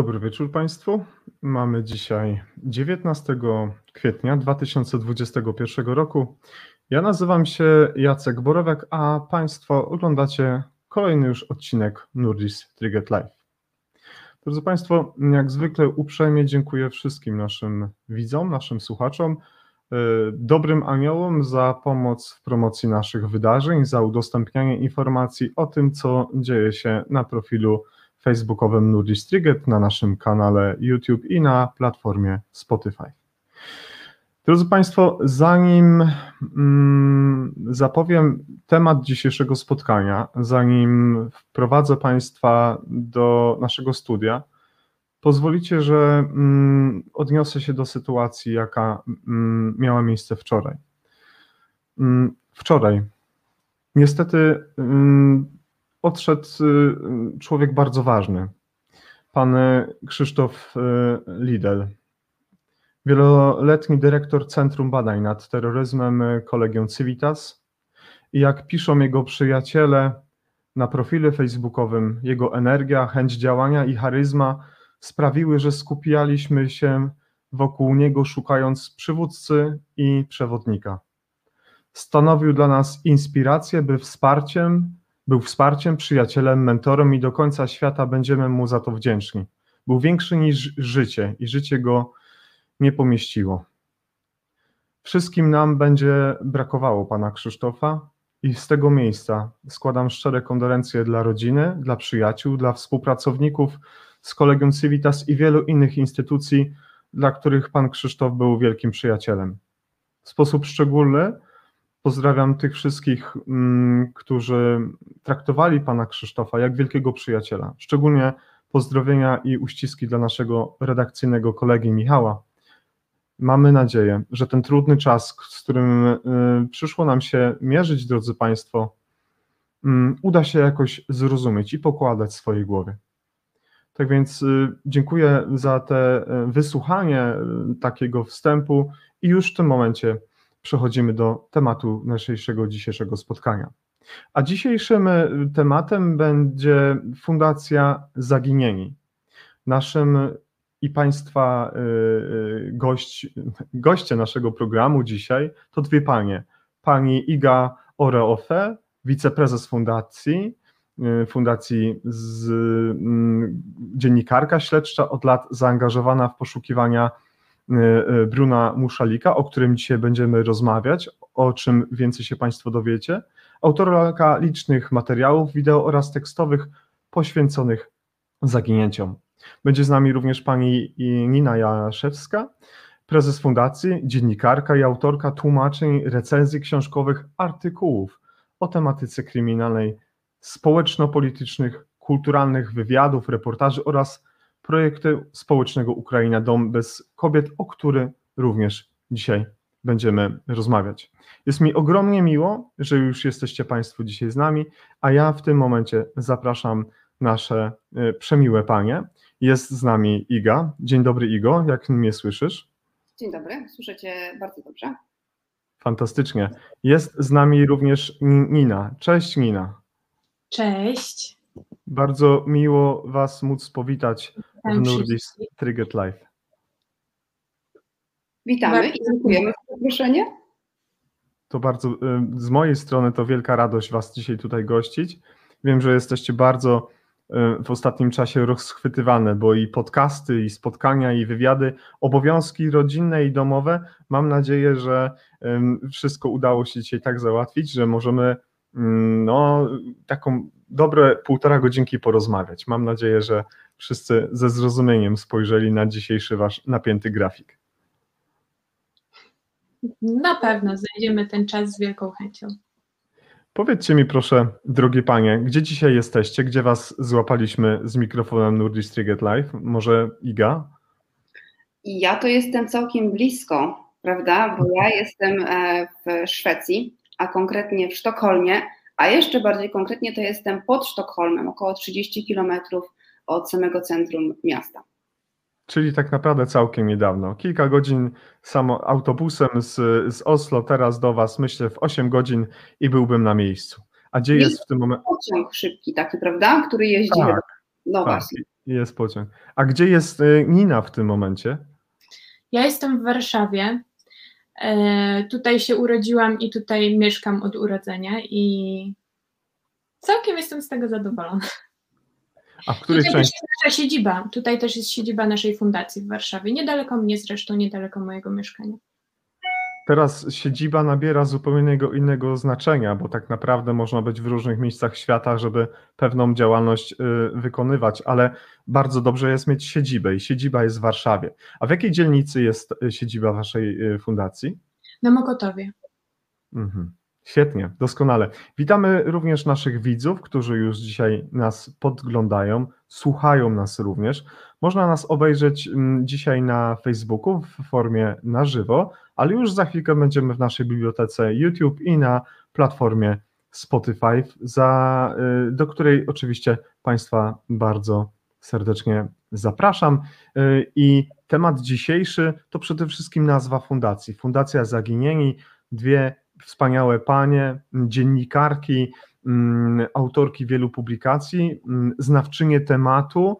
Dobry wieczór Państwu. Mamy dzisiaj 19 kwietnia 2021 roku. Ja nazywam się Jacek Borowiak, a Państwo oglądacie kolejny już odcinek Nurdis Triget Live. Drodzy Państwo, jak zwykle uprzejmie dziękuję wszystkim naszym widzom, naszym słuchaczom, y, dobrym aniołom za pomoc w promocji naszych wydarzeń, za udostępnianie informacji o tym, co dzieje się na profilu facebookowym Nudis Triget, na naszym kanale YouTube i na platformie Spotify. Drodzy Państwo, zanim mm, zapowiem temat dzisiejszego spotkania, zanim wprowadzę Państwa do naszego studia, pozwolicie, że mm, odniosę się do sytuacji, jaka mm, miała miejsce wczoraj. Mm, wczoraj, niestety, mm, odszedł y, człowiek bardzo ważny, pan Krzysztof y, Lidel, wieloletni dyrektor Centrum Badań nad Terroryzmem Kolegium Civitas. I jak piszą jego przyjaciele na profilu facebookowym, jego energia, chęć działania i charyzma sprawiły, że skupialiśmy się wokół niego, szukając przywódcy i przewodnika. Stanowił dla nas inspirację, by wsparciem był wsparciem, przyjacielem, mentorem i do końca świata będziemy mu za to wdzięczni. Był większy niż życie i życie go nie pomieściło. Wszystkim nam będzie brakowało pana Krzysztofa i z tego miejsca składam szczere kondolencje dla rodziny, dla przyjaciół, dla współpracowników z Kolegium Civitas i wielu innych instytucji, dla których pan Krzysztof był wielkim przyjacielem. W sposób szczególny Pozdrawiam tych wszystkich, mm, którzy traktowali pana Krzysztofa jak wielkiego przyjaciela. Szczególnie pozdrowienia i uściski dla naszego redakcyjnego kolegi Michała. Mamy nadzieję, że ten trudny czas, z którym y, przyszło nam się mierzyć, drodzy Państwo, mm, uda się jakoś zrozumieć i pokładać w swojej głowie. Tak więc y, dziękuję za te y, wysłuchanie takiego wstępu i już w tym momencie przechodzimy do tematu naszego dzisiejszego spotkania. A dzisiejszym e, tematem będzie Fundacja Zaginieni. Naszym i Państwa e, e, gość, goście naszego programu dzisiaj to dwie panie. Pani Iga Oreofe, wiceprezes fundacji, fundacji z, mm, dziennikarka śledcza, od lat zaangażowana w poszukiwania Bruna Muszalika, o którym dzisiaj będziemy rozmawiać, o czym więcej się Państwo dowiecie, autorka licznych materiałów wideo oraz tekstowych poświęconych zaginięciom. Będzie z nami również pani Nina Jaszewska, prezes fundacji, dziennikarka i autorka tłumaczeń, recenzji książkowych, artykułów o tematyce kryminalnej, społeczno-politycznych, kulturalnych wywiadów, reportaży oraz projektu społecznego Ukraina Dom bez kobiet, o który również dzisiaj będziemy rozmawiać. Jest mi ogromnie miło, że już jesteście Państwo dzisiaj z nami, a ja w tym momencie zapraszam nasze e, przemiłe panie. Jest z nami Iga. Dzień dobry, Igo, jak mnie słyszysz? Dzień dobry, słyszę Cię bardzo dobrze. Fantastycznie. Jest z nami również Nina. Cześć, Nina. Cześć. Bardzo miło Was móc powitać w Nurdis Triget Live. Witamy i dziękujemy za zaproszenie. To bardzo, y, z mojej strony to wielka radość Was dzisiaj tutaj gościć. Wiem, że jesteście bardzo y, w ostatnim czasie rozchwytywane, bo i podcasty, i spotkania, i wywiady, obowiązki rodzinne i domowe. Mam nadzieję, że wszystko udało się dzisiaj tak załatwić, że możemy no, taką dobre półtora godzinki porozmawiać. Mam nadzieję, że wszyscy ze zrozumieniem spojrzeli na dzisiejszy wasz napięty grafik. Na pewno znajdziemy ten czas z wielką chęcią. Powiedzcie mi proszę, drogie panie, gdzie dzisiaj jesteście? Gdzie was złapaliśmy z mikrofonem Nordic Triget Live? Może Iga? Ja to jestem całkiem blisko, prawda? Bo ja jestem e, w Szwecji, a konkretnie w Sztokholmie, a jeszcze bardziej konkretnie to jestem pod Sztokholmem, około 30 kilometrów od samego centrum miasta. Czyli tak naprawdę całkiem niedawno. Kilka godzin samo autobusem z, z Oslo teraz do Was, myślę, w 8 godzin i byłbym na miejscu. A gdzie jest, jest w tym momencie? Pociąg szybki taki, prawda? Który jeździ tak, do tak. Jest pociąg. A gdzie jest y, Nina w tym momencie? Ja jestem w Warszawie. E, tutaj się urodziłam i tutaj mieszkam od urodzenia i całkiem jestem z tego zadowolona. A w której Tutaj części? też jest nasza siedziba. Tutaj też jest siedziba naszej fundacji w Warszawie. Niedaleko mnie zresztą, niedaleko mojego mieszkania. Teraz siedziba nabiera zupełnie innego znaczenia, bo tak naprawdę można być w różnych miejscach świata, żeby pewną działalność y, wykonywać, ale bardzo dobrze jest mieć siedzibę i siedziba jest w Warszawie. A w jakiej dzielnicy jest y, siedziba waszej y, fundacji? Na Mokotowie. Mhm. Świetnie, doskonale. Witamy również naszych widzów, którzy już dzisiaj nas podglądają, słuchają nas również. Można nas obejrzeć mm, dzisiaj na Facebooku w formie na żywo, ale już za chwilkę będziemy w naszej bibliotece YouTube i na platformie Spotify, za, y, do której oczywiście Państwa bardzo serdecznie zapraszam. Y, I temat dzisiejszy to przede wszystkim nazwa fundacji. Fundacja Zaginieni, dwie wspaniałe panie, dziennikarki, mm, autorki wielu publikacji, mm, znawczynie tematu,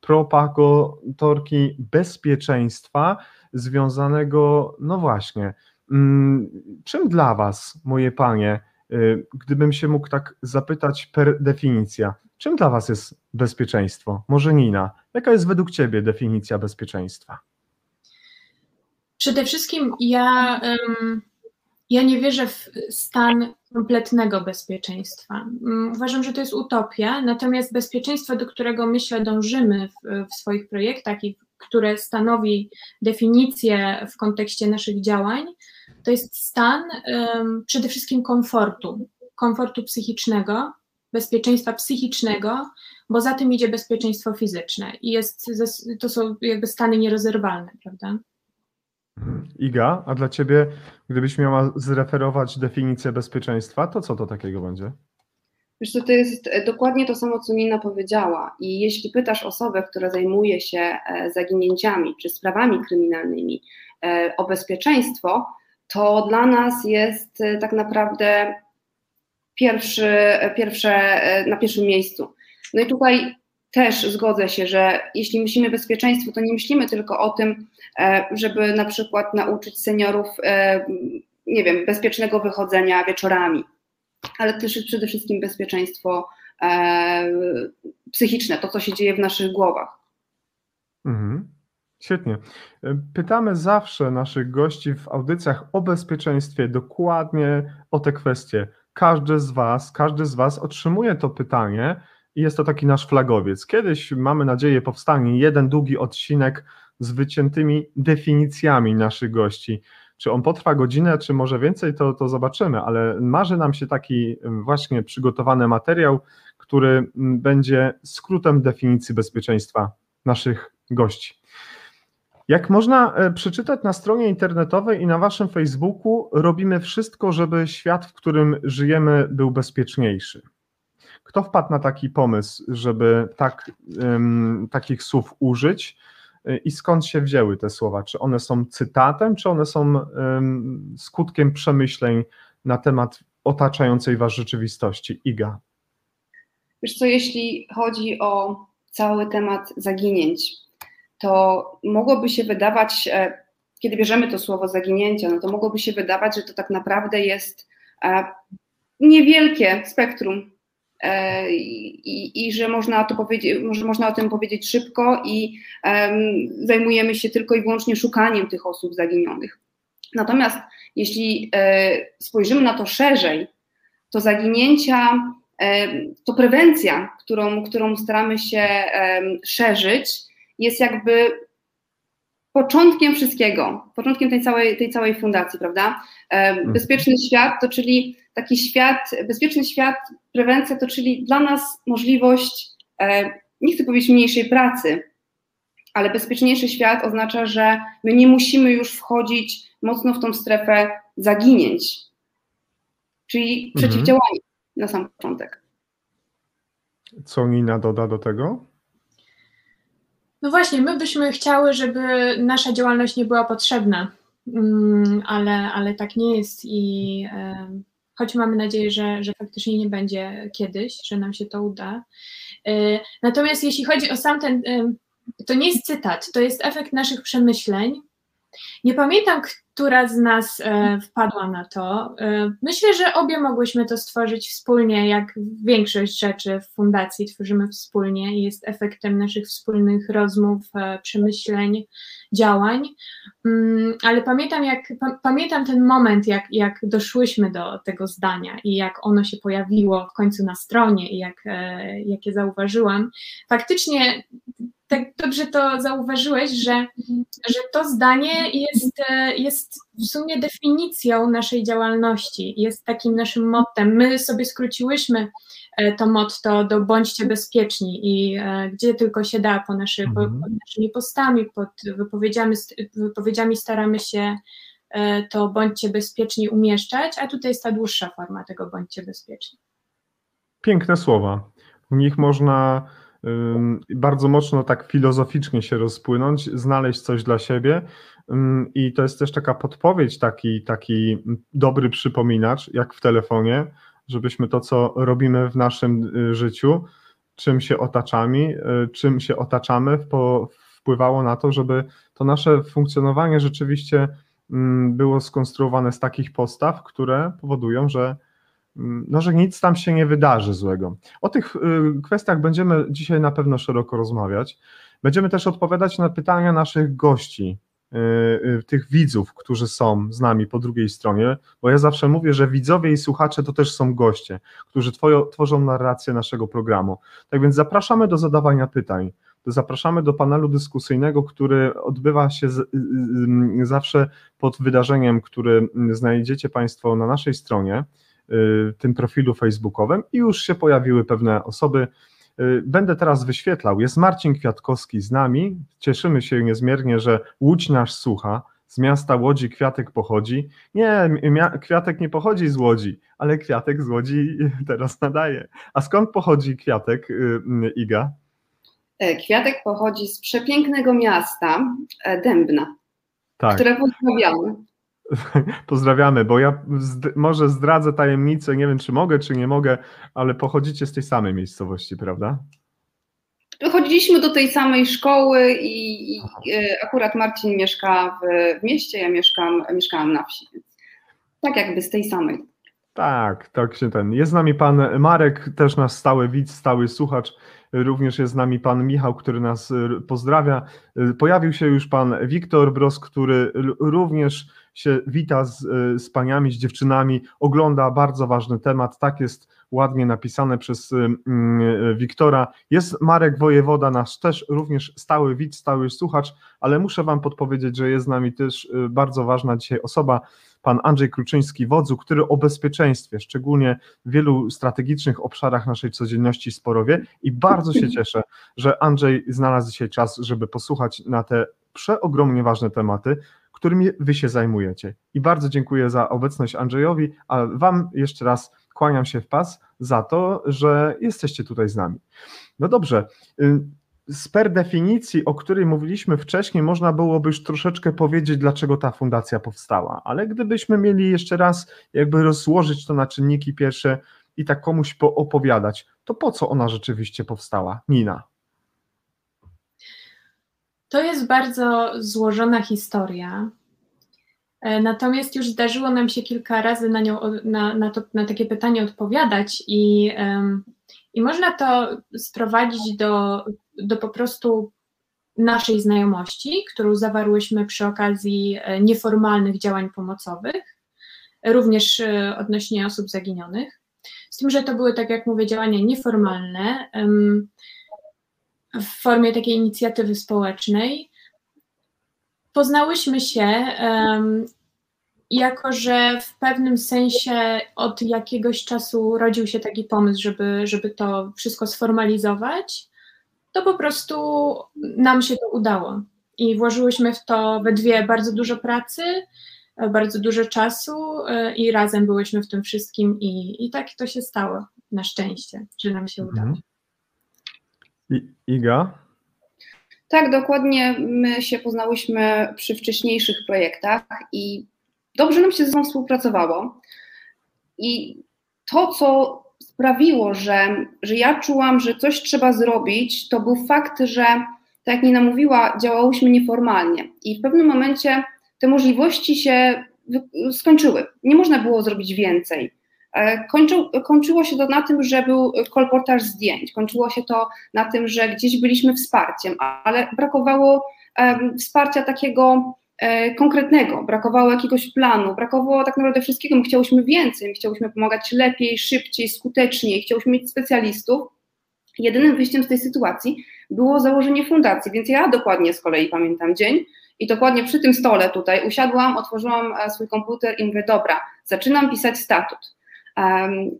propagatorki bezpieczeństwa związanego, no właśnie, mm, czym dla Was, moje panie, y, gdybym się mógł tak zapytać per definicja, czym dla Was jest bezpieczeństwo? Może Nina, jaka jest według Ciebie definicja bezpieczeństwa? Przede wszystkim ja, ja nie wierzę w stan kompletnego bezpieczeństwa. Mm, uważam, że to jest utopia, natomiast bezpieczeństwo, do którego myślę dążymy w, w swoich projektach i które stanowi definicję w kontekście naszych działań, to jest stan um, przede wszystkim komfortu, komfortu psychicznego, bezpieczeństwa psychicznego, bo za tym idzie bezpieczeństwo fizyczne i jest, to są jakby stany nierozerwalne, prawda? Iga, a dla Ciebie, gdybyś miała zreferować definicję bezpieczeństwa, to co to takiego będzie? Wiesz co, to jest e, dokładnie to samo, co Nina powiedziała. I jeśli pytasz osobę, która zajmuje się e, zaginięciami czy sprawami kryminalnymi e, o bezpieczeństwo, to dla nas jest tak naprawdę pierwszy, pierwsze, na pierwszym miejscu. No i tutaj też zgodzę się, że jeśli myślimy bezpieczeństwo, to nie myślimy tylko o tym, żeby na przykład nauczyć seniorów, nie wiem, bezpiecznego wychodzenia wieczorami ale też przede wszystkim bezpieczeństwo e, psychiczne, to co się dzieje w naszych głowach. Mhm. Świetnie. Pytamy zawsze naszych gości w audycjach o bezpieczeństwie dokładnie o te kwestie. Każdy z Was, każdy z Was otrzymuje to pytanie i jest to taki nasz flagowiec. Kiedyś, mamy nadzieję, powstanie jeden długi odcinek z wyciętymi definicjami naszych gości. Czy on potrwa godzinę, czy może więcej, to, to zobaczymy, ale marzy nam się taki właśnie przygotowany materiał, który będzie skrótem definicji bezpieczeństwa naszych gości. Jak można e, przeczytać na stronie internetowej i na waszym Facebooku, robimy wszystko, żeby świat, w którym żyjemy, był bezpieczniejszy. Kto wpadł na taki pomysł, żeby tak, um, takich słów użyć? I skąd się wzięły te słowa? Czy one są cytatem, czy one są skutkiem przemyśleń na temat otaczającej Was rzeczywistości? Iga. Wiesz co, jeśli chodzi o cały temat zaginięć, to mogłoby się wydawać, e, kiedy bierzemy to słowo zaginięcia, no to mogłoby się wydawać, że to tak naprawdę jest e, niewielkie spektrum i, i, że można to powiedzieć, można o tym powiedzieć szybko i zajmujemy się tylko i wyłącznie szukaniem tych osób zaginionych. Natomiast jeśli e, spojrzymy na to szerzej, to zaginięcia e, to prewencja, którą, którą staramy się e, szerzyć, jest jakby początkiem wszystkiego, początkiem tej całej, tej całej fundacji, prawda? E, mhm. Bezpieczny świat to czyli taki świat, bezpieczny świat, prewencja to czyli dla nas możliwość, e, nie chcę powiedzieć mniejszej pracy, ale bezpieczniejszy świat oznacza, że my nie musimy już wchodzić mocno w tą strefę zaginięć, czyli mhm. przeciwdziałanie na sam początek. Co Nina doda do tego? No właśnie, my byśmy chciały, żeby nasza działalność nie była potrzebna, mm, ale, ale tak nie jest i choć mamy nadzieję, że, że faktycznie nie będzie kiedyś, że nam się to uda. Natomiast jeśli chodzi o sam ten, to nie jest cytat, to jest efekt naszych przemyśleń. Nie pamiętam, która z nas e, wpadła na to. E, myślę, że obie mogłyśmy to stworzyć wspólnie, jak większość rzeczy w fundacji tworzymy wspólnie i jest efektem naszych wspólnych rozmów, e, przemyśleń, działań. Mm, ale pamiętam, jak, pamiętam ten moment, jak, jak doszłyśmy do tego zdania i jak ono się pojawiło w końcu na stronie i jak, jak je zauważyłam. Faktycznie tak dobrze to zauważyłeś, że, że to zdanie jest, jest w sumie definicją naszej działalności, jest takim naszym mottem. My sobie skróciłyśmy e, to motto do bądźcie bezpieczni i e, gdzie tylko się da po, naszy, mhm. pod naszymi postami, pod wypowiedziami, wypowiedziami staramy się e, to bądźcie bezpieczni umieszczać, a tutaj jest ta dłuższa forma tego bądźcie bezpieczni. Piękne słowa. W nich można bardzo mocno tak filozoficznie się rozpłynąć, znaleźć coś dla siebie. I to jest też taka podpowiedź, taki, taki dobry przypominacz, jak w telefonie, żebyśmy to, co robimy w naszym y, życiu, czym się otaczamy, y, czym się otaczamy, wpływało na to, żeby to nasze funkcjonowanie rzeczywiście było skonstruowane z takich postaw, które powodują, że no, że nic tam się nie wydarzy złego. O tych y, kwestiach będziemy dzisiaj na pewno szeroko rozmawiać. Będziemy też odpowiadać na pytania naszych gości, y, y, tych widzów, którzy są z nami po drugiej stronie, bo ja zawsze mówię, że widzowie i słuchacze to też są goście, którzy tworzą narrację naszego programu. Tak więc zapraszamy do zadawania pytań. Zapraszamy do panelu dyskusyjnego, który odbywa się z, zawsze pod wydarzeniem, który znajdziecie Państwo na naszej stronie. Y, tym profilu facebookowym i już się pojawiły pewne osoby. Y, będę teraz wyświetlał. Jest Marcin Kwiatkowski z nami. Cieszymy się niezmiernie, że Łódź nasz słucha. Z miasta Łodzi Kwiatek pochodzi. Nie, Kwiatek nie pochodzi z Łodzi, ale Kwiatek z Łodzi teraz nadaje. A skąd pochodzi Kwiatek, y, Iga? E, Kwiatek pochodzi z przepięknego miasta e, Dębna, tak. które pozdrawiamy. Pozdrawiamy, bo ja zd może zdradzę tajemnicę, nie wiem czy mogę, czy nie mogę, ale pochodzicie z tej samej miejscowości, prawda? Chodziliśmy do tej samej szkoły i, i e, akurat Marcin mieszka w, w, mieście, ja mieszkam, mieszkałam na wsi. Tak jakby z tej samej. Tak, tak się ten. Jest z nami pan Marek, też nasz stały widz, stały słuchacz. Również jest z nami pan Michał, który nas pozdrawia. Pojawił się już pan Wiktor Bros, który również się wita z, e, z paniami, z dziewczynami, ogląda bardzo ważny temat. Tak jest ładnie napisane przez mm, Wiktora. Jest Marek Wojewoda, nasz też również stały widz, stały słuchacz, ale muszę wam podpowiedzieć, że jest z nami też e, bardzo ważna dzisiaj osoba, pan Andrzej Kruczyński, wodzu, który o bezpieczeństwie, szczególnie w wielu strategicznych obszarach naszej codzienności sporowie i bardzo się cieszę, że Andrzej znalazł dzisiaj czas, żeby posłuchać na te przeogromnie ważne tematy, którymi Wy się zajmujecie. I bardzo dziękuję za obecność Andrzejowi, a Wam jeszcze raz kłaniam się w pas za to, że jesteście tutaj z nami. No dobrze. Y, z per definicji, o której mówiliśmy wcześniej, można byłoby już troszeczkę powiedzieć, dlaczego ta fundacja powstała, ale gdybyśmy mieli jeszcze raz jakby rozłożyć to na czynniki pierwsze i tak komuś opowiadać, to po co ona rzeczywiście powstała? Nina. To jest bardzo złożona historia. E, natomiast już zdarzyło nam się kilka razy na, nią, na, na, to, na takie pytanie odpowiadać, i, i można to sprowadzić do, do po prostu naszej znajomości, którą zawarłyśmy przy okazji e, nieformalnych działań pomocowych, również e, odnośnie osób zaginionych. Z tym, że to były, tak jak mówię, działania nieformalne w formie takiej inicjatywy społecznej. Poznałyśmy się, um, jako że w pewnym sensie od jakiegoś czasu rodził się taki pomysł, żeby, żeby to wszystko sformalizować, to po prostu nam się to udało. I włożyłyśmy w to we dwie bardzo dużo pracy, bardzo dużo czasu e, i razem byłyśmy w tym wszystkim i, i tak to się stało, na szczęście, że nam się udało. Mhm. I, Iga? Tak, dokładnie. My się poznałyśmy przy wcześniejszych projektach i dobrze nam się ze sobą współpracowało. I to, co sprawiło, że, że ja czułam, że coś trzeba zrobić, to był fakt, że tak jak Nina mówiła, działałyśmy nieformalnie i w pewnym momencie te możliwości się skończyły. Nie można było zrobić więcej. E, kończył, kończyło się to na tym, że był kolportaż zdjęć, kończyło się to na tym, że gdzieś byliśmy wsparciem, ale brakowało um, wsparcia takiego e, konkretnego, brakowało jakiegoś planu, brakowało tak naprawdę wszystkiego. My chciałyśmy więcej, my chciałyśmy pomagać lepiej, szybciej, skuteczniej, chciałyśmy mieć specjalistów. Jedynym wyjściem z tej sytuacji było założenie fundacji, więc ja dokładnie z kolei pamiętam dzień, i dokładnie przy tym stole tutaj usiadłam, otworzyłam e, swój komputer i mówię, dobra, zaczynam pisać statut.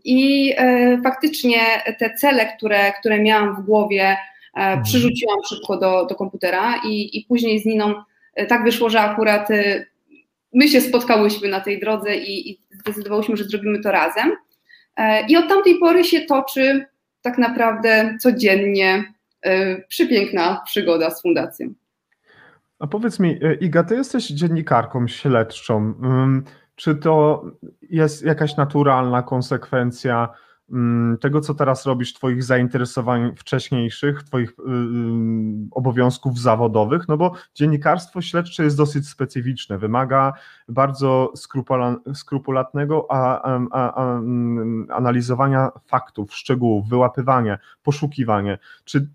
I e, faktycznie te cele, które, które miałam w głowie, e, mhm. przerzuciłam szybko do, do komputera i, i później z Niną tak wyszło, że akurat my się spotkałyśmy na tej drodze i, i zdecydowałyśmy, że zrobimy to razem. I od tamtej pory się toczy tak naprawdę codziennie przepiękna przygoda z fundacją. A powiedz mi, e, Iga, ty jesteś dziennikarką śledczą. Czy to jest jakaś naturalna konsekwencja tego, co teraz robisz, Twoich zainteresowań wcześniejszych, Twoich y, y, obowiązków zawodowych? No bo dziennikarstwo śledcze jest dosyć specyficzne, wymaga bardzo skrupulatnego mm, analizowania faktów, szczegółów, wyłapywania, poszukiwania. Czy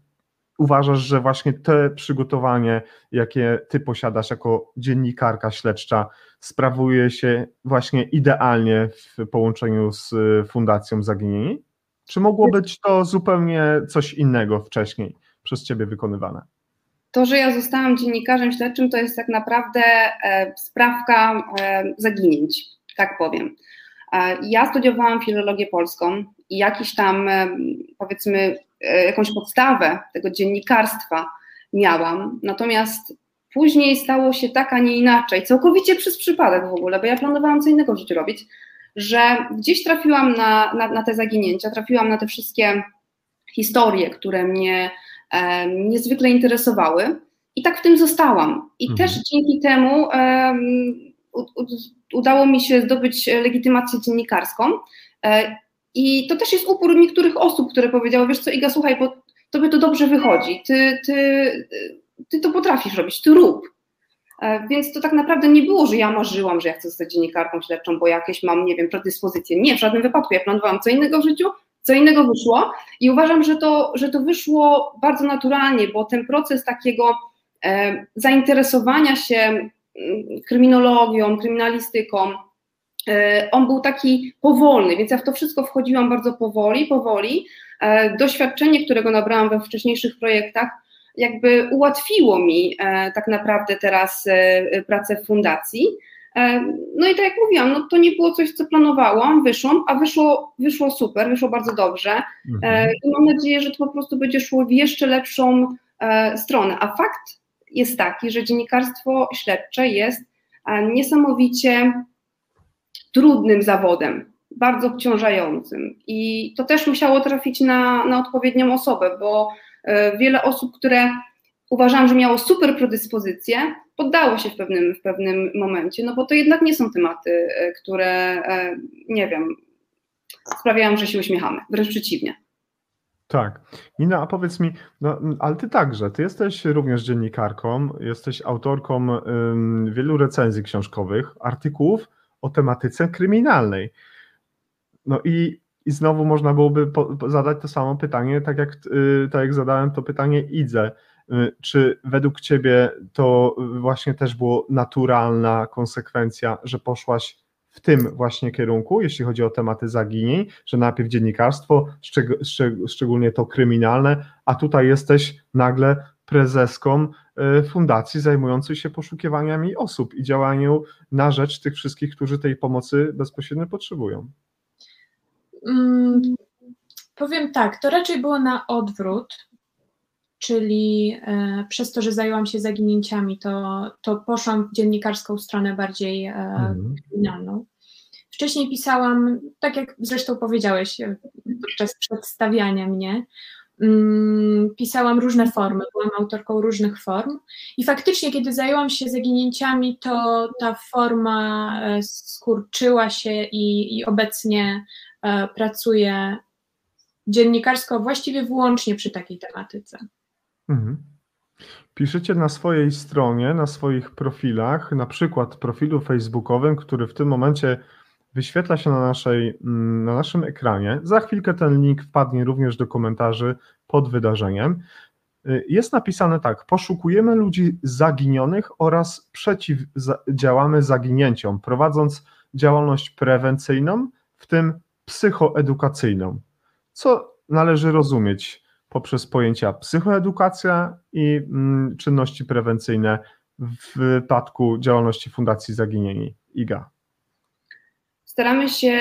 uważasz, że właśnie te przygotowanie, jakie ty posiadasz jako dziennikarka śledcza, sprawuje się właśnie idealnie w połączeniu z y, Fundacją Zaginieni? Czy mogło być to zupełnie coś innego wcześniej przez ciebie wykonywane? To, że ja zostałam dziennikarzem śledczym, to jest tak naprawdę e, sprawka e, zaginięć, tak powiem. E, ja studiowałam filologię polską i jakiś tam, powiedzmy, jakąś podstawę tego dziennikarstwa miałam, natomiast później stało się tak, a nie inaczej, całkowicie przez przypadek w ogóle, bo ja planowałam co innego w życiu robić, że gdzieś trafiłam na, na, na te zaginięcia, trafiłam na te wszystkie historie, które mnie e, niezwykle interesowały i tak w tym zostałam. I mhm. też dzięki temu e, u, u, udało mi się zdobyć legitymację dziennikarską e, i to też jest upór niektórych osób, które powiedziały, wiesz co Iga, słuchaj, bo tobie to dobrze wychodzi, ty, ty, ty to potrafisz robić, ty rób. E, więc to tak naprawdę nie było, że ja marzyłam, że ja chcę zostać dziennikarką śledczą, bo jakieś mam, nie wiem, predyspozycje. Nie, w żadnym wypadku. Ja planowałam co innego w życiu, co innego wyszło i uważam, że to, że to wyszło bardzo naturalnie, bo ten proces takiego e, zainteresowania się mm, kryminologią, kryminalistyką, on był taki powolny, więc ja w to wszystko wchodziłam bardzo powoli, powoli. E, doświadczenie, którego nabrałam we wcześniejszych projektach, jakby ułatwiło mi e, tak naprawdę teraz pracę w fundacji. No i tak jak mówiłam, no to nie było coś, co planowałam, wyszłam, a wyszło, wyszło super, wyszło bardzo dobrze mhm. i mam nadzieję, że to po prostu będzie szło w jeszcze lepszą stronę. A fakt jest taki, że dziennikarstwo śledcze jest niesamowicie trudnym zawodem, bardzo obciążającym. I to też musiało trafić na, na odpowiednią osobę, bo e, wiele osób, które uważam, że miało super predyspozycje, poddało się w pewnym, w pewnym momencie, no bo to jednak nie są tematy, e, które, e, nie wiem, sprawiają, że się uśmiechamy, wręcz przeciwnie. Tak. Nina, a powiedz mi, no, ale ty także, ty jesteś również dziennikarką, jesteś autorką wielu recenzji książkowych, artykułów, o tematyce kryminalnej. No i, i znowu można byłoby po, zadać to samo pytanie, tak jak, yy, tak jak zadałem to pytanie Idze. Yy, czy według Ciebie to właśnie też było naturalna konsekwencja, że poszłaś w tym właśnie kierunku, jeśli chodzi o tematy zaginień, że najpierw dziennikarstwo, szczeg szczeg szczególnie to kryminalne, a tutaj jesteś nagle prezeską e, fundacji zajmującej się poszukiwaniami osób i działaniu na rzecz tych wszystkich, którzy tej pomocy bezpośrednio potrzebują? Hmm, powiem tak, to raczej było na odwrót, czyli e, przez to, że zajęłam się zaginięciami, to, to poszłam w dziennikarską stronę bardziej e, mhm. kryminalną. Wcześniej pisałam, tak jak zresztą powiedziałeś podczas przedstawiania mnie, mm, pisałam różne formy, byłam autorką różnych form i faktycznie, kiedy zajęłam się zaginięciami, to ta forma e, skurczyła się i, i obecnie e, pracuję dziennikarsko właściwie wyłącznie przy takiej tematyce. Mhm. Piszecie na swojej stronie, na swoich profilach, na przykład profilu facebookowym, który w tym momencie wyświetla się na, naszej, mm, na naszym ekranie. Za chwilkę ten link wpadnie również do komentarzy pod wydarzeniem. Y, jest napisane tak: Poszukujemy ludzi zaginionych oraz przeciwdziałamy zaginięciom, prowadząc działalność prewencyjną, w tym psychoedukacyjną. Co należy rozumieć poprzez pojęcia psychoedukacja i mm, czynności prewencyjne w wypadku działalności Fundacji Zaginieni IGA? Staramy się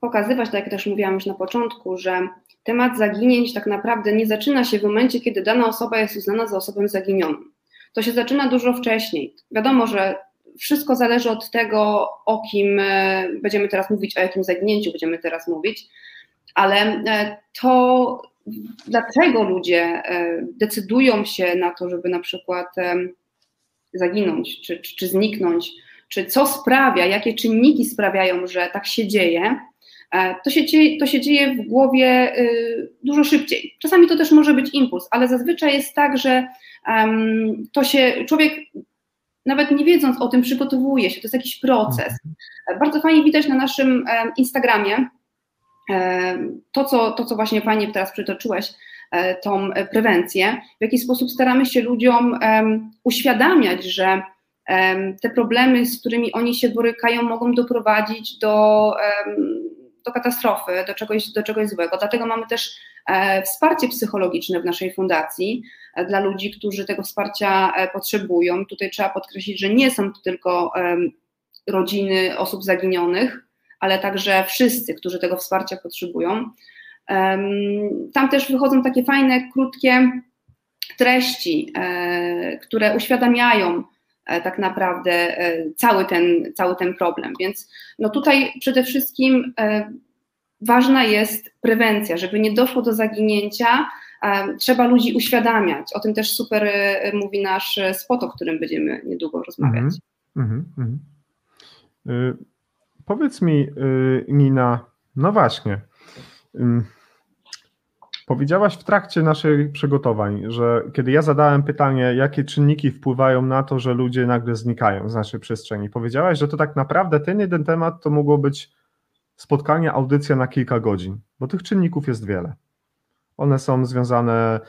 pokazywać, tak jak też mówiłam już na początku, że temat zaginięć tak naprawdę nie zaczyna się w momencie, kiedy dana osoba jest uznana za osobę zaginioną. To się zaczyna dużo wcześniej. Wiadomo, że wszystko zależy od tego, o kim e, będziemy teraz mówić, o jakim zaginięciu będziemy teraz mówić, ale e, to dlaczego ludzie e, decydują się na to, żeby na przykład zaginąć czy, czy, czy zniknąć, czy co sprawia, jakie czynniki sprawiają, że tak się dzieje, e, to się, dzieje, to się dzieje w głowie y, dużo szybciej. Czasami to też może być impuls, ale zazwyczaj jest tak, że to się człowiek nawet nie wiedząc o tym przygotowuje się, to jest jakiś proces. Mhm. Bardzo fajnie widać na naszym Instagramie, to, co, to, co właśnie fajnie teraz przytoczyłeś, e, tą prewencję, w jaki sposób staramy się ludziom uświadamiać, że te problemy, z którymi oni się borykają, mogą doprowadzić do, do katastrofy, do czegoś, do czegoś złego. Dlatego mamy też e, wsparcie psychologiczne w naszej fundacji e, dla ludzi, którzy tego wsparcia potrzebują. Tutaj trzeba podkreślić, że nie są to tylko rodziny osób zaginionych, ale także wszyscy, którzy tego wsparcia potrzebują. Tam też wychodzą takie fajne, krótkie treści, e, które uświadamiają e, tak naprawdę e, cały ten, cały ten problem. Więc no tutaj przede wszystkim ważna jest prewencja, żeby nie doszło do zaginięcia. Trzeba ludzi uświadamiać. O tym też super mówi nasz spot, o którym będziemy niedługo rozmawiać. Mm -hmm, mm -hmm. Powiedz mi, y, Nina, no właśnie. Powiedziałaś w trakcie naszych przygotowań, że kiedy ja zadałem pytanie, jakie czynniki wpływają na to, że ludzie nagle znikają z naszej przestrzeni, powiedziałaś, że to tak naprawdę ten jeden temat to mogło być spotkanie, audycja na kilka godzin, bo tych czynników jest wiele. One są związane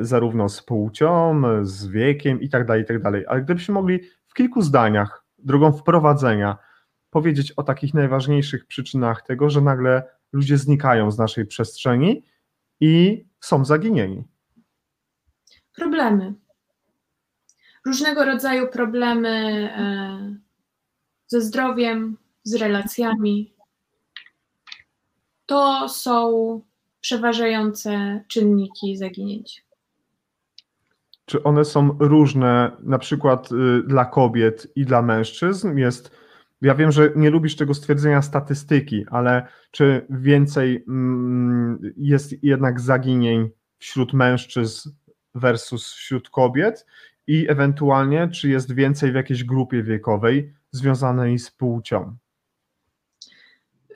zarówno z płcią, z wiekiem i tak dalej, i tak dalej. Ale gdybyśmy mogli w kilku zdaniach, drogą wprowadzenia, powiedzieć o takich najważniejszych przyczynach tego, że nagle ludzie znikają z naszej przestrzeni i są zaginieni. Problemy. Różnego rodzaju problemy e, ze zdrowiem, z relacjami. To są przeważające czynniki zaginięć. Czy one są różne, na przykład y, dla kobiet i dla mężczyzn? Jest ja wiem, że nie lubisz tego stwierdzenia statystyki, ale czy więcej mm, jest jednak zaginień wśród mężczyzn versus wśród kobiet i ewentualnie czy jest więcej w jakiejś grupie wiekowej związanej z płcią?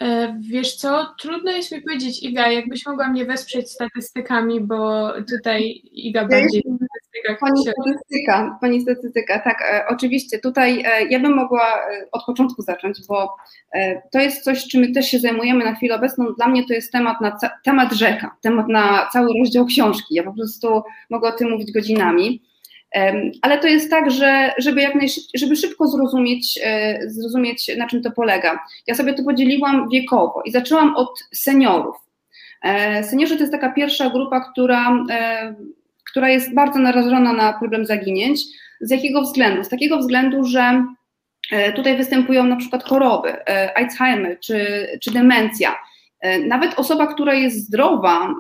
E, wiesz co, trudno jest mi powiedzieć, Iga, jakbyś mogła mnie wesprzeć statystykami, bo tutaj Iga bardziej statystykach. Pani statystyka, pani statystyka, tak, e, oczywiście. Tutaj e, ja bym mogła od początku zacząć, bo to jest coś, czym my też się zajmujemy na chwilę obecną. Dla mnie to jest temat, na, temat rzeka, temat na cały rozdział książki. Ja po prostu mogę o tym mówić godzinami. Ale to jest tak, że żeby jak najszybciej, żeby szybko zrozumieć, e, zrozumieć, na czym to polega. Ja sobie to podzieliłam wiekowo i zaczęłam od seniorów. E, seniorzy to jest taka pierwsza grupa, która, e, która jest bardzo narażona na problem zaginięć. Z jakiego względu? Z takiego względu, że tutaj występują na przykład choroby, Alzheimer czy, czy demencja. Nawet osoba, która jest zdrowa,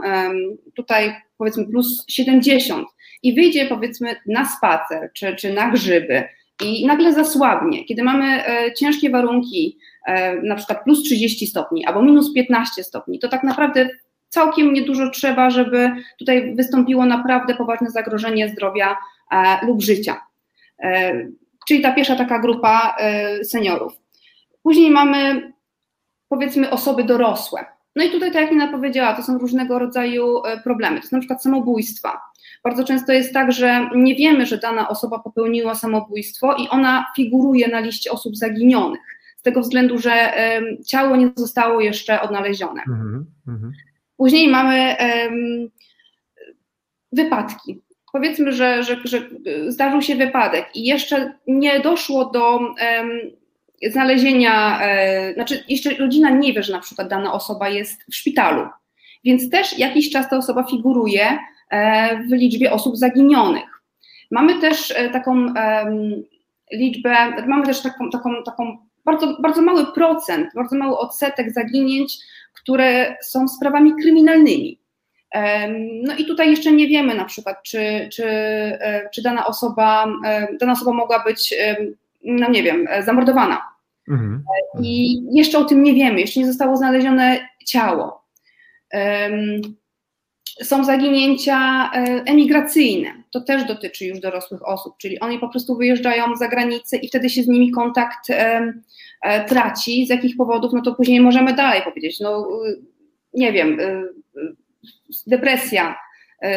tutaj powiedzmy plus 70, i wyjdzie powiedzmy na spacer czy, czy na grzyby i nagle zasłabnie, kiedy mamy e, ciężkie warunki, e, na przykład plus 30 stopni albo minus 15 stopni, to tak naprawdę całkiem niedużo trzeba, żeby tutaj wystąpiło naprawdę poważne zagrożenie zdrowia lub życia. Czyli ta pierwsza taka grupa seniorów. Później mamy powiedzmy osoby dorosłe. No i tutaj, tak jak Nina powiedziała, to są różnego rodzaju problemy. To są na przykład samobójstwa. Bardzo często jest tak, że nie wiemy, że dana osoba popełniła samobójstwo i ona figuruje na liście osób zaginionych, z tego względu, że ciało nie zostało jeszcze odnalezione. Mm -hmm. Później mamy um, wypadki. Powiedzmy, że, że, że, zdarzył się wypadek i jeszcze nie doszło do um, znalezienia, e, znaczy jeszcze rodzina nie wie, że na przykład dana osoba jest w szpitalu, więc też jakiś czas ta osoba figuruje E, w liczbie osób zaginionych. Mamy też e, taką liczbę, mamy też taką, taką, taką bardzo, bardzo mały procent, bardzo mały odsetek zaginięć, które są sprawami kryminalnymi. No i tutaj jeszcze nie wiemy na przykład, czy, czy, e, czy dana, osoba, dana osoba mogła być, no nie wiem, zamordowana. Mhm. I jeszcze o tym nie wiemy, jeszcze nie zostało znalezione ciało są zaginięcia e, emigracyjne. To też dotyczy już dorosłych osób, czyli oni po prostu wyjeżdżają za granicę i wtedy się z nimi kontakt e, e, traci. Z jakich powodów? No to później możemy dalej powiedzieć. No nie wiem, depresja,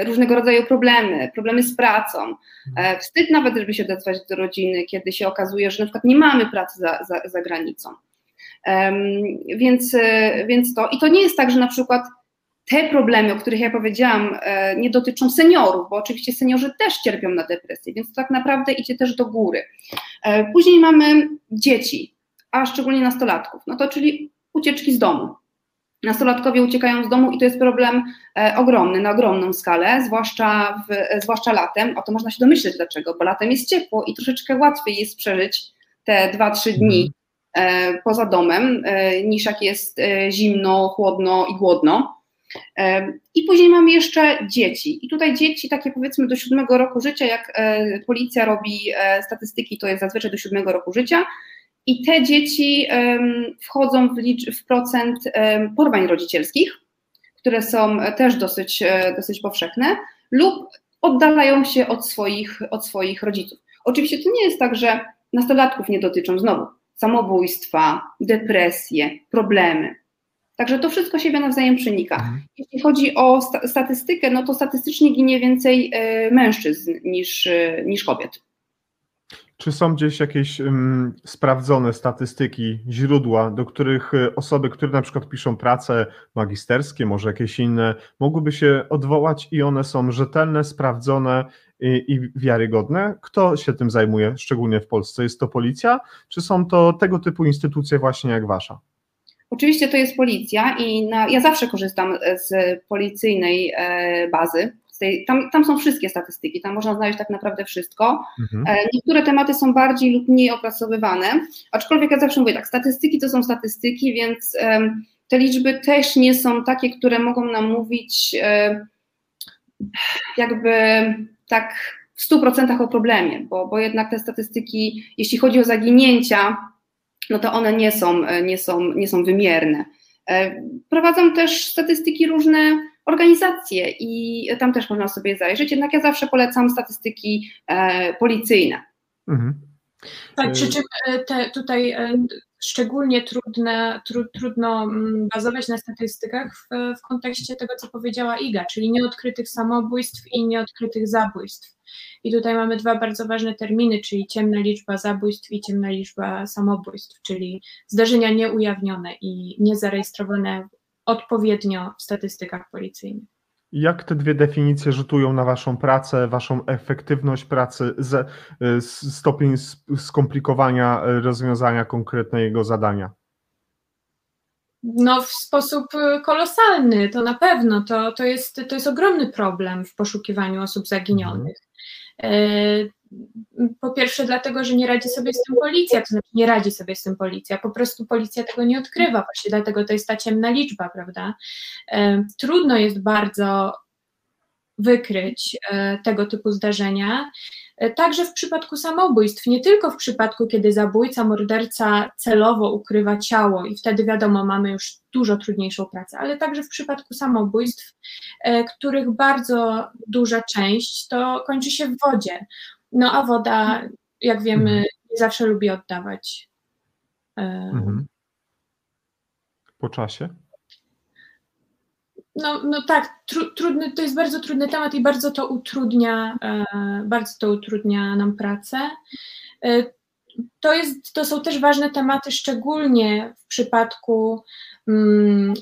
różnego rodzaju problemy, problemy z pracą. Wstyd nawet, żeby się odezwać do rodziny, kiedy się okazuje, że na przykład nie mamy pracy za, za, za granicą. Więc, więc to, i to nie jest tak, że na przykład te problemy, o których ja powiedziałam, e, nie dotyczą seniorów, bo oczywiście seniorzy też cierpią na depresję, więc to tak naprawdę idzie też do góry. E, później mamy dzieci, a szczególnie nastolatków, no to czyli ucieczki z domu. Nastolatkowie uciekają z domu i to jest problem e, ogromny, na ogromną skalę, zwłaszcza, w, zwłaszcza latem. O to można się domyśleć dlaczego, bo latem jest ciepło i troszeczkę łatwiej jest przeżyć te 2-3 dni mhm. poza domem, niż jak jest zimno, chłodno i głodno. I później mamy jeszcze dzieci. I tutaj dzieci, takie powiedzmy do siódmego roku życia, jak e, policja robi e, statystyki, to jest zazwyczaj do siódmego roku życia. I te dzieci wchodzą w, licz, w procent porwań rodzicielskich, które są też dosyć, e, dosyć powszechne, lub oddalają się od swoich, od swoich rodziców. Oczywiście to nie jest tak, że nastolatków nie dotyczą znowu samobójstwa, depresje, problemy. Także to wszystko siebie nawzajem przenika. Mhm. Jeśli chodzi o sta statystykę, no to statystycznie ginie więcej y, mężczyzn niż, y, niż kobiet. Czy są gdzieś jakieś um, sprawdzone statystyki, źródła, do których e, osoby, które na przykład piszą prace magisterskie, może jakieś inne, mogłyby się odwołać i one są rzetelne, sprawdzone i, i wiarygodne? Kto się tym zajmuje, szczególnie w Polsce? Jest to policja, czy są to tego typu instytucje właśnie jak wasza? Oczywiście to jest policja i na, ja zawsze korzystam z policyjnej e, bazy. Tej, tam, tam, są wszystkie statystyki, tam można znaleźć tak naprawdę wszystko. Mhm. E, niektóre tematy są bardziej lub mniej opracowywane, aczkolwiek ja zawsze mówię tak, statystyki to są statystyki, więc te liczby też nie są takie, które mogą nam mówić e, jakby tak w 100% o problemie, bo, bo jednak te statystyki, jeśli chodzi o zaginięcia, no to one nie są, e, nie są, nie są wymierne. Prowadzą też statystyki różne organizacje i tam też można sobie zajrzeć, jednak ja zawsze polecam statystyki e, policyjne. Mhm. Tak, przy czym te, tutaj szczególnie trudne, tru, trudno mm, bazować na statystykach w, w kontekście tego, co powiedziała Iga, czyli nieodkrytych samobójstw i nieodkrytych zabójstw. I tutaj mamy dwa bardzo ważne terminy, czyli ciemna liczba zabójstw i ciemna liczba samobójstw, czyli zdarzenia nieujawnione i niezarejestrowane odpowiednio w statystykach policyjnych. Jak te dwie definicje rzutują na Waszą pracę, Waszą efektywność pracy, stopień skomplikowania rozwiązania konkretnego zadania? No, w sposób kolosalny, to na pewno. To, to, jest, to jest ogromny problem w poszukiwaniu osób zaginionych. E, po pierwsze, dlatego, że nie radzi sobie z tym policja, to znaczy nie radzi sobie z tym policja, po prostu policja tego nie odkrywa, właśnie dlatego to jest ta ciemna liczba, prawda? E, trudno jest bardzo wykryć tego typu zdarzenia. Także w przypadku samobójstw, nie tylko w przypadku, kiedy zabójca, morderca celowo ukrywa ciało i wtedy wiadomo, mamy już dużo trudniejszą pracę, ale także w przypadku samobójstw, których bardzo duża część to kończy się w wodzie. No a woda, jak wiemy, mhm. nie zawsze lubi oddawać. Mhm. Po czasie? No, no tak, tru, trudny, to jest bardzo trudny temat i bardzo to utrudnia, e, bardzo to utrudnia nam pracę. E, to, jest, to są też ważne tematy, szczególnie w przypadku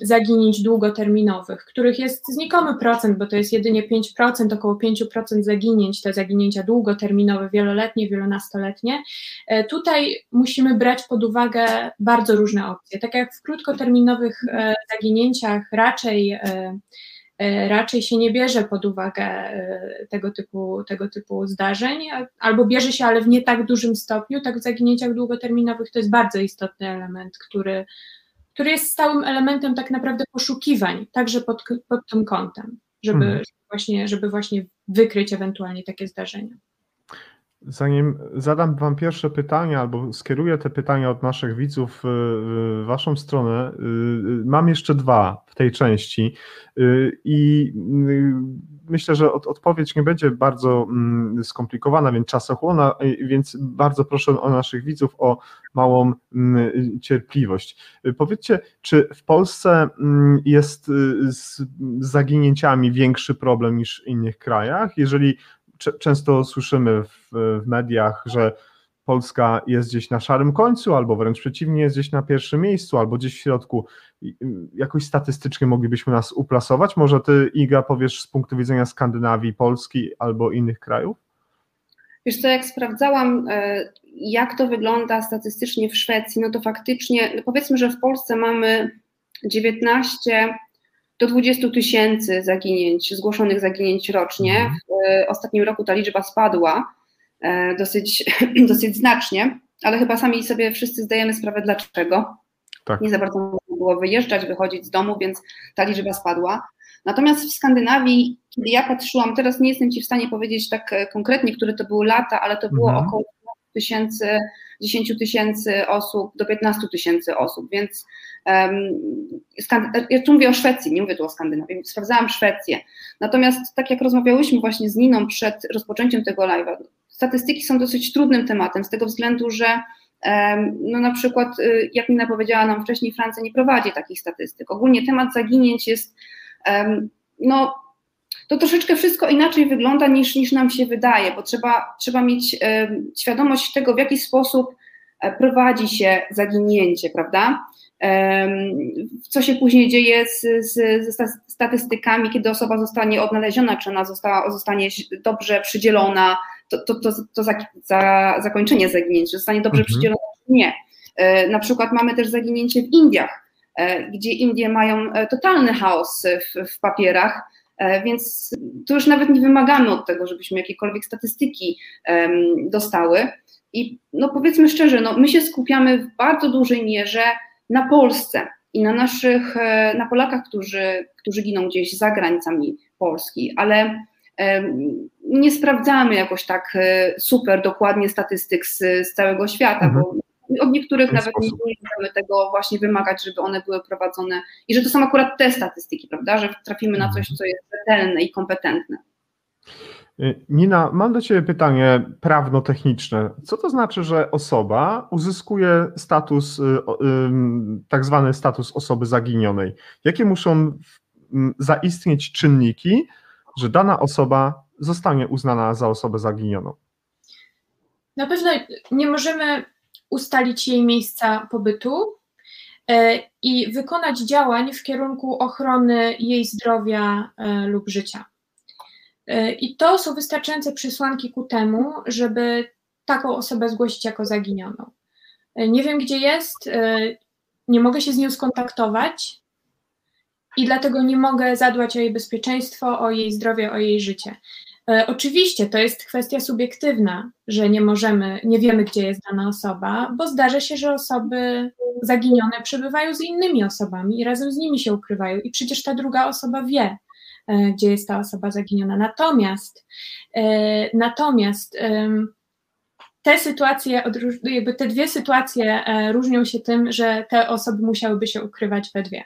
zaginięć długoterminowych, których jest znikomy procent, bo to jest jedynie 5%, około 5% zaginięć, te zaginięcia długoterminowe, wieloletnie, wielonastoletnie. E, tutaj musimy brać pod uwagę bardzo różne opcje. Tak jak w krótkoterminowych e, zaginięciach raczej e, raczej się nie bierze pod uwagę tego typu, tego typu zdarzeń, albo bierze się, ale w nie tak dużym stopniu, tak w zaginięciach długoterminowych to jest bardzo istotny element, który, który jest stałym elementem tak naprawdę poszukiwań, także pod, pod tym kątem, żeby, mhm. właśnie, żeby właśnie wykryć ewentualnie takie zdarzenia. Zanim zadam Wam pierwsze pytanie, albo skieruję te pytania od naszych widzów w Waszą stronę, y, y, mam jeszcze dwa w tej części. Y, I myślę, że odpowiedź nie będzie bardzo mm, skomplikowana, więc czasochłonna, więc bardzo proszę o naszych widzów o małą mm, cierpliwość. Powiedzcie, czy w Polsce mm, jest z zaginięciami większy problem niż w innych krajach? Jeżeli często słyszymy w, w mediach, że Polska jest gdzieś na szarym końcu, albo wręcz przeciwnie, jest gdzieś na pierwszym miejscu, albo gdzieś w środku. Jakoś statystycznie moglibyśmy nas uplasować? Może ty, Iga, powiesz z punktu widzenia Skandynawii, Polski albo innych krajów? Wiesz co, jak sprawdzałam, e, jak to wygląda statystycznie w Szwecji, no to faktycznie, no powiedzmy, że w Polsce mamy 19 do 20 tysięcy zaginięć, zgłoszonych zaginięć rocznie. Mhm. W e, ostatnim roku ta liczba spadła e, dosyć, dosyć znacznie, ale chyba sami sobie wszyscy zdajemy sprawę dlaczego. Tak. Nie za bardzo można było wyjeżdżać, wychodzić z domu, więc ta liczba spadła. Natomiast w Skandynawii, kiedy ja patrzyłam, teraz nie jestem Ci w stanie powiedzieć tak e, konkretnie, które to były lata, ale to było mhm. około tysięcy 10 tysięcy osób do 15 tysięcy osób, więc um, ja tu mówię o Szwecji, nie mówię tu o Skandynawii, sprawdzałam Szwecję. Natomiast tak jak rozmawiałyśmy właśnie z Niną przed rozpoczęciem tego live'a, statystyki są dosyć trudnym tematem z tego względu, że no na przykład, y, jak Nina powiedziała nam wcześniej, Francja nie prowadzi takich statystyk. Ogólnie temat zaginięć jest no, to troszeczkę wszystko inaczej wygląda niż, niż nam się wydaje, bo trzeba, trzeba mieć e, świadomość tego, w jaki sposób e, prowadzi się zaginięcie, prawda? E, co się później dzieje z, z, ze statystykami, kiedy osoba zostanie odnaleziona, czy ona została, zostanie dobrze przydzielona, to, to, to, to za, za zakończenie zaginięcia, zostanie dobrze mhm. przydzielona, czy nie. Na przykład mamy też zaginięcie w Indiach, gdzie Indie mają totalny chaos w, w papierach, więc tu już nawet nie wymagamy od tego, żebyśmy jakiekolwiek statystyki dostały. I no powiedzmy szczerze, no my się skupiamy w bardzo dużej mierze na Polsce i na naszych, e, na Polakach, którzy, którzy giną gdzieś za granicami Polski, ale nie sprawdzamy jakoś tak e, super dokładnie statystyk z, z całego świata, mhm. bo od niektórych nawet sposób. nie możemy tego właśnie wymagać, żeby one były prowadzone i że to są akurat te statystyki, prawda, że trafimy na coś, mhm. co jest rzetelne i kompetentne. Y, Nina, mam do Ciebie pytanie prawno-techniczne. Co to znaczy, że osoba uzyskuje status, y, tak zwany status osoby zaginionej? Jakie muszą zaistnieć czynniki, że dana osoba zostanie uznana za osobę zaginioną? Na pewno nie możemy ustalić jej miejsca pobytu e, i wykonać działań w kierunku ochrony jej zdrowia e, lub życia. E, I to są wystarczające przesłanki ku temu, żeby taką osobę zgłosić jako zaginioną. Nie wiem, gdzie jest, nie mogę się z nią skontaktować i dlatego nie mogę zadbać o jej bezpieczeństwo, o jej zdrowie, o jej życie. E, oczywiście to jest kwestia subiektywna, że nie możemy, nie wiemy, gdzie jest dana osoba, bo zdarza się, że osoby zaginione przebywają z innymi osobami i razem z nimi się ukrywają, i przecież ta druga osoba wie, gdzie jest ta osoba zaginiona. Natomiast, natomiast te sytuacje, jakby te dwie sytuacje różnią się tym, że te osoby musiałyby się ukrywać we dwie.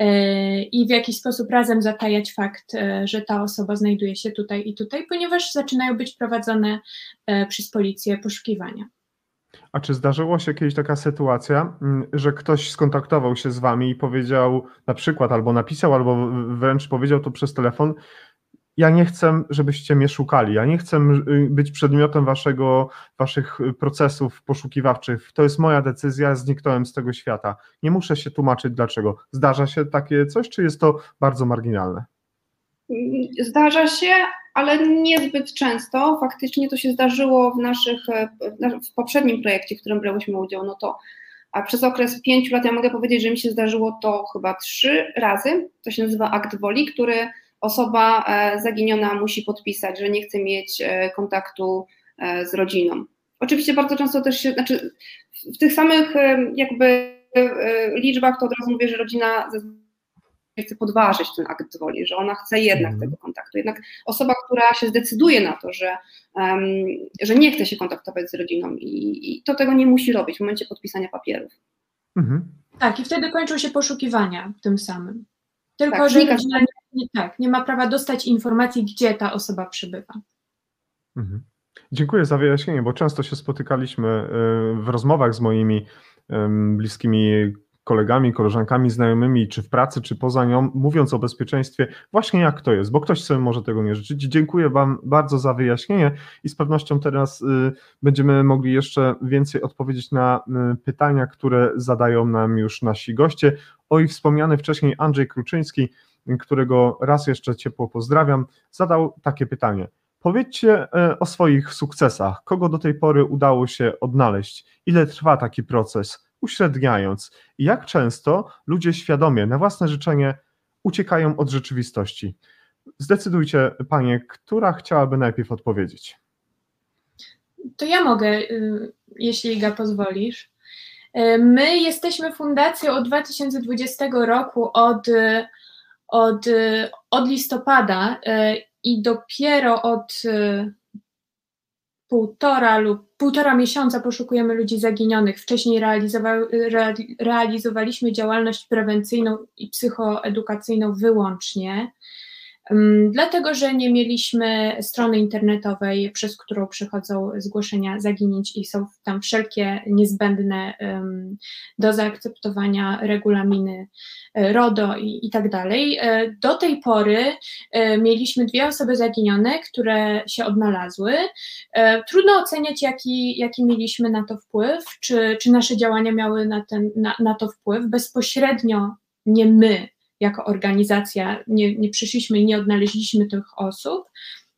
E, i w jakiś sposób razem zatajać fakt, e, że ta osoba znajduje się tutaj i tutaj, ponieważ zaczynają być prowadzone e, przez policję poszukiwania. A czy zdarzyła się kiedyś taka sytuacja, mm, że ktoś skontaktował się z wami i powiedział na przykład, albo napisał, albo wręcz powiedział to przez telefon, ja nie chcę, żebyście mnie szukali, ja nie chcę y, być przedmiotem waszego, waszych procesów poszukiwawczych. To jest moja decyzja, zniknąłem z tego świata. Nie muszę się tłumaczyć dlaczego. Zdarza się takie coś, czy jest to bardzo marginalne? Zdarza się, ale niezbyt często. Faktycznie to się zdarzyło w naszych, w poprzednim projekcie, w którym brałyśmy udział, no to a przez okres pięciu lat ja mogę powiedzieć, że mi się zdarzyło to chyba trzy razy. To się nazywa akt woli, który osoba e, zaginiona musi podpisać, że nie chce mieć e, kontaktu e, z rodziną. Oczywiście bardzo często też się, znaczy w tych samych jakby liczbach to od razu mówię, że rodzina chce podważyć ten akt woli, że ona chce jednak mhm. tego kontaktu. Jednak osoba, która się zdecyduje na to, że, um, że nie chce się kontaktować z rodziną i, i, to tego nie musi robić w momencie podpisania papierów. Mhm. Tak, i wtedy kończą się poszukiwania tym samym. Tylko, tak, że rodzina nie nie, tak, nie ma prawa dostać informacji, gdzie ta osoba przebywa. Mhm. Dziękuję za wyjaśnienie, bo często się spotykaliśmy y, w rozmowach z moimi bliskimi kolegami, koleżankami, znajomymi, czy w pracy, czy poza nią, mówiąc o bezpieczeństwie, właśnie jak to jest, bo ktoś sobie może tego nie życzyć. Dziękuję Wam bardzo za wyjaśnienie i z pewnością teraz y, będziemy mogli jeszcze więcej odpowiedzieć na y, pytania, które zadają nam już nasi goście. O ich wspomniany wcześniej Andrzej Kruczyński, którego raz jeszcze ciepło pozdrawiam, zadał takie pytanie. Powiedzcie e, o swoich sukcesach. Kogo do tej pory udało się odnaleźć? Ile trwa taki proces? Uśredniając, jak często ludzie świadomie, na własne życzenie, uciekają od rzeczywistości? Zdecydujcie, panie, która chciałaby najpierw odpowiedzieć. To ja mogę, y, jeśli Iga pozwolisz. E, my jesteśmy fundacją od 2020 roku, od od, y, od listopada y, i dopiero od y, półtora lub półtora miesiąca poszukujemy ludzi zaginionych. Wcześniej realizowaliśmy działalność prewencyjną i psychoedukacyjną wyłącznie. Dlatego, że nie mieliśmy strony internetowej, przez którą przychodzą zgłoszenia zaginięć i są tam wszelkie niezbędne do zaakceptowania regulaminy e, RODO i, i tak dalej. E, do tej pory e, mieliśmy dwie osoby zaginione, które się odnalazły. Trudno oceniać, jaki, jaki mieliśmy na to wpływ, czy, czy nasze działania miały na, ten, na, na to wpływ. Bezpośrednio nie my jako organizacja nie, nie przyszliśmy i nie odnaleźliśmy tych osób.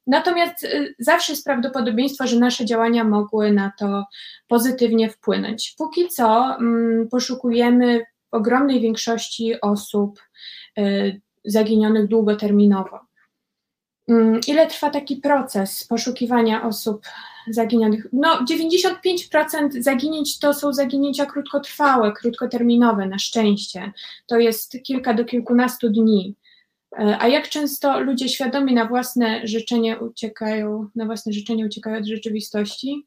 Natomiast y, zawsze jest prawdopodobieństwo, że nasze działania mogły na to pozytywnie wpłynąć. Póki co mm, poszukujemy w ogromnej większości osób y, zaginionych długoterminowo. Mm, ile trwa taki proces poszukiwania osób zaginionych? No, 95% zaginięć to są zaginięcia krótkotrwałe, krótkoterminowe, na szczęście. To jest kilka do kilkunastu dni. E, a jak często ludzie świadomi na własne życzenie uciekają, na własne życzenie uciekają od rzeczywistości?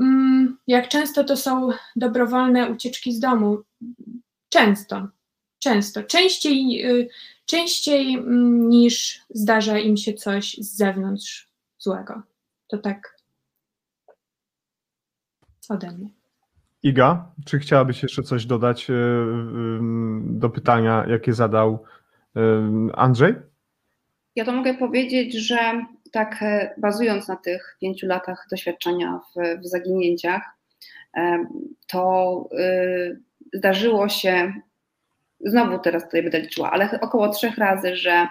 Mm, jak często to są dobrowolne ucieczki z domu? Często, często. Częściej y, częściej mm, niż zdarza im się coś z zewnątrz złego. To tak ode mnie. Iga, czy chciałabyś jeszcze coś dodać e, do pytania, jakie zadał Andrzej? Ja to mogę powiedzieć, że tak e, bazując na tych pięciu latach doświadczenia w, w zaginięciach, to y, zdarzyło się znowu teraz tutaj będę liczyła, ale około trzech razy, że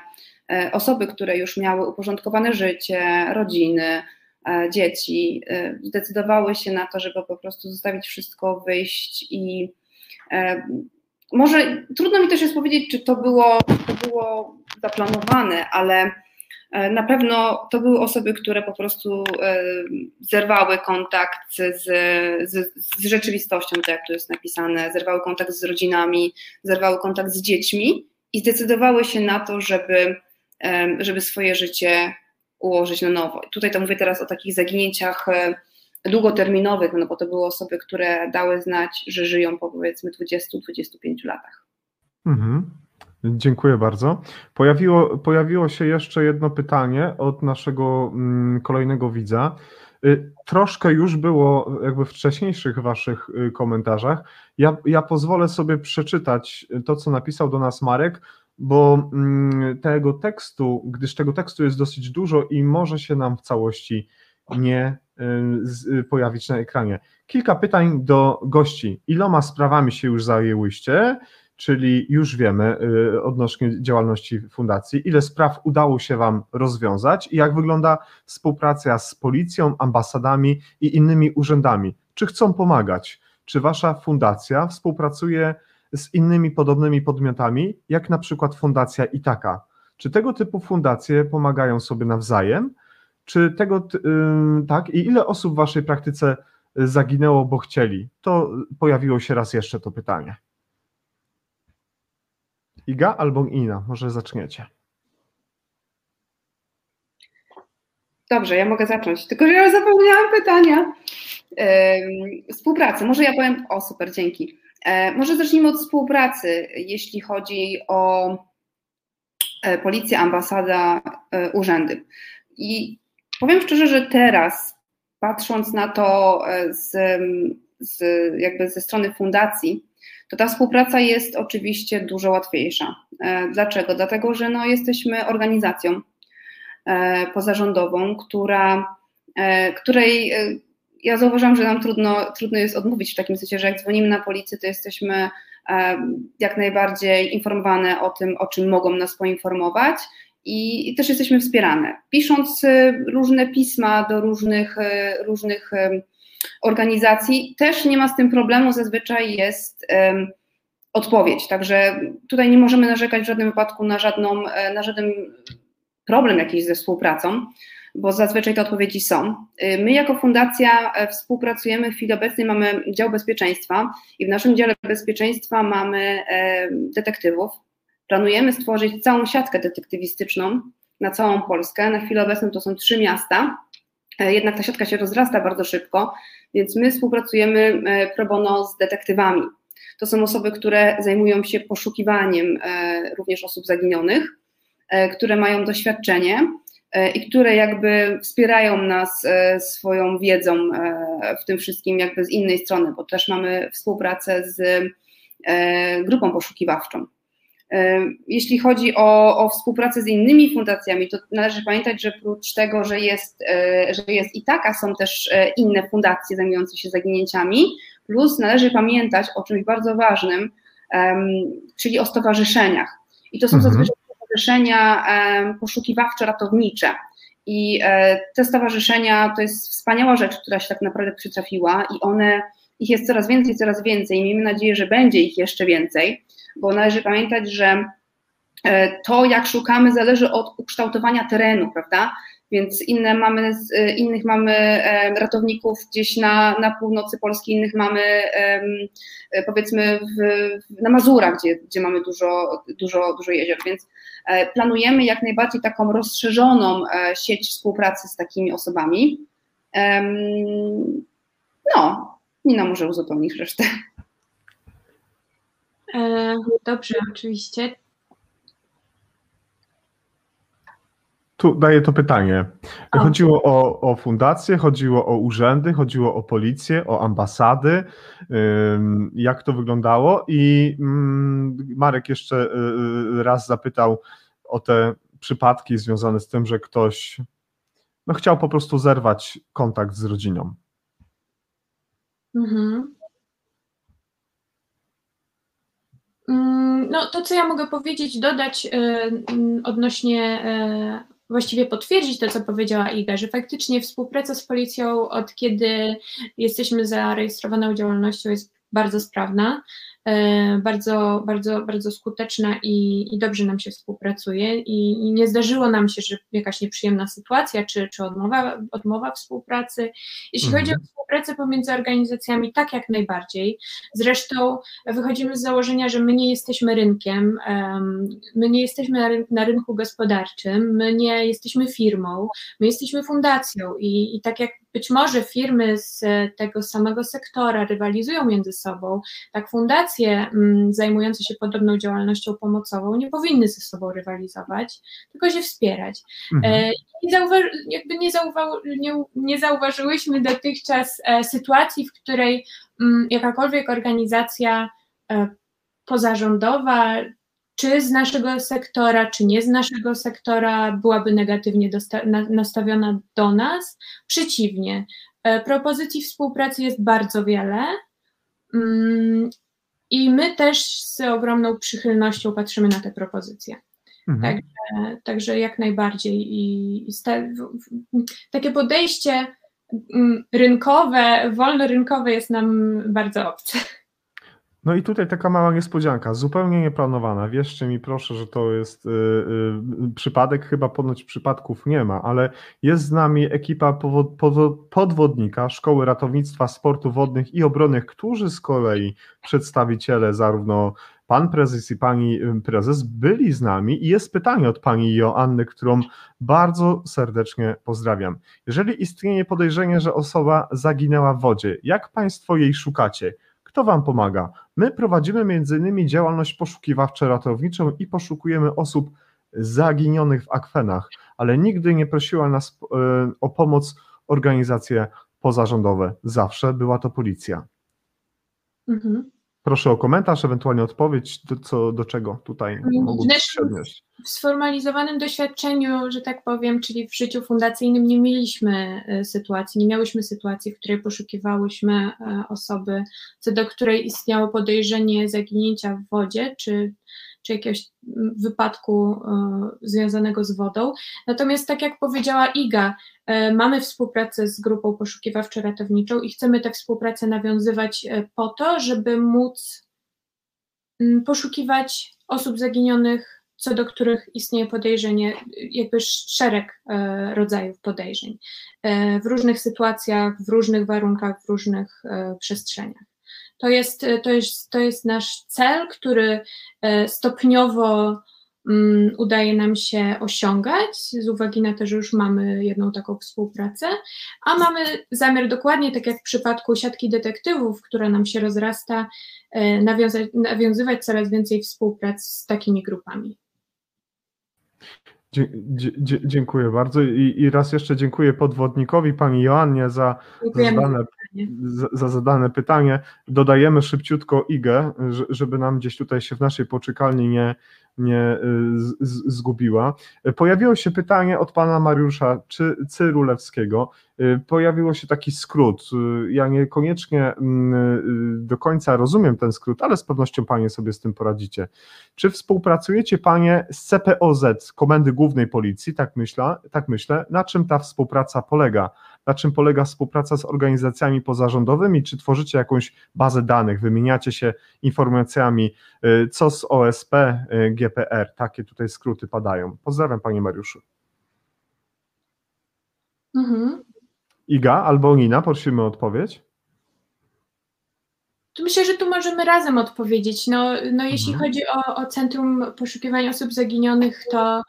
e, osoby, które już miały uporządkowane życie, rodziny, e, dzieci, e, zdecydowały się na to, żeby po prostu zostawić wszystko, wyjść i może trudno mi też jest powiedzieć, czy to było, to było zaplanowane, ale na pewno to były osoby, które po prostu zerwały kontakt z, z, z, rzeczywistością, tak jak tu jest napisane, zerwały kontakt z rodzinami, zerwały kontakt z dziećmi i zdecydowały się na to, żeby żeby swoje życie ułożyć na nowo. Tutaj to mówię teraz o takich zaginięciach e, długoterminowych, no bo to były osoby, które dały znać, że żyją po powiedzmy 20-25 latach. Mhm. Dziękuję bardzo. Pojawiło, pojawiło się jeszcze jedno pytanie od naszego mm, kolejnego widza. Y, troszkę już było jakby w wcześniejszych waszych y, komentarzach. Ja, ja pozwolę sobie przeczytać to, co napisał do nas Marek, bo mm, tego tekstu, gdyż tego tekstu jest dosyć dużo i może się nam w całości nie y, pojawić na ekranie. Kilka pytań do gości. Iloma sprawami się już zajęłyście? czyli już wiemy y, odnośnie działalności fundacji, ile spraw udało się Wam rozwiązać i jak wygląda współpraca z policją, ambasadami i innymi urzędami. Czy chcą pomagać? Czy Wasza fundacja współpracuje z innymi podobnymi podmiotami, jak na przykład Fundacja Itaka? Czy tego typu fundacje pomagają sobie nawzajem? Czy tego, tak? I ile osób w Waszej praktyce zaginęło, bo chcieli? To pojawiło się raz jeszcze to pytanie. Iga albo Ina? Może zaczniecie. Dobrze, ja mogę zacząć. Tylko, że ja zapomniałam pytania. Współpracy. Może ja powiem. O, super, dzięki. Yy, może zacznijmy od współpracy, jeśli chodzi o yy, policję, ambasada, e, urzędy. I powiem szczerze, że teraz, patrząc na to z, z, jakby ze strony fundacji, to ta współpraca jest oczywiście dużo łatwiejsza. E, dlaczego? Dlatego, że no, jesteśmy organizacją e, pozarządową, która, e, której ja zauważam, że nam trudno, trudno jest odmówić w takim sensie, że jak dzwonimy na policję, to jesteśmy jak najbardziej informowane o tym, o czym mogą nas poinformować i, też jesteśmy wspierane. Pisząc różne pisma do różnych, różnych organizacji też nie ma z tym problemu, zazwyczaj jest odpowiedź. Także tutaj nie możemy narzekać w żadnym wypadku na, żadną, e, na żaden problem jakiś ze współpracą, bo zazwyczaj te odpowiedzi są. Y, my jako fundacja e, współpracujemy w chwili obecnej, mamy dział bezpieczeństwa i w naszym dziale bezpieczeństwa mamy detektywów. Planujemy stworzyć całą siatkę detektywistyczną na całą Polskę. Na chwilę obecną to są trzy miasta E, jednak ta siatka się rozrasta bardzo szybko, więc my współpracujemy e, pro bono z detektywami. To są osoby, które zajmują się poszukiwaniem e, również osób zaginionych, które mają doświadczenie i które jakby wspierają nas swoją wiedzą w tym wszystkim jakby z innej strony, bo też mamy współpracę z grupą poszukiwawczą. Jeśli chodzi o, o, współpracę z innymi fundacjami, to należy pamiętać, że oprócz tego, że jest, e, że jest i taka, są też e, inne fundacje zajmujące się zaginięciami, plus należy pamiętać o czymś bardzo ważnym, czyli o stowarzyszeniach. I to są mhm. zazwyczaj stowarzyszenia poszukiwawczo-ratownicze. I e, te stowarzyszenia to jest wspaniała rzecz, która się tak naprawdę przytrafiła i one, ich jest coraz więcej, coraz więcej. Miejmy nadzieję, że będzie ich jeszcze więcej bo należy pamiętać, że e, to, jak szukamy, zależy od ukształtowania terenu, prawda? Więc inne mamy, e, innych mamy e, ratowników gdzieś na, na północy Polski, innych mamy powiedzmy w, na Mazurach, gdzie, gdzie mamy dużo, dużo, dużo jezior, więc planujemy jak najbardziej taką rozszerzoną sieć współpracy z takimi osobami. No, Nina może uzupełnić resztę. E, dobrze, oczywiście. Tu daję to pytanie. Chodziło o, o fundacje, chodziło o urzędy, chodziło o policję, o ambasady. Jak to wyglądało? I mm, Marek jeszcze y, y, raz zapytał o te przypadki związane z tym, że ktoś no, chciał po prostu zerwać kontakt z rodziną. Mhm. Mm, no, to co ja mogę powiedzieć, dodać mm, odnośnie, właściwie potwierdzić to, co powiedziała Iga, że faktycznie współpraca z policją od kiedy jesteśmy zarejestrowaną działalnością jest bardzo sprawna, bardzo, bardzo, bardzo skuteczna i, i dobrze nam się współpracuje i, i, nie zdarzyło nam się, że jakaś nieprzyjemna sytuacja czy, czy odmowa, odmowa współpracy. Jeśli mhm. chodzi o Współpracę pomiędzy organizacjami tak jak najbardziej. Zresztą wychodzimy z założenia, że my nie jesteśmy rynkiem, my nie jesteśmy na rynku gospodarczym, my nie jesteśmy firmą, my jesteśmy fundacją i, i tak jak być może firmy z tego samego sektora rywalizują między sobą, tak fundacje mm, zajmujące się podobną działalnością pomocową nie powinny ze sobą rywalizować, tylko się wspierać. Mhm. E, nie, zauważy, jakby nie, zauwa, nie, nie zauważyłyśmy dotychczas e, sytuacji, w której mm, jakakolwiek organizacja e, pozarządowa czy z naszego sektora, czy nie z naszego sektora byłaby negatywnie nastawiona do nas. Przeciwnie, e, propozycji współpracy jest bardzo wiele mm, i my też z ogromną przychylnością patrzymy na te propozycje. Mhm. Także, także jak najbardziej. I, i sta, takie podejście mm, rynkowe, wolnorynkowe jest nam bardzo obce. No i tutaj taka mała niespodzianka, zupełnie nieplanowana. Wierzcie mi proszę, że to jest yy, yy, przypadek, chyba ponoć przypadków nie ma, ale jest z nami ekipa podwodnika Szkoły Ratownictwa Sportu Wodnych i Obronnych, którzy z kolei przedstawiciele zarówno pan prezes i pani prezes byli z nami i jest pytanie od pani Joanny, którą bardzo serdecznie pozdrawiam. Jeżeli istnieje podejrzenie, że osoba zaginęła w wodzie, jak państwo jej szukacie? Kto Wam pomaga? My prowadzimy m.in. działalność poszukiwawczo-ratowniczą i poszukujemy osób zaginionych w akwenach, ale nigdy nie prosiła nas e, o pomoc organizacje pozarządowe. Zawsze była to policja. Mhm. Proszę o komentarz, ewentualnie odpowiedź, do, co, do czego tutaj mm, się odnieść. W sformalizowanym doświadczeniu, że tak powiem, czyli w życiu fundacyjnym nie mieliśmy e, sytuacji, nie miałyśmy sytuacji, w której poszukiwałyśmy e, osoby, co do której istniało podejrzenie zaginięcia w wodzie, czy czy jakiegoś mm, wypadku e, związanego z wodą. Natomiast, tak jak powiedziała Iga, e, mamy współpracę z grupą poszukiwawczo-ratowniczą i chcemy tę współpracę nawiązywać e, po to, żeby móc mm, poszukiwać osób zaginionych co do których istnieje podejrzenie, jakby szereg rodzajów podejrzeń w różnych sytuacjach, w różnych warunkach, w różnych przestrzeniach. To jest, to jest, to jest nasz cel, który e, stopniowo mm, udaje nam się osiągać, z uwagi na to, że już mamy jedną taką współpracę, a mamy zamiar dokładnie, tak jak w przypadku siatki detektywów, która nam się rozrasta, e, nawiązywać coraz więcej współprac z takimi grupami. Dziękuję bardzo I, i, raz jeszcze dziękuję podwodnikowi, pani Joannie za zadane za, za zadane pytanie. Dodajemy szybciutko IGę, żeby nam gdzieś tutaj się w naszej poczekalni nie, nie y, zgubiła. Pojawiło się pytanie od pana Mariusza czy Cyrulewskiego. Y, pojawiło się taki skrót. Y, ja niekoniecznie mm, do końca rozumiem ten skrót, ale z pewnością panie sobie z tym poradzicie. Czy współpracujecie panie z CPOZ, Komendy Głównej Policji? Tak myślę, tak myślę. Na czym ta współpraca polega? Na czym polega współpraca z organizacjami pozarządowymi? Czy tworzycie jakąś bazę danych, wymieniacie się informacjami, co z OSP, GPR. Takie tutaj skróty padają. Pozdrawiam Panie Mariuszu. Mhm. Iga albo Nina, prosimy o odpowiedź. myślę, że tu możemy razem odpowiedzieć. No, no jeśli mhm. chodzi o, o Centrum Poszukiwania Osób Zaginionych, to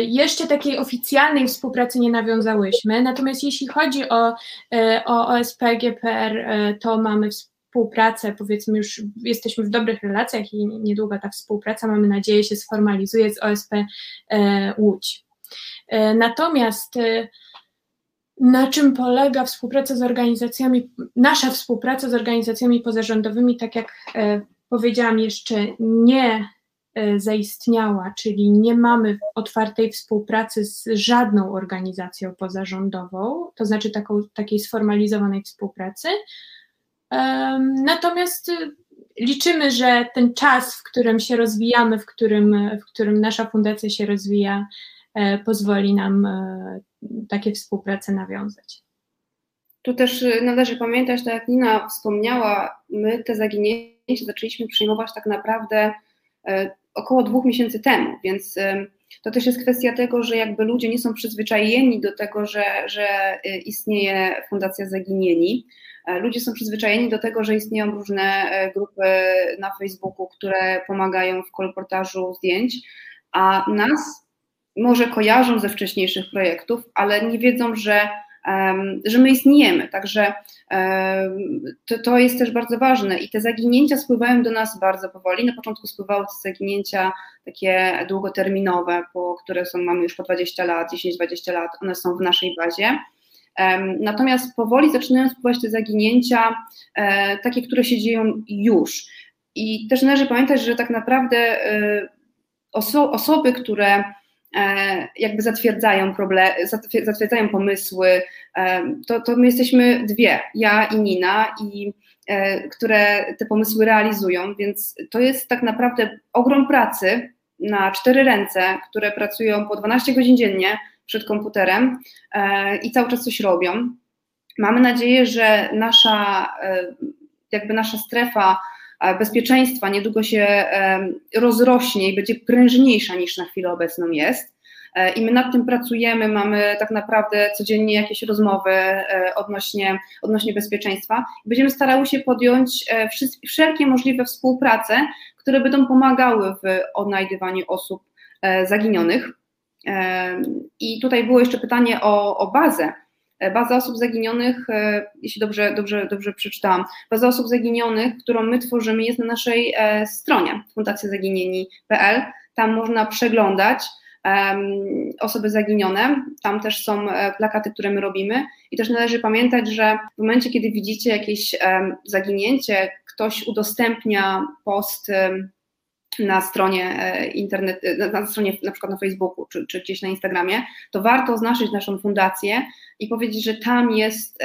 jeszcze takiej oficjalnej współpracy nie nawiązałyśmy. Natomiast jeśli chodzi o, e, o OSP, GPR, e, to mamy współpracę powiedzmy już jesteśmy w dobrych relacjach i niedługo ta współpraca, mamy nadzieję, się sformalizuje z OSP e, Łódź. E, natomiast e, na czym polega współpraca z organizacjami, nasza współpraca z organizacjami pozarządowymi, tak jak powiedziałam, jeszcze nie zaistniała, czyli nie mamy otwartej współpracy z żadną organizacją pozarządową, to znaczy taką, takiej sformalizowanej współpracy. Natomiast y, liczymy, że ten czas, w którym się rozwijamy, w którym, w którym nasza fundacja się rozwija, e, pozwoli nam e, takie współpracę nawiązać. Tu też y, należy pamiętać, tak jak Nina wspomniała, my te zaginięcia zaczęliśmy przyjmować tak naprawdę e, około dwóch miesięcy temu, więc to też jest kwestia tego, że jakby ludzie nie są przyzwyczajeni do tego, że, że istnieje Fundacja Zaginieni. Ludzie są przyzwyczajeni do tego, że istnieją różne grupy na Facebooku, które pomagają w kolportażu zdjęć, a nas może kojarzą ze wcześniejszych projektów, ale nie wiedzą, że że my istniejemy. Także to, to jest też bardzo ważne i te zaginięcia spływają do nas bardzo powoli. Na początku spływały te zaginięcia takie długoterminowe, po, które są, mamy już po 20 lat, 10-20 lat, one są w naszej bazie. Natomiast powoli zaczynają spływać te zaginięcia, e, takie, które się dzieją już. I też należy pamiętać, że tak naprawdę e, oso osoby, które jakby zatwierdzają problemy, zatwierdzają pomysły, e, to, to my jesteśmy dwie, ja i Nina, i e, które te pomysły realizują, więc to jest tak naprawdę ogrom pracy na cztery ręce, które pracują po 12 godzin dziennie przed komputerem i cały czas coś robią. Mamy nadzieję, że nasza, jakby nasza strefa bezpieczeństwa niedługo się rozrośnie i będzie prężniejsza niż na chwilę obecną jest. E, I my nad tym pracujemy, mamy tak naprawdę codziennie jakieś rozmowy e, odnośnie, odnośnie bezpieczeństwa. Będziemy starały się podjąć e, wszelkie możliwe współprace, które będą pomagały w odnajdywaniu osób zaginionych. I tutaj było jeszcze pytanie o, o bazę. Baza osób zaginionych, jeśli dobrze, dobrze, dobrze przeczytałam, baza osób zaginionych, którą my tworzymy, jest na naszej stronie fundacjazaginieni.pl. Tam można przeglądać osoby zaginione. Tam też są e, plakaty, które my robimy. I też należy pamiętać, że w momencie, kiedy widzicie jakieś zaginięcie, ktoś udostępnia post na stronie e, internet, e, na stronie na przykład na Facebooku czy, czy gdzieś na Instagramie, to warto oznaczyć naszą fundację i powiedzieć, że tam jest,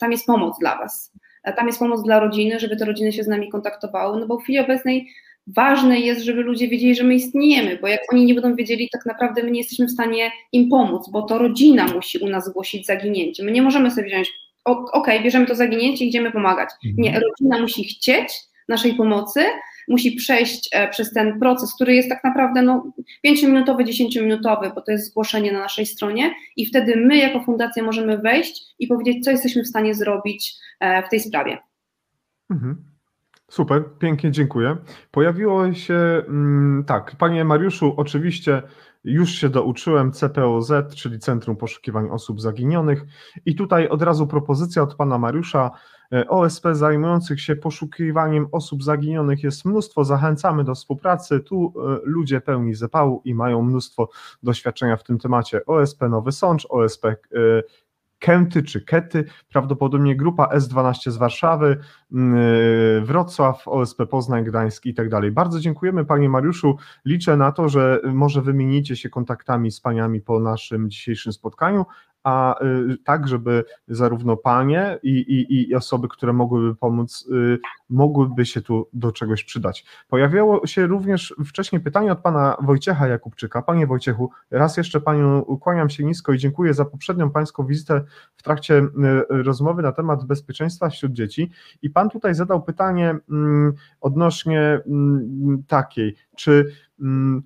tam jest pomoc dla Was. Tam jest pomoc dla rodziny, żeby te rodziny się z nami kontaktowały, no bo w chwili obecnej ważne jest, żeby ludzie wiedzieli, że my istniejemy, bo jak oni nie będą wiedzieli, tak naprawdę my nie jesteśmy w stanie im pomóc, bo to rodzina musi u nas zgłosić zaginięcie. My nie możemy sobie wziąć, ok, okay, bierzemy to zaginięcie i idziemy pomagać. Nie, mhm. rodzina musi chcieć naszej pomocy, musi przejść e, przez ten proces, który jest tak naprawdę no, 5-minutowy, 10-minutowy, bo to jest zgłoszenie na naszej stronie i wtedy my jako fundacja możemy wejść i powiedzieć, co jesteśmy w stanie zrobić e, w tej sprawie. Mhm. Super, pięknie dziękuję. Pojawiło się, mm, tak, panie Mariuszu, oczywiście już się douczyłem CPOZ, czyli Centrum Poszukiwań Osób Zaginionych i tutaj od razu propozycja od pana Mariusza, OSP zajmujących się poszukiwaniem osób zaginionych jest mnóstwo, zachęcamy do współpracy, tu e, ludzie pełni zapału i mają mnóstwo doświadczenia w tym temacie. OSP Nowy Sącz, OSP Kenty czy Kety, prawdopodobnie grupa S12 z Warszawy, Wrocław, OSP Poznań, Gdańsk i tak dalej. Bardzo dziękujemy Panie Mariuszu. Liczę na to, że może wymienicie się kontaktami z Paniami po naszym dzisiejszym spotkaniu, a y, tak, żeby zarówno panie i, i, i osoby, które mogłyby pomóc, y, mogłyby się tu do czegoś przydać. Pojawiało się również wcześniej pytanie od pana Wojciecha Jakubczyka. Panie Wojciechu, raz jeszcze panią ukłaniam się nisko i dziękuję za poprzednią pańską wizytę w trakcie y, rozmowy na temat bezpieczeństwa wśród dzieci. I pan tutaj zadał pytanie mm, odnośnie mm, takiej, czy mm,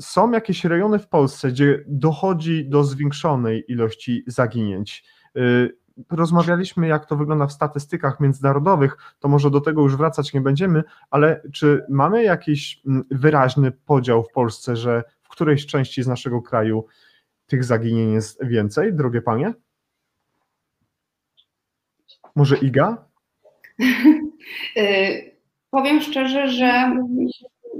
są jakieś rejony w Polsce, gdzie dochodzi do zwiększonej ilości zaginięć. Y, rozmawialiśmy, jak to wygląda w statystykach międzynarodowych, to może do tego już wracać nie będziemy, ale czy mamy jakiś mm, wyraźny podział w Polsce, że w którejś części z naszego kraju tych zaginień jest więcej, drogie panie? Może Iga? Y, powiem szczerze, że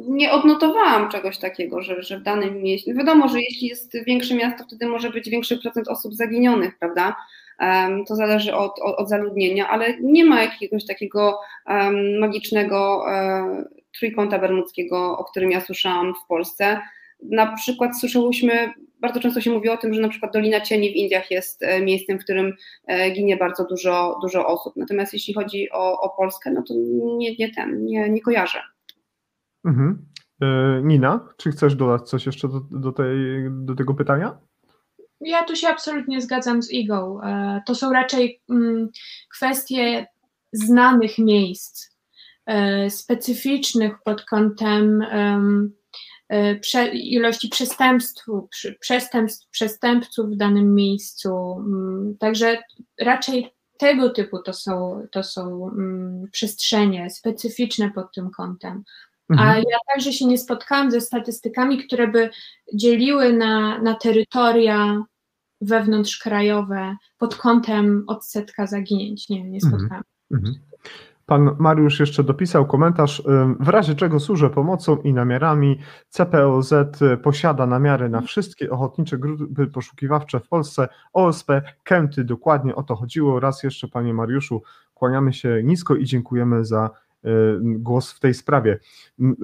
nie odnotowałam czegoś takiego, że, że w danym mieście. Wiadomo, że jeśli jest większe miasto, wtedy może być większy procent osób zaginionych, prawda? Um, to zależy od, od, od, zaludnienia, ale nie ma jakiegoś takiego um, magicznego um, trójkąta bermudzkiego, o którym ja słyszałam w Polsce. Na przykład słyszałyśmy, bardzo często się mówi o tym, że na przykład Dolina Cieni w Indiach jest e, miejscem, w którym e, ginie bardzo dużo, dużo osób. Natomiast jeśli chodzi o, o Polskę, no to nie, nie ten, nie, nie kojarzę. Mhm. E, Nina, czy chcesz dodać coś jeszcze do, do, tej, do tego pytania? Ja tu się absolutnie zgadzam z Igą. E, to są raczej mm, kwestie znanych miejsc, e, specyficznych pod kątem ilości przestępstw, przestępstw, przestępców w danym miejscu. Mm, także raczej tego typu to są, to są mm, przestrzenie specyficzne pod tym kątem. Mhm. A ja także się nie spotkałam ze statystykami, które by dzieliły na, na terytoria wewnątrzkrajowe pod kątem odsetka zaginięć. Nie, nie mhm. spotkałam. Mhm. Pan Mariusz jeszcze dopisał komentarz, w razie czego służę pomocą i namiarami. CPOZ posiada namiary na wszystkie ochotnicze grupy poszukiwawcze w Polsce, OSP, Kęty, dokładnie o to chodziło. Raz jeszcze Panie Mariuszu, kłaniamy się nisko i dziękujemy za Y, głos w tej sprawie.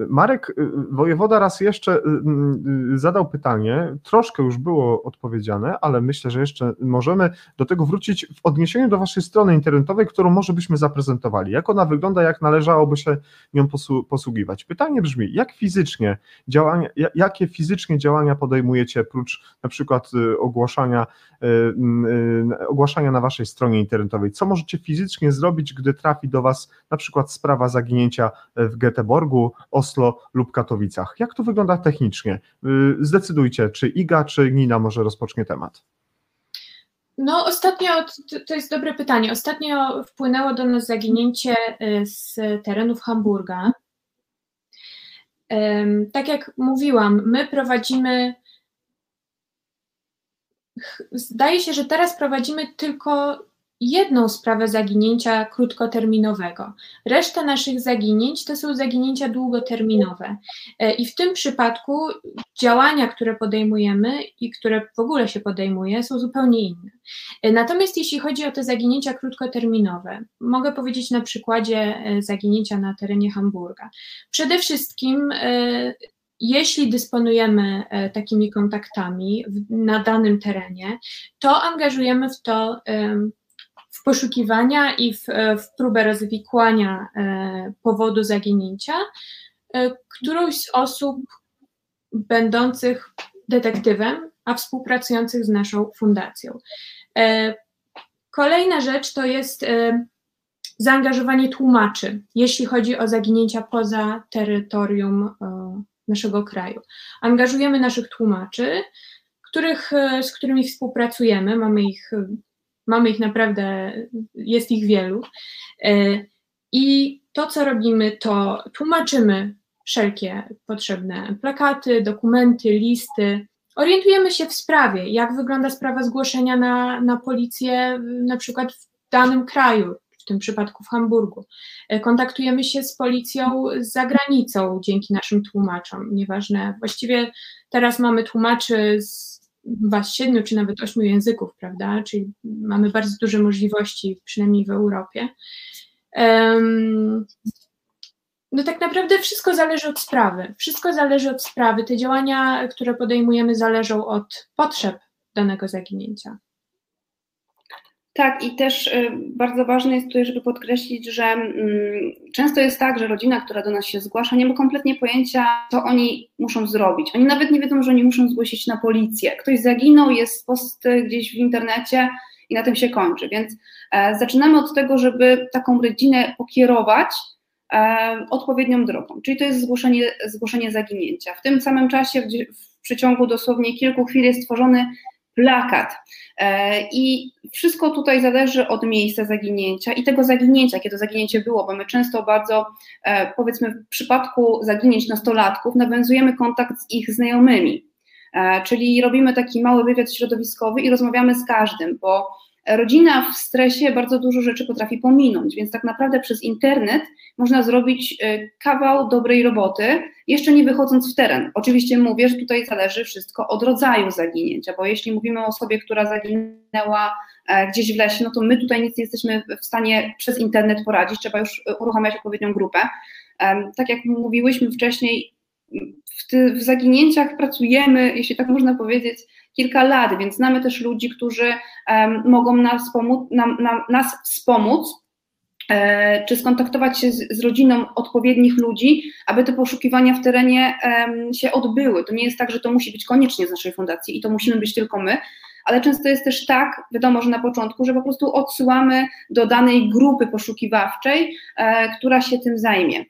Marek y, Wojewoda raz jeszcze y, zadał pytanie, troszkę już było odpowiedziane, ale myślę, że jeszcze możemy do tego wrócić w odniesieniu do Waszej strony internetowej, którą może byśmy zaprezentowali. Jak ona wygląda, jak należałoby się nią posługiwać? Pytanie brzmi, jak fizycznie działania, jakie fizycznie działania podejmujecie, prócz na przykład ogłaszania, ogłaszania na Waszej stronie internetowej? Co możecie fizycznie zrobić, gdy trafi do Was na przykład sprawa zaginięcia w Göteborgu, Oslo lub Katowicach. Jak to wygląda technicznie? Y, zdecydujcie, czy Iga, czy Nina może rozpocznie temat. No, ostatnio, to jest dobre pytanie. Ostatnio wpłynęło do nas zaginięcie y, z terenów Hamburga. Tak jak mówiłam, my prowadzimy. Zdaje się, że teraz prowadzimy tylko jedną sprawę zaginięcia krótkoterminowego. Reszta naszych zaginięć to są zaginięcia długoterminowe. E, I w tym przypadku działania, które podejmujemy i które w ogóle się podejmuje, są zupełnie inne. E, natomiast jeśli chodzi o te zaginięcia krótkoterminowe, mogę powiedzieć na przykładzie e, zaginięcia na terenie Hamburga. Przede wszystkim jeśli dysponujemy takimi kontaktami na danym terenie, to angażujemy w to poszukiwania i w, e, w próbę rozwikłania e, powodu zaginięcia e, którąś z osób będących detektywem, a współpracujących z naszą fundacją. Kolejna rzecz to jest zaangażowanie tłumaczy, jeśli chodzi o zaginięcia poza terytorium naszego kraju. Angażujemy naszych tłumaczy, których, z którymi współpracujemy, mamy ich Mamy ich naprawdę, jest ich wielu. E, I to, co robimy, to tłumaczymy wszelkie potrzebne plakaty, dokumenty, listy. Orientujemy się w sprawie, jak wygląda sprawa zgłoszenia na, na policję, na przykład w danym kraju, w tym przypadku w Hamburgu. E, kontaktujemy się z policją za granicą dzięki naszym tłumaczom. Nieważne, właściwie teraz mamy tłumaczy z was siedmiu czy nawet ośmiu języków, prawda? Czyli mamy bardzo duże możliwości, przynajmniej w Europie. Um, no tak naprawdę wszystko zależy od sprawy. Wszystko zależy od sprawy. Te działania, które podejmujemy, zależą od potrzeb danego zaginięcia. Tak, i też y, bardzo ważne jest tutaj, żeby podkreślić, że mm, często jest tak, że rodzina, która do nas się zgłasza, nie ma kompletnie pojęcia, co oni muszą zrobić. Oni nawet nie wiedzą, że oni muszą zgłosić na policję. Ktoś zaginął, jest post gdzieś w internecie i na tym się kończy. Więc e, zaczynamy od tego, żeby taką rodzinę pokierować e, odpowiednią drogą. Czyli to jest zgłoszenie, zgłoszenie zaginięcia. W tym samym czasie, w, w przeciągu dosłownie kilku chwil jest stworzony plakat. E, I wszystko tutaj zależy od miejsca zaginięcia i tego zaginięcia, kiedy to zaginięcie było, bo my często bardzo, e, powiedzmy, w przypadku zaginięć nastolatków nawiązujemy kontakt z ich znajomymi. E, czyli robimy taki mały wywiad środowiskowy i rozmawiamy z każdym, bo rodzina w stresie bardzo dużo rzeczy potrafi pominąć, więc tak naprawdę przez internet można zrobić y, kawał dobrej roboty, jeszcze nie wychodząc w teren. Oczywiście mówię, że tutaj zależy wszystko od rodzaju zaginięcia, bo jeśli mówimy o osobie, która zaginęła e, gdzieś w lesie, no to my tutaj nic nie jesteśmy w stanie przez internet poradzić, trzeba już uruchamiać odpowiednią grupę. Tak jak mówiłyśmy wcześniej, w, ty, w zaginięciach pracujemy, jeśli tak można powiedzieć, kilka lat, więc znamy też ludzi, którzy um, mogą nas, pomóc, nam, nam, nas wspomóc E, czy skontaktować się z, z, rodziną odpowiednich ludzi, aby te poszukiwania w terenie się odbyły. To nie jest tak, że to musi być koniecznie z naszej fundacji i to musimy być tylko my, ale często jest też tak, wiadomo, że na początku, że po prostu odsyłamy do danej grupy poszukiwawczej, e, która się tym zajmie.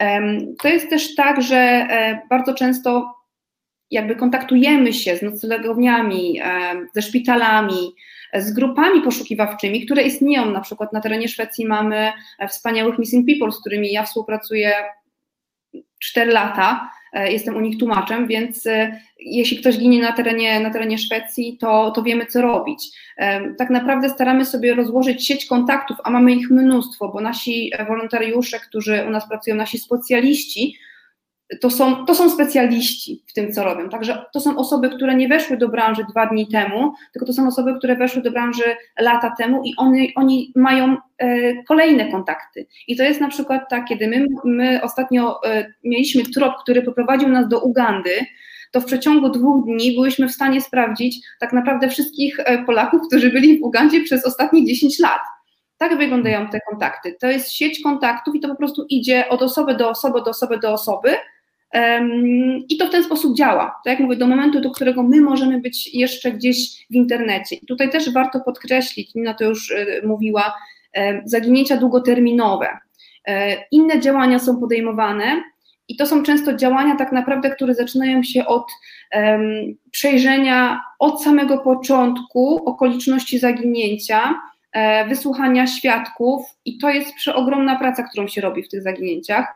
E, to jest też tak, że e, bardzo często jakby kontaktujemy się z noclegowniami, ze szpitalami, z grupami poszukiwawczymi, które istnieją. Na przykład na terenie Szwecji mamy wspaniałych Missing People, z którymi ja współpracuję 4 lata. E, jestem u nich tłumaczem, więc e, jeśli ktoś ginie na terenie, na terenie Szwecji, to, to wiemy, co robić. E, tak naprawdę staramy sobie rozłożyć sieć kontaktów, a mamy ich mnóstwo, bo nasi wolontariusze, którzy u nas pracują, nasi specjaliści, to są, to są specjaliści w tym, co robią. Także to są osoby, które nie weszły do branży dwa dni temu, tylko to są osoby, które weszły do branży lata temu i one, oni mają e, kolejne kontakty. I to jest na przykład tak, kiedy my, my ostatnio e, mieliśmy trop, który poprowadził nas do Ugandy, to w przeciągu dwóch dni byliśmy w stanie sprawdzić tak naprawdę wszystkich e, Polaków, którzy byli w Ugandzie przez ostatnie 10 lat. Tak wyglądają te kontakty. To jest sieć kontaktów i to po prostu idzie od osoby do osoby, do osoby do osoby, i to w ten sposób działa. Tak jak mówię, do momentu, do którego my możemy być jeszcze gdzieś w internecie. I tutaj też warto podkreślić, Nina to już y, mówiła, zaginięcia długoterminowe. E, inne działania są podejmowane i to są często działania tak naprawdę, które zaczynają się od przejrzenia od samego początku okoliczności zaginięcia, e, wysłuchania świadków i to jest przeogromna praca, którą się robi w tych zaginięciach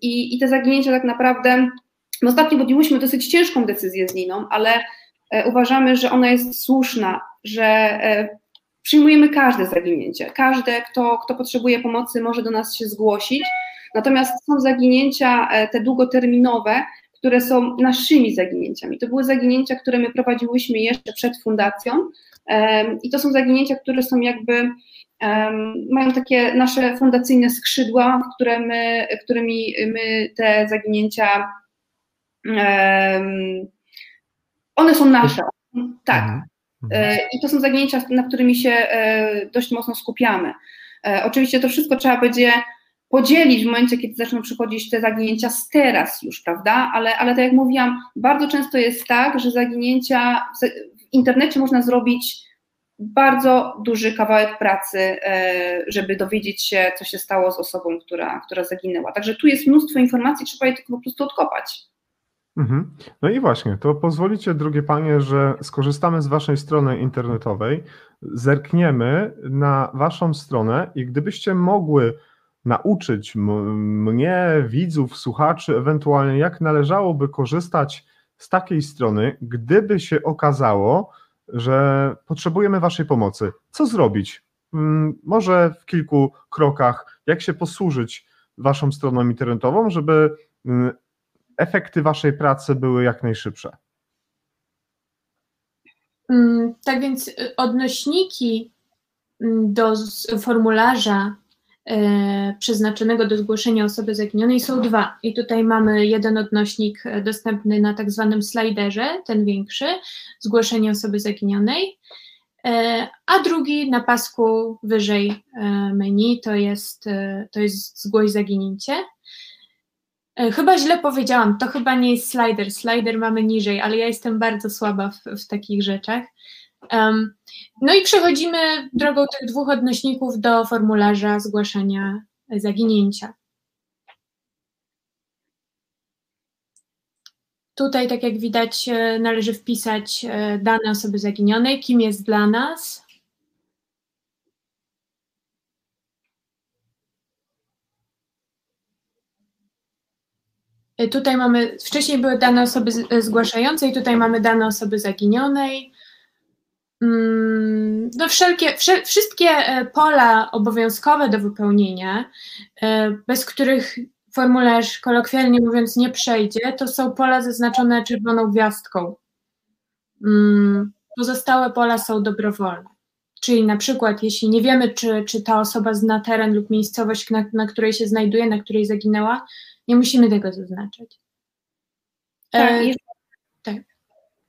i, I te zaginięcia tak naprawdę, my ostatnio podjęłyśmy dosyć ciężką decyzję z Niną, ale e, uważamy, że ona jest słuszna, że e, przyjmujemy każde zaginięcie. Każde, kto, kto potrzebuje pomocy, może do nas się zgłosić. Natomiast są zaginięcia e, te długoterminowe, które są naszymi zaginięciami. To były zaginięcia, które my prowadziłyśmy jeszcze przed fundacją. I to są zaginięcia, które są jakby mają takie nasze fundacyjne skrzydła, które my, którymi my te zaginięcia one są nasze. Tak. Mhm. E, I to są zaginięcia, na którymi się e, dość mocno skupiamy. E, oczywiście to wszystko trzeba będzie podzielić w momencie, kiedy zaczną przychodzić te zaginięcia z teraz już, prawda? Ale, ale tak jak mówiłam, bardzo często jest tak, że zaginięcia w internecie można zrobić bardzo duży kawałek pracy, e, żeby dowiedzieć się, co się stało z osobą, która, która zaginęła. Także tu jest mnóstwo informacji, trzeba je tylko po prostu odkopać. Mhm. No i właśnie, to pozwolicie, drogie panie, że skorzystamy z waszej strony internetowej, zerkniemy na waszą stronę i gdybyście mogły nauczyć mnie, widzów, słuchaczy, ewentualnie jak należałoby korzystać z takiej strony, gdyby się okazało, że potrzebujemy Waszej pomocy. Co zrobić? Mm, może w kilku krokach, jak się posłużyć Waszą stroną internetową, żeby mm, efekty Waszej pracy były jak najszybsze? Mm, tak więc y, odnośniki do formularza przeznaczonego do zgłoszenia osoby zaginionej są dwa. I tutaj mamy jeden odnośnik e, dostępny na tak zwanym sliderze, ten większy, zgłoszenie osoby zaginionej, e, a drugi na pasku wyżej menu to jest, to jest zgłoś zaginięcie. Chyba źle powiedziałam, to chyba nie jest slider, slider mamy niżej, ale ja jestem bardzo słaba w, w takich rzeczach. No i przechodzimy drogą tych dwóch odnośników do formularza zgłaszania zaginięcia. Tutaj, tak jak widać, e, należy wpisać e, dane osoby zaginionej, kim jest dla nas. E, tutaj mamy, wcześniej były dane osoby zgłaszającej, tutaj mamy dane osoby zaginionej. Mm, no wszelkie, wszystkie e, pola obowiązkowe do wypełnienia, e, bez których formularz kolokwialnie mówiąc nie przejdzie, to są pola zaznaczone czerwoną gwiazdką. Mm, pozostałe pola są dobrowolne. Czyli na przykład, jeśli nie wiemy, czy, czy ta osoba zna teren lub miejscowość, na, na której się znajduje, na której zaginęła, nie musimy tego zaznaczać. Tak, e, tak.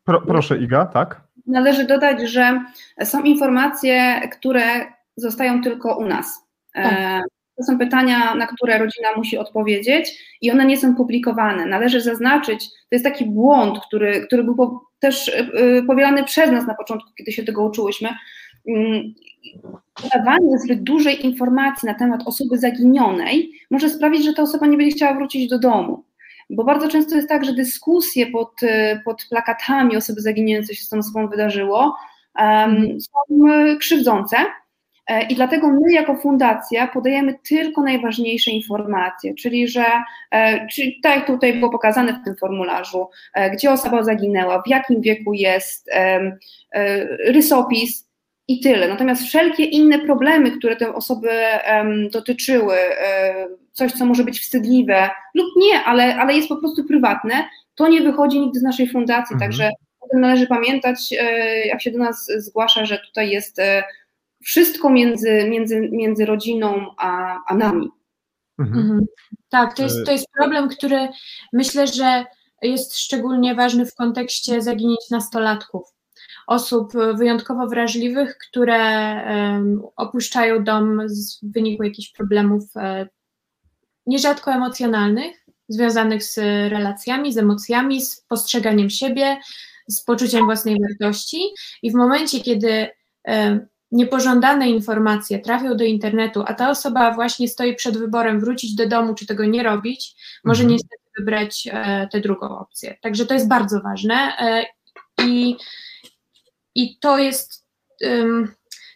Pro, proszę, Iga, tak? Należy dodać, że są informacje, które zostają tylko u nas. E, tak. To są pytania, na które rodzina musi odpowiedzieć i one nie są publikowane. Należy zaznaczyć, to jest taki błąd, który, który był po, też e, powielany przez nas na początku, kiedy się tego uczyłyśmy. Mm, Dawanie zbyt dużej informacji na temat osoby zaginionej może sprawić, że ta osoba nie będzie chciała wrócić do domu. Bo bardzo często jest tak, że dyskusje pod, pod plakatami osoby zaginięte, co się z tą osobą wydarzyło, um, są krzywdzące. E, I dlatego my jako fundacja podajemy tylko najważniejsze informacje, czyli że, e, czyli tak jak tutaj było pokazane w tym formularzu, e, gdzie osoba zaginęła, w jakim wieku jest, rysopis i tyle. Natomiast wszelkie inne problemy, które te osoby dotyczyły, coś, co może być wstydliwe lub nie, ale, ale jest po prostu prywatne, to nie wychodzi nigdy z naszej fundacji, mhm. także o tym należy pamiętać, jak się do nas zgłasza, że tutaj jest wszystko między, między, między rodziną a, a nami. Mhm. mhm. Tak, to jest, to jest problem, który myślę, że jest szczególnie ważny w kontekście zaginięć nastolatków. Osób wyjątkowo wrażliwych, które opuszczają dom w wyniku jakichś problemów nierzadko emocjonalnych, związanych z relacjami, z emocjami, z postrzeganiem siebie, z poczuciem własnej wartości. I w momencie, kiedy um, niepożądane informacje trafią do internetu, a ta osoba właśnie stoi przed wyborem wrócić do domu, czy tego nie robić, może mhm. niestety wybrać e, tę drugą opcję. Także to jest bardzo ważne e, i, i to jest.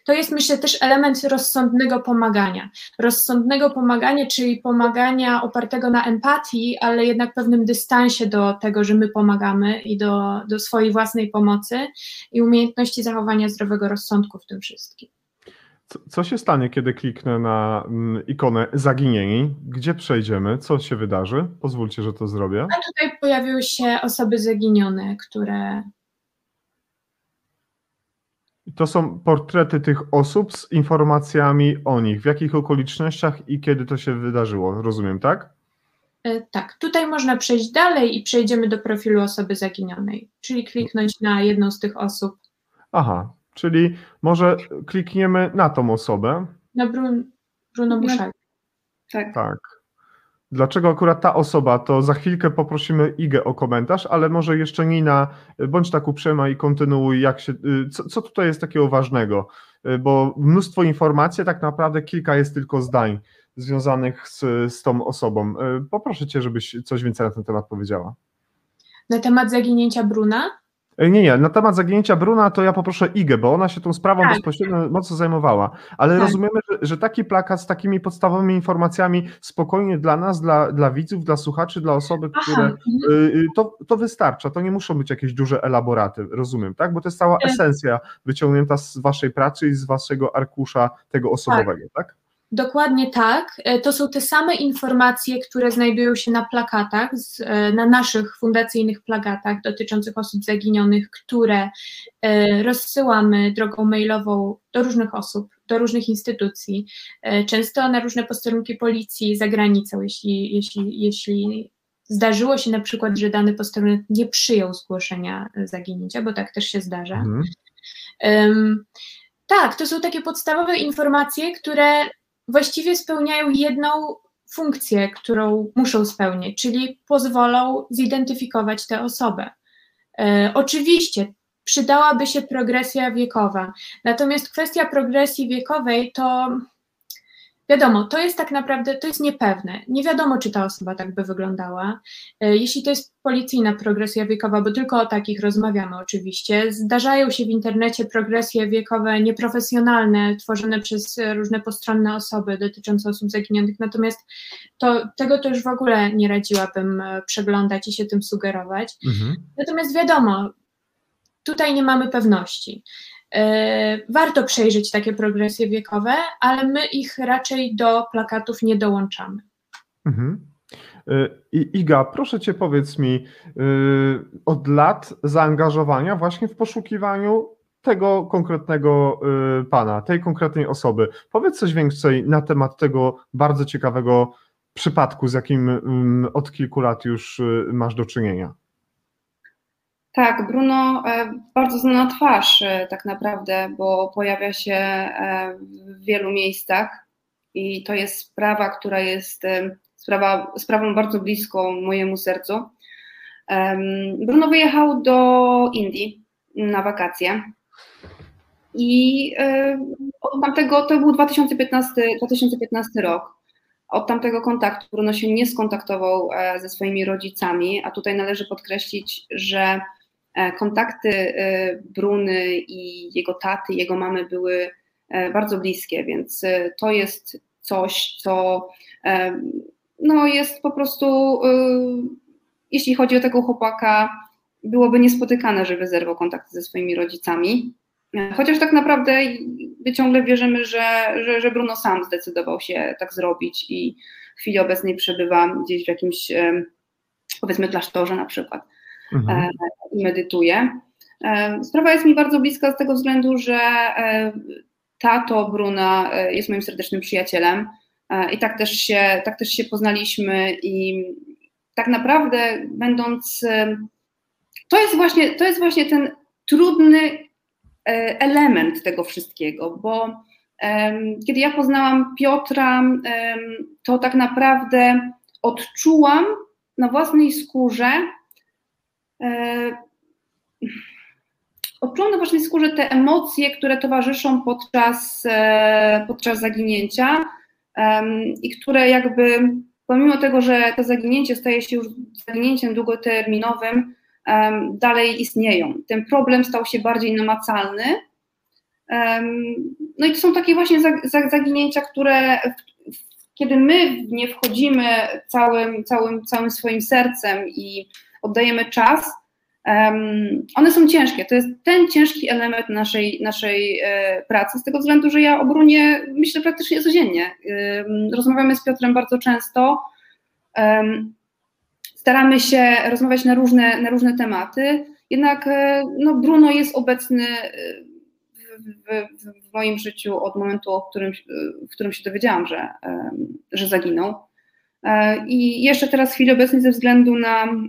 To jest, myślę, też element rozsądnego pomagania. Rozsądnego pomagania, czyli pomagania opartego na empatii, ale jednak pewnym dystansie do tego, że my pomagamy i do, do swojej własnej pomocy i umiejętności zachowania zdrowego rozsądku w tym wszystkim. Co, się stanie, kiedy kliknę na mm, ikonę zaginieni? Gdzie przejdziemy? Co się wydarzy? Pozwólcie, że to zrobię. A tutaj pojawiły się osoby zaginione, które to są portrety tych osób z informacjami o nich, w jakich okolicznościach i kiedy to się wydarzyło, rozumiem, tak? E, tak, tutaj można przejść dalej i przejdziemy do profilu osoby zaginionej, czyli kliknąć na jedną z tych osób. Aha, czyli może klikniemy na tą osobę. Na Brun Bruno Buszak. Tak. tak. Dlaczego akurat ta osoba, to za chwilkę poprosimy Igę o komentarz, ale może jeszcze Nina, bądź tak uprzejma i kontynuuj, jak się, y, co, co tutaj jest takiego ważnego, y, bo mnóstwo informacji, tak naprawdę kilka jest tylko zdań związanych z, z tą osobą. Y, poproszę Cię, żebyś coś więcej na ten temat powiedziała. Na temat zaginięcia Bruna? Nie, nie, na temat zaginięcia Bruna to ja poproszę Igę, bo ona się tą sprawą tak. bezpośrednio mocno zajmowała, ale tak. rozumiemy, że, że, taki plakat z takimi podstawowymi informacjami spokojnie dla nas, dla, dla widzów, dla słuchaczy, dla osoby, które Aha. Y, y, to, to wystarcza, to nie muszą być jakieś duże elaboraty, rozumiem, tak? Bo to jest cała e. esencja wyciągnięta z waszej pracy i z waszego arkusza tego osobowego, tak? tak? Dokładnie tak. E, to są te same informacje, które znajdują się na plakatach, e, na naszych fundacyjnych plakatach dotyczących osób zaginionych, które e, rozsyłamy drogą mailową do różnych osób, do różnych instytucji, często na różne posterunki policji za granicą, jeśli, jeśli, jeśli zdarzyło się na przykład, że dany posterunek nie przyjął zgłoszenia zaginięcia, bo tak też się zdarza. Mhm. Um, tak, to są takie podstawowe informacje, które właściwie spełniają jedną funkcję, którą muszą spełnić, czyli pozwolą zidentyfikować tę osobę. E, oczywiście przydałaby się progresja wiekowa, natomiast kwestia progresji wiekowej to Wiadomo, to jest tak naprawdę, to jest niepewne. Nie wiadomo, czy ta osoba tak by wyglądała. E, jeśli to jest policyjna progresja wiekowa, bo tylko o takich rozmawiamy oczywiście, zdarzają się w internecie progresje wiekowe nieprofesjonalne, tworzone przez różne postronne osoby dotyczące osób zaginionych, natomiast to, tego to już w ogóle nie radziłabym e, przeglądać i się tym sugerować. Mhm. Natomiast wiadomo, tutaj nie mamy pewności. E, warto przejrzeć takie progresje wiekowe, ale my ich raczej do plakatów nie dołączamy. Mhm. E, I Iga, proszę Cię powiedz mi, e, od lat zaangażowania właśnie w poszukiwaniu tego konkretnego pana, tej konkretnej osoby. Powiedz coś więcej na temat tego bardzo ciekawego przypadku, z jakim mm, od kilku lat już masz do czynienia. Tak, Bruno e, bardzo znana twarz e, tak naprawdę, bo pojawia się e, w wielu miejscach i to jest sprawa, która jest sprawa, sprawą bardzo bliską mojemu sercu. Bruno wyjechał do Indii na wakacje i od tamtego, to był 2015, 2015 rok. Od tamtego kontaktu Bruno się nie skontaktował ze swoimi rodzicami, a tutaj należy podkreślić, że kontakty Bruny i jego taty, jego mamy były bardzo bliskie, więc to jest coś, co no, jest po prostu, jeśli chodzi o tego chłopaka, byłoby niespotykane, żeby zerwał kontakty ze swoimi rodzicami. Chociaż tak naprawdę my ciągle wierzymy, że, że, że Bruno sam zdecydował się tak zrobić i w chwili obecnej przebywa gdzieś w jakimś, powiedzmy, klasztorze na przykład mhm. E, i medytuje. E, sprawa jest mi bardzo bliska z tego względu, że e, tato Bruna jest moim serdecznym przyjacielem i tak też się, tak też się poznaliśmy i tak naprawdę będąc, to jest właśnie, to jest właśnie ten trudny element tego wszystkiego, bo kiedy ja poznałam Piotra, to tak naprawdę odczułam na własnej skórze, e, odczułam na własnej skórze te emocje, które towarzyszą podczas, e, podczas zaginięcia i które jakby, pomimo tego, że to zaginięcie staje się już zaginięciem długoterminowym, dalej istnieją. Ten problem stał się bardziej namacalny. No i to są takie właśnie zaginięcia, które kiedy my nie wchodzimy całym, całym, całym swoim sercem i oddajemy czas, one są ciężkie. To jest ten ciężki element naszej, naszej e, pracy, z tego względu, że ja o Brunie myślę praktycznie codziennie. Rozmawiamy z Piotrem bardzo często staramy się rozmawiać na różne, na różne tematy, jednak e, no, Bruno jest obecny e, w, w, w, moim życiu od momentu, w którym, w którym się dowiedziałam, że, że zaginął. E, I jeszcze teraz w chwili obecnej ze względu na mm,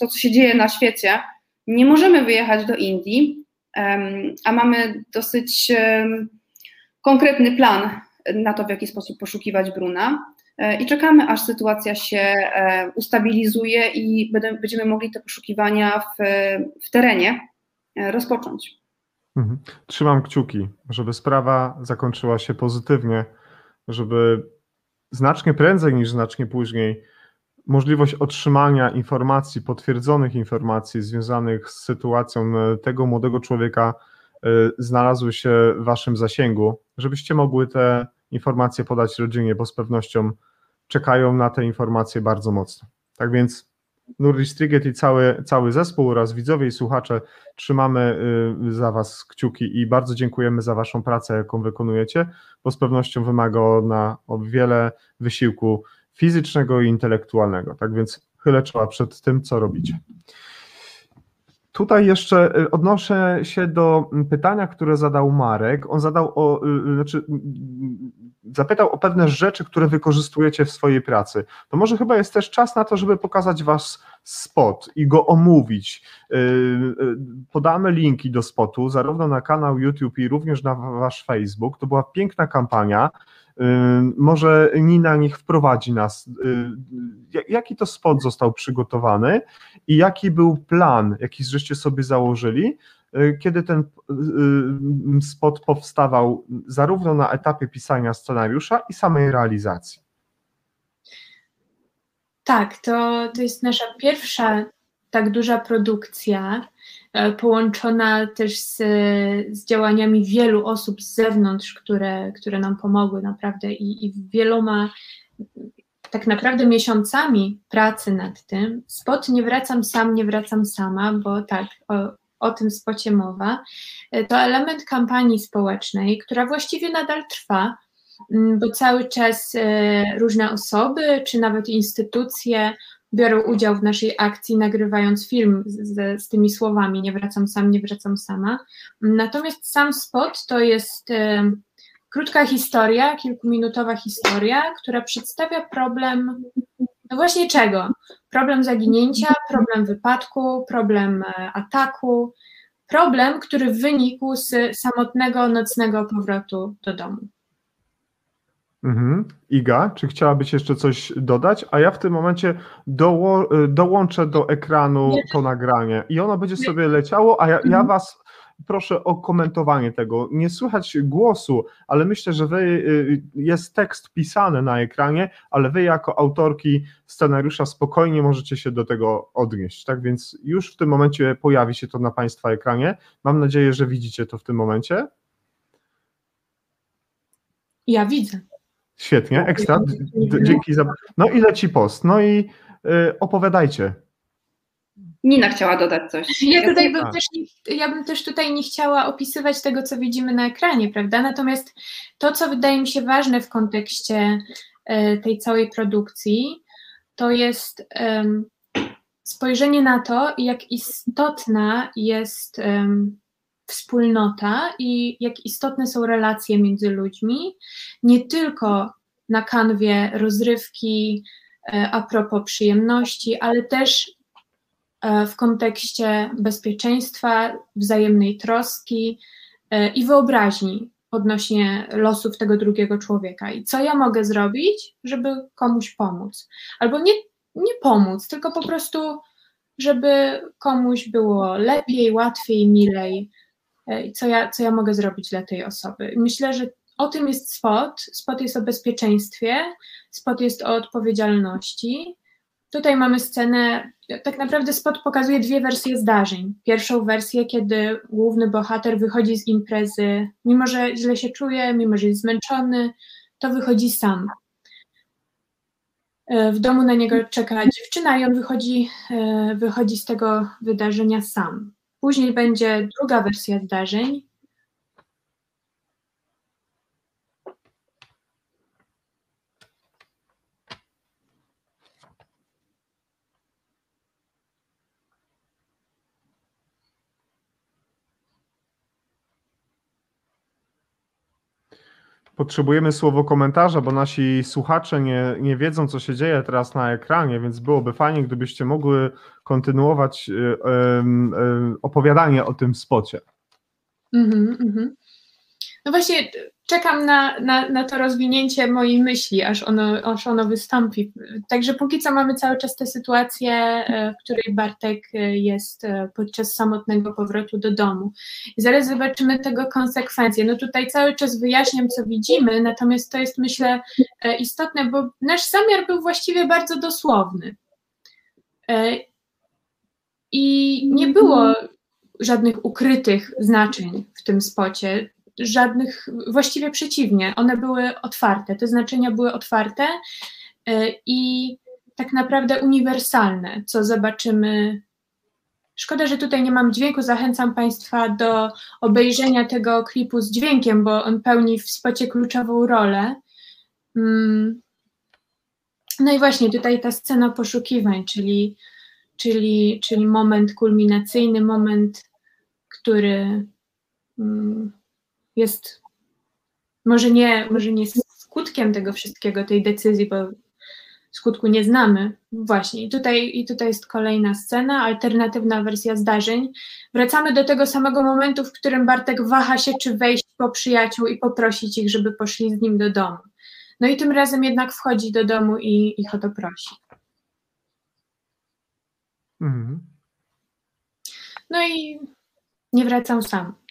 to, co się dzieje na świecie, nie możemy wyjechać do Indii, a mamy dosyć konkretny plan na to, w jaki sposób poszukiwać Bruna. E, i czekamy, aż sytuacja się e, ustabilizuje i będziemy mogli te poszukiwania w, w terenie rozpocząć. Mhm. Trzymam kciuki, żeby sprawa zakończyła się pozytywnie, żeby znacznie prędzej niż znacznie później możliwość otrzymania informacji, potwierdzonych informacji związanych z sytuacją tego młodego człowieka znalazły się w Waszym zasięgu, żebyście mogły te informacje podać rodzinie, bo z pewnością czekają na te informacje bardzo mocno. Tak więc Nurri Striget i cały, cały zespół oraz widzowie i słuchacze trzymamy y, za Was kciuki i bardzo dziękujemy za Waszą pracę, jaką wykonujecie, bo z pewnością wymaga ona o wiele wysiłku fizycznego i intelektualnego. Tak więc chylę czoła przed tym, co robicie. Tutaj jeszcze y, odnoszę się do pytania, które zadał Marek. On zadał o, y, znaczy, zapytał o pewne rzeczy, które wykorzystujecie w swojej pracy. To może chyba jest też czas na to, żeby pokazać wasz spot i go omówić. Y, podamy linki do spotu, zarówno na kanał YouTube i również na wasz Facebook. To była piękna kampania. Może Nina niech wprowadzi nas. Jaki to spot został przygotowany i jaki był plan, jaki żeście sobie założyli, kiedy ten spot powstawał zarówno na etapie pisania scenariusza i samej realizacji? Tak, to, to jest nasza pierwsza tak duża produkcja. E, połączona też z, z działaniami wielu osób z zewnątrz, które, które nam pomogły naprawdę i, i wieloma tak naprawdę miesiącami pracy nad tym. Spot Nie wracam sam, nie wracam sama, bo tak, o, o tym spocie mowa. E, to element kampanii społecznej, która właściwie nadal trwa, mm, bo cały czas e, różne osoby, czy nawet instytucje biorą udział w naszej akcji, nagrywając film z, z, tymi słowami: Nie wracam sam, nie wracam sama. Natomiast sam spot to jest e, krótka historia, kilkuminutowa historia, która przedstawia problem. No właśnie czego? Problem zaginięcia, problem wypadku, problem e, ataku, problem, który wynikł z samotnego nocnego powrotu do domu. Mhm. Iga, czy chciałabyś jeszcze coś dodać? A ja w tym momencie doło, dołączę do ekranu to nagranie i ono będzie sobie leciało, a ja, ja, was, proszę o komentowanie tego. Nie słychać głosu, ale myślę, że wy, y, jest tekst pisany na ekranie, ale wy jako autorki scenariusza spokojnie możecie się do tego odnieść. Tak więc już w tym momencie pojawi się to na Państwa ekranie. Mam nadzieję, że widzicie to w tym momencie. Ja widzę. Świetnie, ekstra. Dzięki za. No i leci post. No i y, opowiadajcie. Nina chciała dodać coś. Ja tutaj bym też nie, ja bym też tutaj nie chciała opisywać tego, co widzimy na ekranie, prawda? Natomiast to, co wydaje mi się ważne w kontekście y, tej całej produkcji, to jest um, spojrzenie na to, jak istotna jest um, wspólnota i jak istotne są relacje między ludźmi, nie tylko na kanwie rozrywki, e, a propos przyjemności, ale też e, w kontekście bezpieczeństwa, wzajemnej troski e, i wyobraźni odnośnie losów tego drugiego człowieka. I co ja mogę zrobić, żeby komuś pomóc? Albo nie, nie pomóc, tylko po prostu, żeby komuś było lepiej, łatwiej, milej, E, co ja, co ja mogę zrobić dla tej osoby. Myślę, że o tym jest spot. Spot jest o bezpieczeństwie, spot jest o odpowiedzialności. Tutaj mamy scenę, tak naprawdę spot pokazuje dwie wersje zdarzeń. Pierwszą wersję, kiedy główny bohater wychodzi z imprezy, mimo że źle się czuje, mimo że jest zmęczony, to wychodzi sam. E, w domu na niego czeka dziewczyna i on wychodzi, e, wychodzi z tego wydarzenia sam. Później będzie druga wersja zdarzeń. Potrzebujemy słowo komentarza, bo nasi słuchacze nie, nie wiedzą, co się dzieje teraz na ekranie, więc byłoby fajnie, gdybyście mogły kontynuować y, y, opowiadanie o tym spocie. Mm-hmm, mm-hmm. No właśnie, czekam na, na, na to rozwinięcie mojej myśli, aż ono, aż ono wystąpi. Także póki co mamy cały czas tę sytuację, e, w której Bartek e, jest e, podczas samotnego powrotu do domu. I zaraz zobaczymy tego konsekwencje. No tutaj cały czas wyjaśniam, co widzimy, natomiast to jest, myślę, istotne, bo nasz zamiar był właściwie bardzo dosłowny. I nie było żadnych ukrytych znaczeń w tym spocie żadnych, właściwie przeciwnie, one były otwarte, te znaczenia były otwarte e, i tak naprawdę uniwersalne, co zobaczymy. Szkoda, że tutaj nie mam dźwięku. Zachęcam Państwa do obejrzenia tego klipu z dźwiękiem, bo on pełni w spocie kluczową rolę. Mm. No i właśnie tutaj ta scena poszukiwań, czyli, czyli, czyli moment kulminacyjny, moment, który mm, jest może nie, może nie skutkiem tego wszystkiego, tej decyzji, bo skutku nie znamy. Właśnie, i tutaj, i tutaj jest kolejna scena, alternatywna wersja zdarzeń. Wracamy do tego samego momentu, w którym Bartek waha się, czy wejść po przyjaciół i poprosić ich, żeby poszli z nim do domu. No i tym razem jednak wchodzi do domu i ich o to prosi. Mhm. No i nie wracam sam.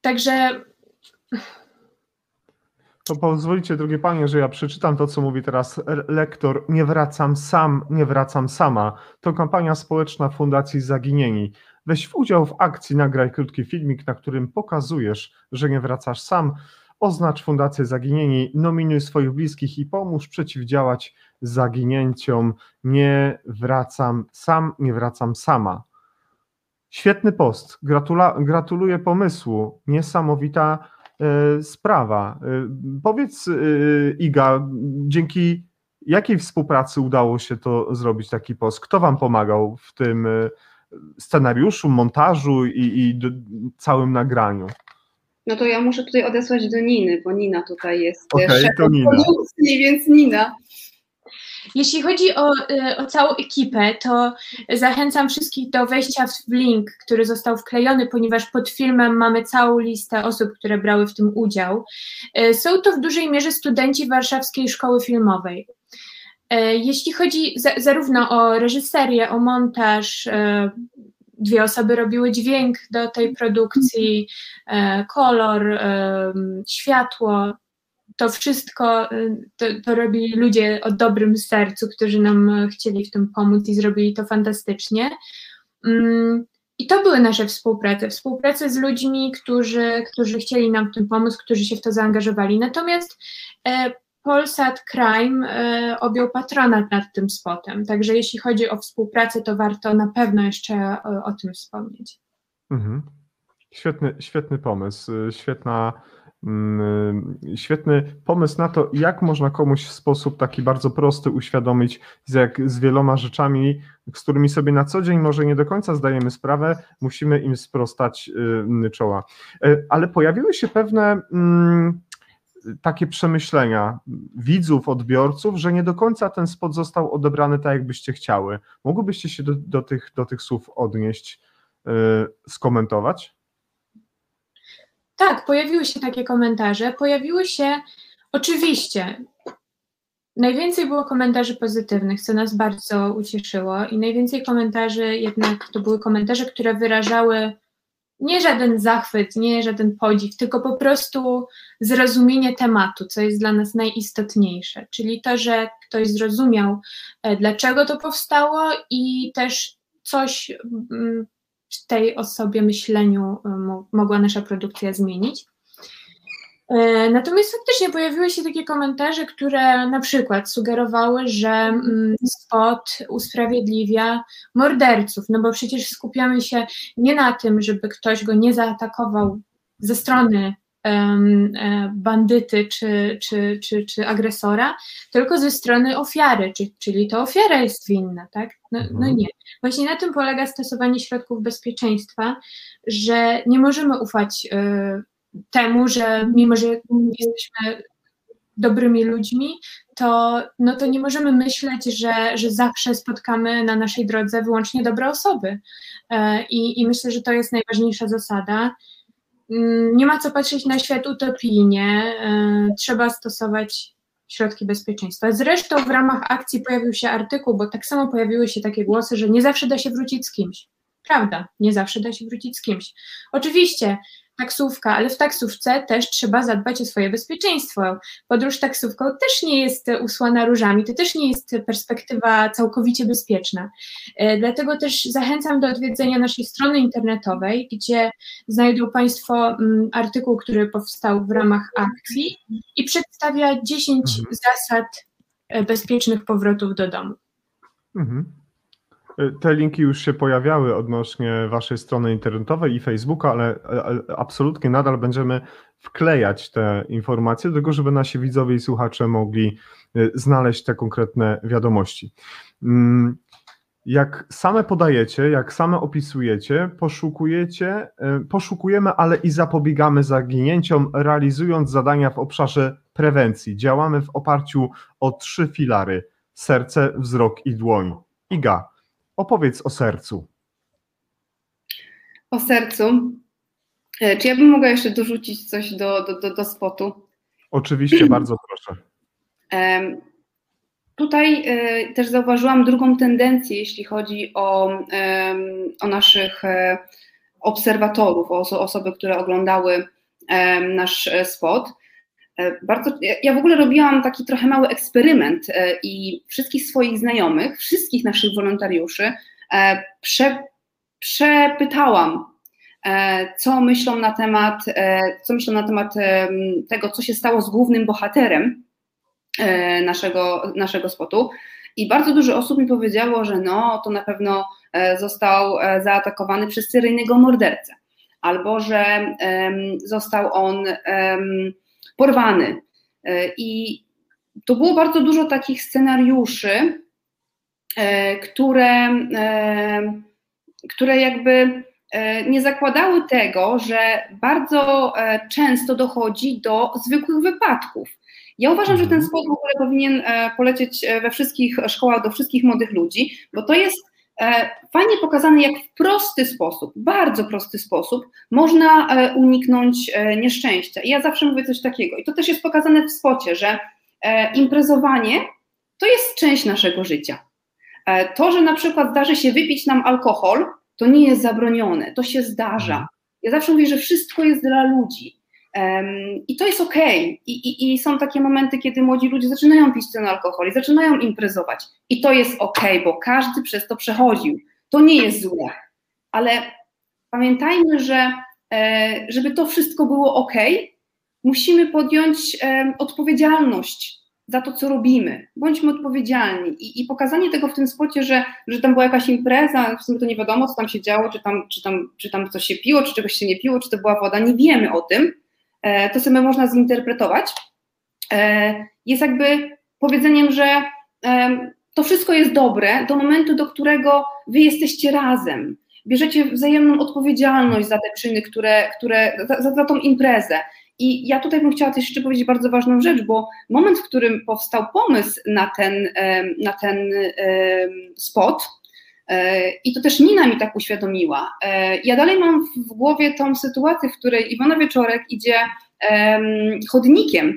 Także. To pozwolicie, drogie panie, że ja przeczytam to, co mówi teraz lektor. Nie wracam sam, nie wracam sama. To kampania społeczna Fundacji Zaginieni. Weź udział w akcji, nagraj krótki filmik, na którym pokazujesz, że nie wracasz sam. Oznacz Fundację Zaginieni, nominuj swoich bliskich i pomóż przeciwdziałać zaginięciom. Nie wracam sam, nie wracam sama. Świetny post. Gratula, gratuluję pomysłu. Niesamowita y, sprawa. Y, powiedz, y, Iga, dzięki jakiej współpracy udało się to zrobić, taki post? Kto Wam pomagał w tym scenariuszu, montażu i, i całym nagraniu? No to ja muszę tutaj odesłać do Niny, bo Nina tutaj jest okay, szefem więc Nina. Jeśli chodzi o, y, o całą ekipę, to zachęcam wszystkich do wejścia w link, który został wklejony, ponieważ pod filmem mamy całą listę osób, które brały w tym udział. Y, są to w dużej mierze studenci Warszawskiej Szkoły Filmowej. Jeśli chodzi zarówno o reżyserię, o montaż, dwie osoby robiły dźwięk do tej produkcji, kolor, światło, to wszystko to, to robili ludzie o dobrym sercu, którzy nam chcieli w tym pomóc i zrobili to fantastycznie. Mm, I to były nasze współprace. Współprace z ludźmi, którzy, którzy chcieli nam w tym pomóc, którzy się w to zaangażowali. Natomiast e, Polsat Crime e, objął patronat nad tym spotem. Także jeśli chodzi o współpracę, to warto na pewno jeszcze o, o tym wspomnieć. Mhm. Świetny, świetny pomysł, świetna świetny pomysł na to, jak można komuś w sposób taki bardzo prosty uświadomić, jak z wieloma rzeczami, z którymi sobie na co dzień może nie do końca zdajemy sprawę, musimy im sprostać y, czoła. E, ale pojawiły się pewne mm, takie przemyślenia widzów, odbiorców, że nie do końca ten spot został odebrany tak, jakbyście chciały. Mogłybyście się do, do tych, do tych słów odnieść, y, skomentować? Tak, pojawiły się takie komentarze. Pojawiły się, oczywiście, najwięcej było komentarzy pozytywnych, co nas bardzo ucieszyło, i najwięcej komentarzy jednak to były komentarze, które wyrażały nie żaden zachwyt, nie żaden podziw, tylko po prostu zrozumienie tematu, co jest dla nas najistotniejsze, czyli to, że ktoś zrozumiał, e, dlaczego to powstało i też coś mm, tej osobie myśleniu e, mogła nasza produkcja zmienić. E, natomiast faktycznie pojawiły się takie komentarze, które na przykład sugerowały, że mm, spot usprawiedliwia morderców, no bo przecież skupiamy się nie na tym, żeby ktoś go nie zaatakował ze strony bandyty czy, czy, czy, czy agresora, tylko ze strony ofiary, czyli to ofiara jest winna, tak? No, no mhm. nie. Właśnie na tym polega stosowanie środków bezpieczeństwa, że nie możemy ufać y, temu, że mimo, że jesteśmy dobrymi ludźmi, to, no to nie możemy myśleć, że, że zawsze spotkamy na naszej drodze wyłącznie dobre osoby. Y, I, I myślę, że to jest najważniejsza zasada. Mm, nie ma co patrzeć na świat utopijnie, e, trzeba stosować środki bezpieczeństwa. Zresztą w ramach akcji pojawił się artykuł, bo tak samo pojawiły się takie głosy, że nie zawsze da się wrócić z kimś. Prawda, nie zawsze da się wrócić z kimś. Oczywiście taksówka, ale w taksówce też trzeba zadbać o swoje bezpieczeństwo. Podróż taksówką też nie jest usłana różami, to też nie jest perspektywa całkowicie bezpieczna. E, dlatego też zachęcam do odwiedzenia naszej strony internetowej, gdzie znajdą Państwo mm, artykuł, który powstał w ramach akcji i przedstawia 10 mhm. zasad e, bezpiecznych powrotów do domu. Mhm. Te linki już się pojawiały odnośnie waszej strony internetowej i Facebooka, ale absolutnie nadal będziemy wklejać te informacje, tylko żeby nasi widzowie i słuchacze mogli y, znaleźć te konkretne wiadomości. Mm, jak same podajecie, jak same opisujecie, poszukujecie, y, poszukujemy, ale i zapobiegamy zaginięciom, realizując zadania w obszarze prewencji. Działamy w oparciu o trzy filary: serce, wzrok i dłoń. Iga, Opowiedz o sercu. O sercu. E, czy ja bym mogła jeszcze dorzucić coś do, do, do, do spotu? Oczywiście, bardzo proszę. Tutaj e, też zauważyłam drugą tendencję, jeśli chodzi o, o naszych e, obserwatorów, o osoby, które oglądały nasz spot. Bardzo, ja w ogóle robiłam taki trochę mały eksperyment i wszystkich swoich znajomych, wszystkich naszych wolontariuszy prze, przepytałam, co myślą na temat, co myślą na temat tego, co się stało z głównym bohaterem naszego, naszego spotu. I bardzo dużo osób mi powiedziało, że no, to na pewno został zaatakowany przez seryjnego mordercę, albo że został on porwany. E, I to było bardzo dużo takich scenariuszy, e, które, e, które jakby nie zakładały tego, że bardzo często dochodzi do zwykłych wypadków. Ja uważam, że ten mhm. spot w ogóle powinien polecieć we wszystkich szkołach do wszystkich młodych ludzi, bo to jest fajnie pokazane, jak w prosty sposób, bardzo prosty sposób, można e, uniknąć e, nieszczęścia. I ja zawsze mówię coś takiego. I to też jest pokazane w spocie, że imprezowanie to jest część naszego życia. E, to, że na przykład zdarzy się wypić nam alkohol, to nie jest zabronione, to się zdarza. Ja zawsze mówię, że wszystko jest dla ludzi. I to jest okej. Okay. I, i, I, są takie momenty, kiedy młodzi ludzie zaczynają pić ten alkohol i zaczynają imprezować. I to jest okej, okay, bo każdy przez to przechodził. To nie jest złe. Ale pamiętajmy, że e, żeby to wszystko było ok, musimy podjąć odpowiedzialność za to, co robimy. Bądźmy odpowiedzialni. I, i pokazanie tego w tym spocie, że, że tam była jakaś impreza, w sumie to nie wiadomo, co tam się działo, czy tam, czy, tam, czy tam coś się piło, czy czegoś się nie piło, czy to była woda, nie wiemy o tym. E, to sobie można zinterpretować. E, jest jakby powiedzeniem, że e, to wszystko jest dobre do momentu, do którego wy jesteście razem. Bierzecie wzajemną odpowiedzialność za te czyny, które, które za, za tą imprezę. I ja tutaj bym chciała też jeszcze powiedzieć bardzo ważną rzecz, bo moment, w którym powstał pomysł na ten, na ten spot, i to też Nina mi tak uświadomiła. E, ja dalej mam w głowie tą sytuację, w której Iwona Wieczorek idzie chodnikiem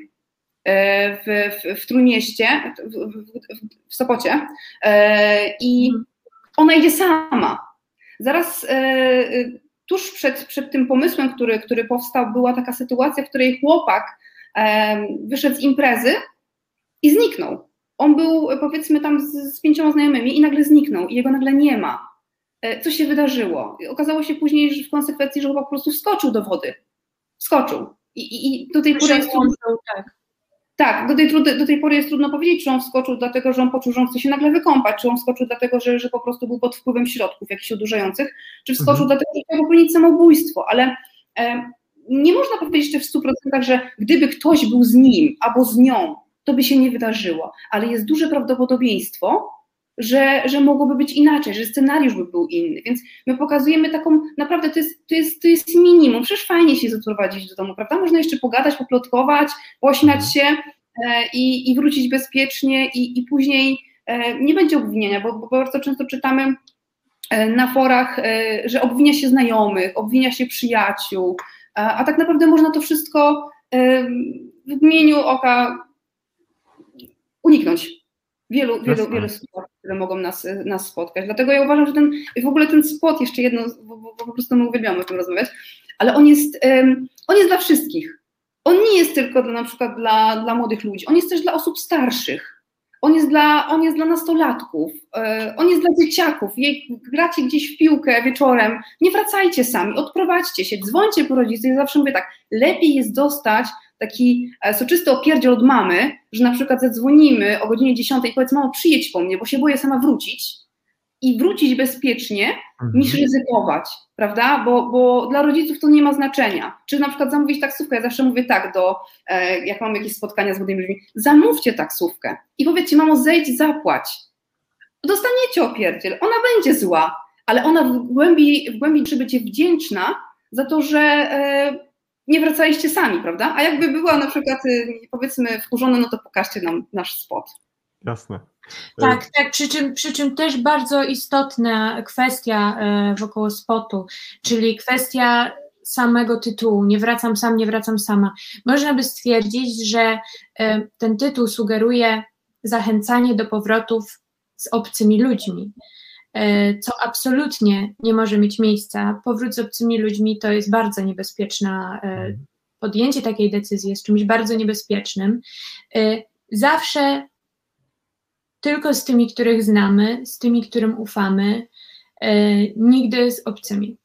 e, w, w, w Trójmieście, w, w, w Sopocie i ona idzie sama. Zaraz tuż przed, przed tym pomysłem, który, który powstał, była taka sytuacja, w której chłopak e, wyszedł z imprezy i zniknął. On był powiedzmy tam z, z pięcioma znajomymi i nagle zniknął i jego nagle nie ma. E, co się wydarzyło? Okazało się później, że w konsekwencji, że chłopak po prostu wskoczył do wody. Wskoczył. I, i, i do tej pory jest tak. Tak, do tej, do tej pory jest trudno powiedzieć, czy on wskoczył dlatego, że on poczuł, że on chce się nagle wykąpać, czy on wskoczył dlatego, że, że po prostu był pod wpływem środków jakichś odurzających, czy wskoczył mhm. dlatego, że chciał popełnić samobójstwo, ale e, nie można powiedzieć jeszcze w 100%, że gdyby ktoś był z nim albo z nią, to by się nie wydarzyło, ale jest duże prawdopodobieństwo, że, że mogłoby być inaczej, że scenariusz by był inny. Więc my pokazujemy taką, naprawdę to jest, to jest, to jest minimum. Przecież fajnie się zaprowadzić do domu, prawda? Można jeszcze pogadać, poplotkować, pośmiać mhm. się e, i, i wrócić bezpiecznie i, i później e, nie będzie obwinienia, bo, bo bardzo często czytamy e, na forach, e, że obwinia się znajomych, obwinia się przyjaciół, a, a tak naprawdę można to wszystko e, w imieniu oka uniknąć wielu, wielu, wielu sytuacji, które mogą nas, nas spotkać. Dlatego ja uważam, że ten, w ogóle ten spot, jeszcze jedno, bo, bo po prostu my uwielbiamy o tym rozmawiać, ale on jest, um, on jest dla wszystkich. On nie jest tylko dla, na przykład dla, dla młodych ludzi, on jest też dla osób starszych. On jest dla, on jest dla nastolatków, e, on jest dla dzieciaków. Gracie gdzieś w piłkę wieczorem, nie wracajcie sami, odprowadźcie się, dzwońcie po rodziców. Ja zawsze mówię tak, lepiej jest dostać taki e, soczysty opierdziel od mamy, że na przykład zadzwonimy o godzinie 10 i powiedz, mamo, przyjedź po mnie, bo się boję sama wrócić i wrócić bezpiecznie, mhm. niż ryzykować, prawda? Bo, bo dla rodziców to nie ma znaczenia. Czy na przykład zamówić taksówkę, ja zawsze mówię tak, do, e, jak mam jakieś spotkania z młodymi ludźmi, zamówcie taksówkę i powiedzcie, mamo, zejdź, zapłać. Dostaniecie opierdziel, ona będzie zła, ale ona w głębi, w głębi czy będzie wdzięczna za to, że e, nie wracaliście sami, prawda? A jakby była na przykład, y, powiedzmy, wkurzona, no to pokażcie nam nasz spot. Jasne. Tak, tak, przy czym, przy czym też bardzo istotna kwestia e, wokoło spotu, czyli kwestia samego tytułu, nie wracam sam, nie wracam sama. Można by stwierdzić, że e, ten tytuł sugeruje zachęcanie do powrotów z obcymi ludźmi. E, co absolutnie nie może mieć miejsca. Powrót z obcymi ludźmi to jest bardzo niebezpieczna, e, mhm. podjęcie takiej decyzji jest czymś bardzo niebezpiecznym. E, zawsze tylko z tymi, których znamy, z tymi, którym ufamy, nigdy z obcymi.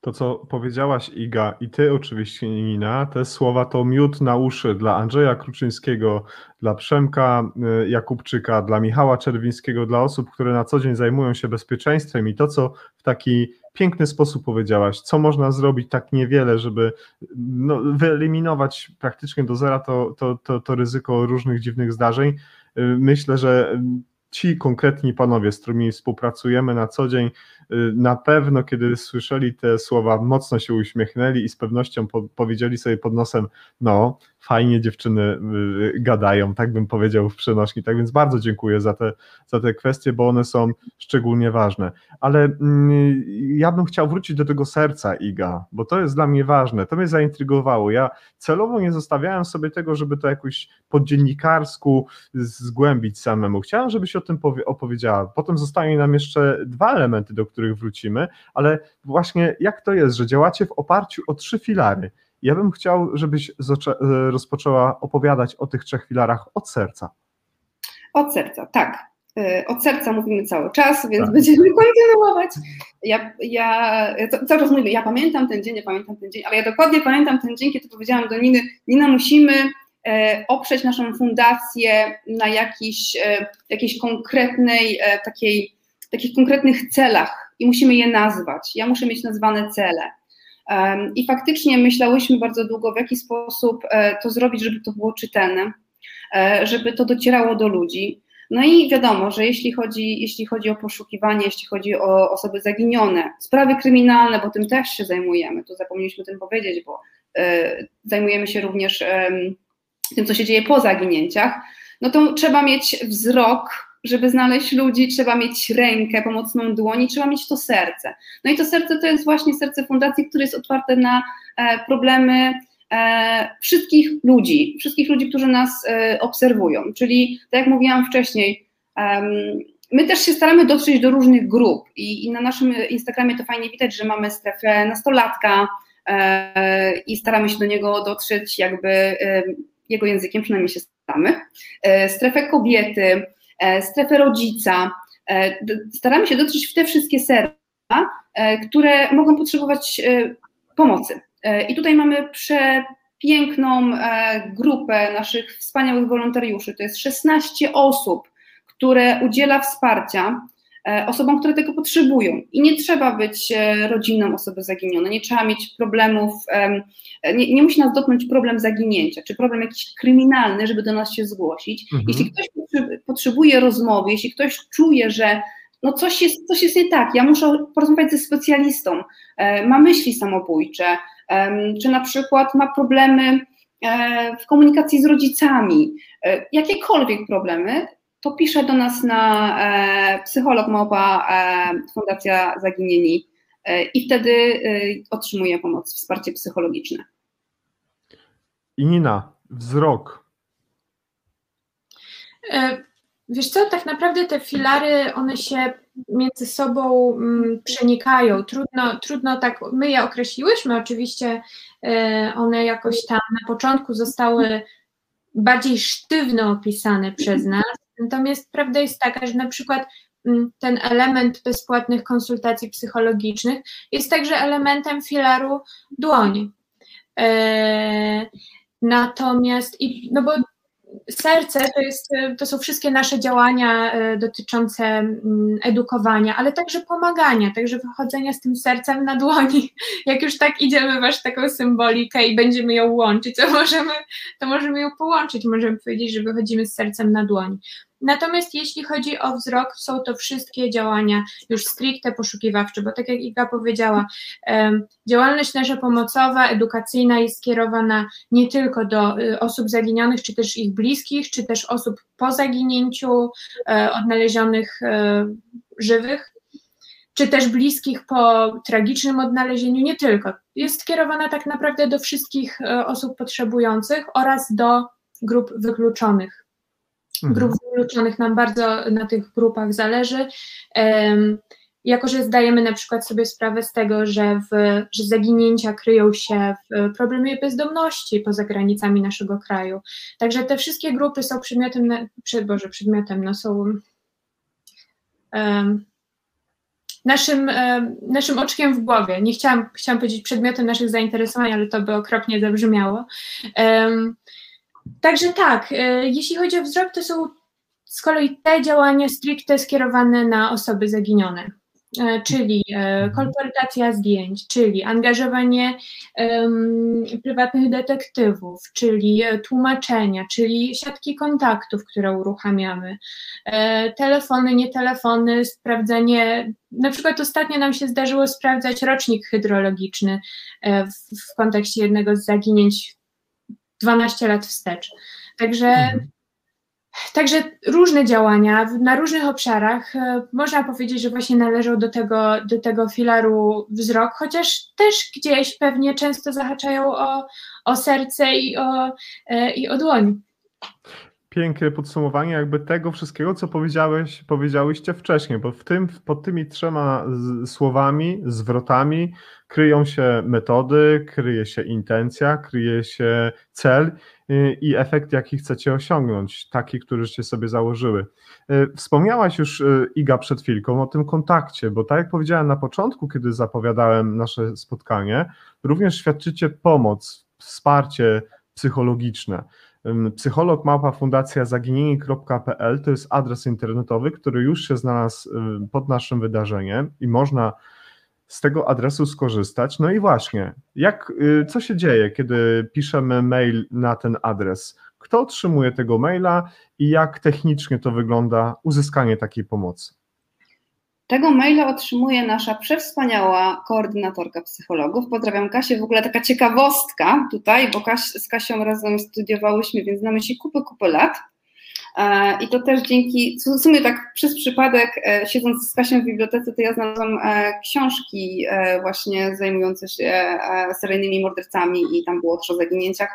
To, co powiedziałaś, Iga, i ty oczywiście, Nina, te słowa to miód na uszy dla Andrzeja Kruczyńskiego, dla Przemka y, Jakubczyka, dla Michała Czerwińskiego, dla osób, które na co dzień zajmują się bezpieczeństwem i to, co w taki piękny sposób powiedziałaś, co można zrobić tak niewiele, żeby no, wyeliminować praktycznie do zera to, to, to, to ryzyko różnych dziwnych zdarzeń. Y, myślę, że ci konkretni panowie, z którymi współpracujemy na co dzień, y, na pewno, kiedy słyszeli te słowa, mocno się uśmiechnęli i z pewnością po powiedzieli sobie pod nosem: No, fajnie dziewczyny y, gadają, tak bym powiedział w przenośni. Tak więc bardzo dziękuję za te, za te kwestie, bo one są szczególnie ważne. Ale mm, ja bym chciał wrócić do tego serca Iga, bo to jest dla mnie ważne. To mnie zaintrygowało. Ja celowo nie zostawiałem sobie tego, żeby to jakoś po dziennikarsku zgłębić samemu. Chciałem, żebyś o tym opowiedziała. Potem zostanie nam jeszcze dwa elementy, do których wrócimy, ale właśnie jak to jest, że działacie w oparciu o trzy filary. Ja bym chciał, żebyś e, rozpoczęła opowiadać o tych trzech filarach od serca. Od serca, tak. E, od serca mówimy cały czas, więc tak. będziemy kontynuować. Ja, ja cały czas mówię, ja pamiętam ten dzień, ja pamiętam ten dzień, ale ja dokładnie pamiętam ten dzień, kiedy powiedziałam do Niny, Nina, musimy e, oprzeć naszą fundację na jakiejś, jakiejś konkretnej, takiej, takich konkretnych celach i musimy je nazwać. Ja muszę mieć nazwane cele. I faktycznie myślałyśmy bardzo długo, w jaki sposób e, to zrobić, żeby to było czytelne, e, żeby to docierało do ludzi. No i wiadomo, że jeśli chodzi, jeśli chodzi o poszukiwanie, jeśli chodzi o osoby zaginione, sprawy kryminalne, bo tym też się zajmujemy, to zapomnieliśmy o tym powiedzieć, bo e, zajmujemy się również tym, co się dzieje po zaginięciach, no to trzeba mieć wzrok żeby znaleźć ludzi, trzeba mieć rękę, pomocną dłoń, trzeba mieć to serce. No i to serce to jest właśnie serce fundacji, które jest otwarte na e, problemy e, wszystkich ludzi, wszystkich ludzi, którzy nas e, obserwują. Czyli, tak jak mówiłam wcześniej, my też się staramy dotrzeć do różnych grup i, i na naszym Instagramie to fajnie widać, że mamy strefę nastolatka i staramy się do niego dotrzeć jakby jego językiem, przynajmniej się staramy. Strefę kobiety, strefę rodzica. E, staramy się dotrzeć w te wszystkie serca, e, które mogą potrzebować pomocy. I tutaj mamy przepiękną grupę naszych wspaniałych wolontariuszy. To jest 16 osób, które udziela wsparcia E, osobom, które tego potrzebują. I nie trzeba być e, rodziną osoby zaginionej, nie trzeba mieć problemów, nie, nie musi nas dotknąć problem zaginięcia, czy problem jakiś kryminalny, żeby do nas się zgłosić. Mhm. Jeśli ktoś potrzebuje rozmowy, jeśli ktoś czuje, że no coś jest, coś jest nie tak, ja muszę porozmawiać ze specjalistą, e, ma myśli samobójcze, czy na przykład ma problemy w komunikacji z rodzicami, jakiekolwiek problemy, to pisze do nas na e, psycholog małpa e, Fundacja Zaginieni e, i wtedy e, otrzymuje pomoc, wsparcie psychologiczne. I Nina, wzrok. E, wiesz co, tak naprawdę te filary, one się między sobą mm, przenikają. Trudno, trudno tak, my je określiłyśmy, oczywiście e, one jakoś tam na początku zostały bardziej sztywno opisane przez nas, Natomiast prawda jest taka, że na przykład mm, ten element bezpłatnych konsultacji psychologicznych jest także elementem filaru dłoń. E, natomiast, no bo serce to, jest, to są wszystkie nasze działania e, dotyczące mm, edukowania, ale także pomagania, także wychodzenia z tym sercem na dłoni. Jak już tak idziemy w taką symbolikę i będziemy ją łączyć, to możemy, to możemy ją połączyć. Możemy powiedzieć, że wychodzimy z sercem na dłoni. Natomiast jeśli chodzi o wzrok, są to wszystkie działania już stricte poszukiwawcze, bo tak jak Iga powiedziała, działalność nasza pomocowa, edukacyjna jest skierowana nie tylko do y, osób zaginionych, czy też ich bliskich, czy też osób po zaginięciu, e, odnalezionych e, żywych, czy też bliskich po tragicznym odnalezieniu, nie tylko. Jest skierowana tak naprawdę do wszystkich e, osób potrzebujących oraz do grup wykluczonych. Grup wykluczonych nam bardzo na tych grupach zależy. Jako, że zdajemy na przykład sobie sprawę z tego, że, w, że zaginięcia kryją się w problemie bezdomności poza granicami naszego kraju. Także te wszystkie grupy są przedmiotem, na, przed, Boże, przedmiotem, no są um, naszym, um, naszym oczkiem w głowie. Nie chciałam, chciałam powiedzieć przedmiotem naszych zainteresowań, ale to by okropnie zabrzmiało. Um, Także tak, e, jeśli chodzi o wzrok, to są z kolei te działania stricte skierowane na osoby zaginione, e, czyli e, kolportacja zdjęć, czyli angażowanie um, prywatnych detektywów, czyli tłumaczenia, czyli siatki kontaktów, które uruchamiamy, telefony, nie telefony, sprawdzanie. Na przykład ostatnio nam się zdarzyło sprawdzać rocznik hydrologiczny w, w kontekście jednego z zaginięć 12 lat wstecz. Także mhm. Także różne działania na różnych obszarach. E, można powiedzieć, że właśnie należą do tego, do tego filaru wzrok, chociaż też gdzieś pewnie często zahaczają o, o serce i o, e, i o dłoń. Piękne podsumowanie jakby tego wszystkiego, co powiedziałeś, powiedziałyście wcześniej, bo w tym, pod tymi trzema słowami, zwrotami kryją się metody, kryje się intencja, kryje się cel Y, i efekt, jaki chcecie osiągnąć, taki, któryście sobie założyły. Y, wspomniałaś już, y, Iga, przed chwilką o tym kontakcie, bo tak jak powiedziałem na początku, kiedy zapowiadałem nasze spotkanie, również świadczycie pomoc, wsparcie psychologiczne. Psycholog małpa fundacja zaginieni.pl to jest adres internetowy, który już się znalazł pod naszym wydarzeniem i można z tego adresu skorzystać. No i właśnie, jak, y, co się dzieje, kiedy piszemy mail na ten adres? Kto otrzymuje tego maila i jak technicznie to wygląda uzyskanie takiej pomocy? Tego maila otrzymuje nasza przewspaniała koordynatorka psychologów. Pozdrawiam Kasię. W ogóle taka ciekawostka tutaj, bo Kaś, z Kasią razem studiowałyśmy, więc znamy się kupę, kupę lat. E, I to też dzięki, w sumie tak przez przypadek, e, siedząc z Kasią w bibliotece, to ja znalazłam e, książki właśnie zajmujące się seryjnymi mordercami i tam było też o zaginięciach.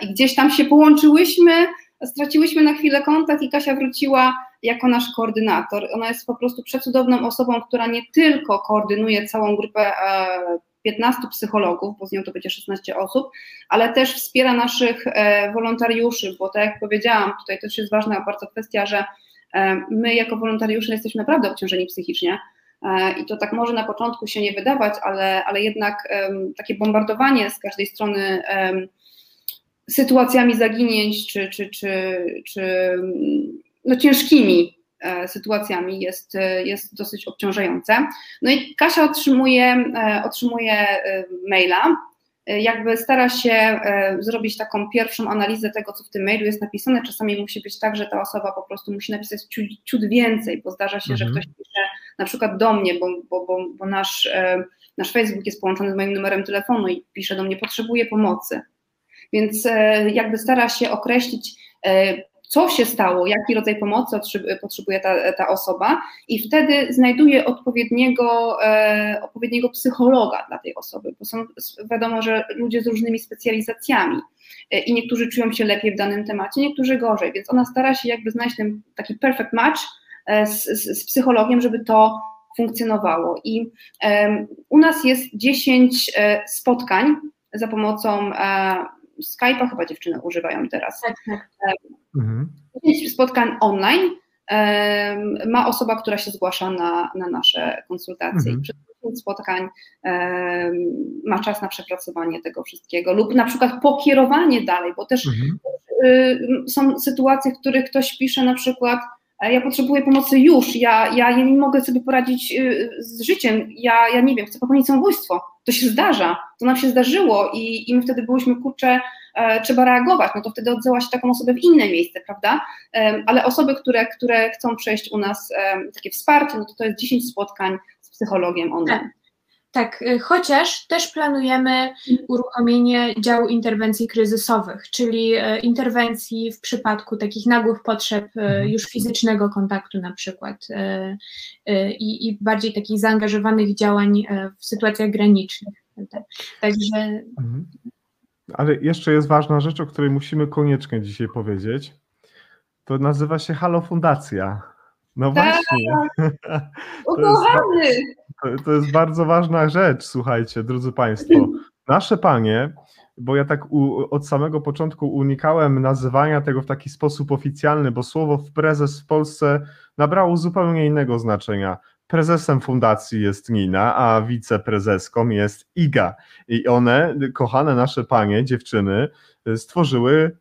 I gdzieś tam się połączyłyśmy, straciłyśmy na chwilę kontakt i Kasia wróciła jako nasz koordynator. Ona jest po prostu przecudowną osobą, która nie tylko koordynuje całą grupę 15 psychologów, bo z nią to będzie 16 osób, ale też wspiera naszych e, wolontariuszy, bo tak jak powiedziałam, tutaj też jest ważna bardzo kwestia, że e, my jako wolontariusze jesteśmy naprawdę obciążeni psychicznie. E, I to tak może na początku się nie wydawać, ale, ale jednak takie bombardowanie z każdej strony sytuacjami zaginięć czy, czy, czy, czy no ciężkimi E, sytuacjami jest, e, jest dosyć obciążające. No i Kasia otrzymuje, e, otrzymuje maila, jakby stara się zrobić taką pierwszą analizę tego, co w tym mailu jest napisane. Czasami musi być tak, że ta osoba po prostu musi napisać ciut, ciut więcej, bo zdarza się, mhm. że ktoś pisze na przykład do mnie, bo, bo, bo, bo nasz, nasz Facebook jest połączony z moim numerem telefonu i pisze do mnie, potrzebuje pomocy. Więc jakby stara się określić co się stało, jaki rodzaj pomocy potrzebuje ta, ta osoba, i wtedy znajduje odpowiedniego, e, odpowiedniego psychologa dla tej osoby, bo są wiadomo, że ludzie z różnymi specjalizacjami e, i niektórzy czują się lepiej w danym temacie, niektórzy gorzej, więc ona stara się jakby znaleźć ten taki perfect match e, z, z, z psychologiem, żeby to funkcjonowało. I u nas jest 10 e, spotkań za pomocą e, Skype'a, chyba dziewczyny używają teraz. Tak, tak. Mhm. spotkań online ma osoba, która się zgłasza na, na nasze konsultacje. Mhm. I spotkań ma czas na przepracowanie tego wszystkiego lub na przykład pokierowanie dalej, bo też mhm. Są sytuacje, w których ktoś pisze na przykład ja potrzebuję pomocy już, ja, ja, nie mogę sobie poradzić y, z życiem, ja, ja nie wiem, chcę popełnić samobójstwo. To się zdarza, to nam się zdarzyło i, i my wtedy byłyśmy, kurczę, e, trzeba reagować, no to wtedy odsyła się taką osobę w inne miejsce, prawda? E, ale osoby, które, które chcą przejść u nas e, takie wsparcie, no to to jest 10 spotkań z psychologiem online. Tak. Tak, y, chociaż też planujemy uruchomienie działu interwencji kryzysowych, czyli y, interwencji w przypadku takich nagłych potrzeb y, mhm. już fizycznego kontaktu na przykład i, i bardziej takich zaangażowanych działań w sytuacjach granicznych. Także. Mhm. Ale jeszcze jest ważna rzecz, o której musimy koniecznie dzisiaj powiedzieć. To nazywa się Halo Fundacja. No tak. właśnie. Ukochany! To, to jest bardzo ważna rzecz, słuchajcie, drodzy Państwo. Nasze panie, bo ja tak u, od samego początku unikałem nazywania tego w taki sposób oficjalny, bo słowo w prezes w Polsce nabrało zupełnie innego znaczenia. Prezesem fundacji jest Nina, a wiceprezeską jest Iga. I one, kochane nasze panie, dziewczyny, stworzyły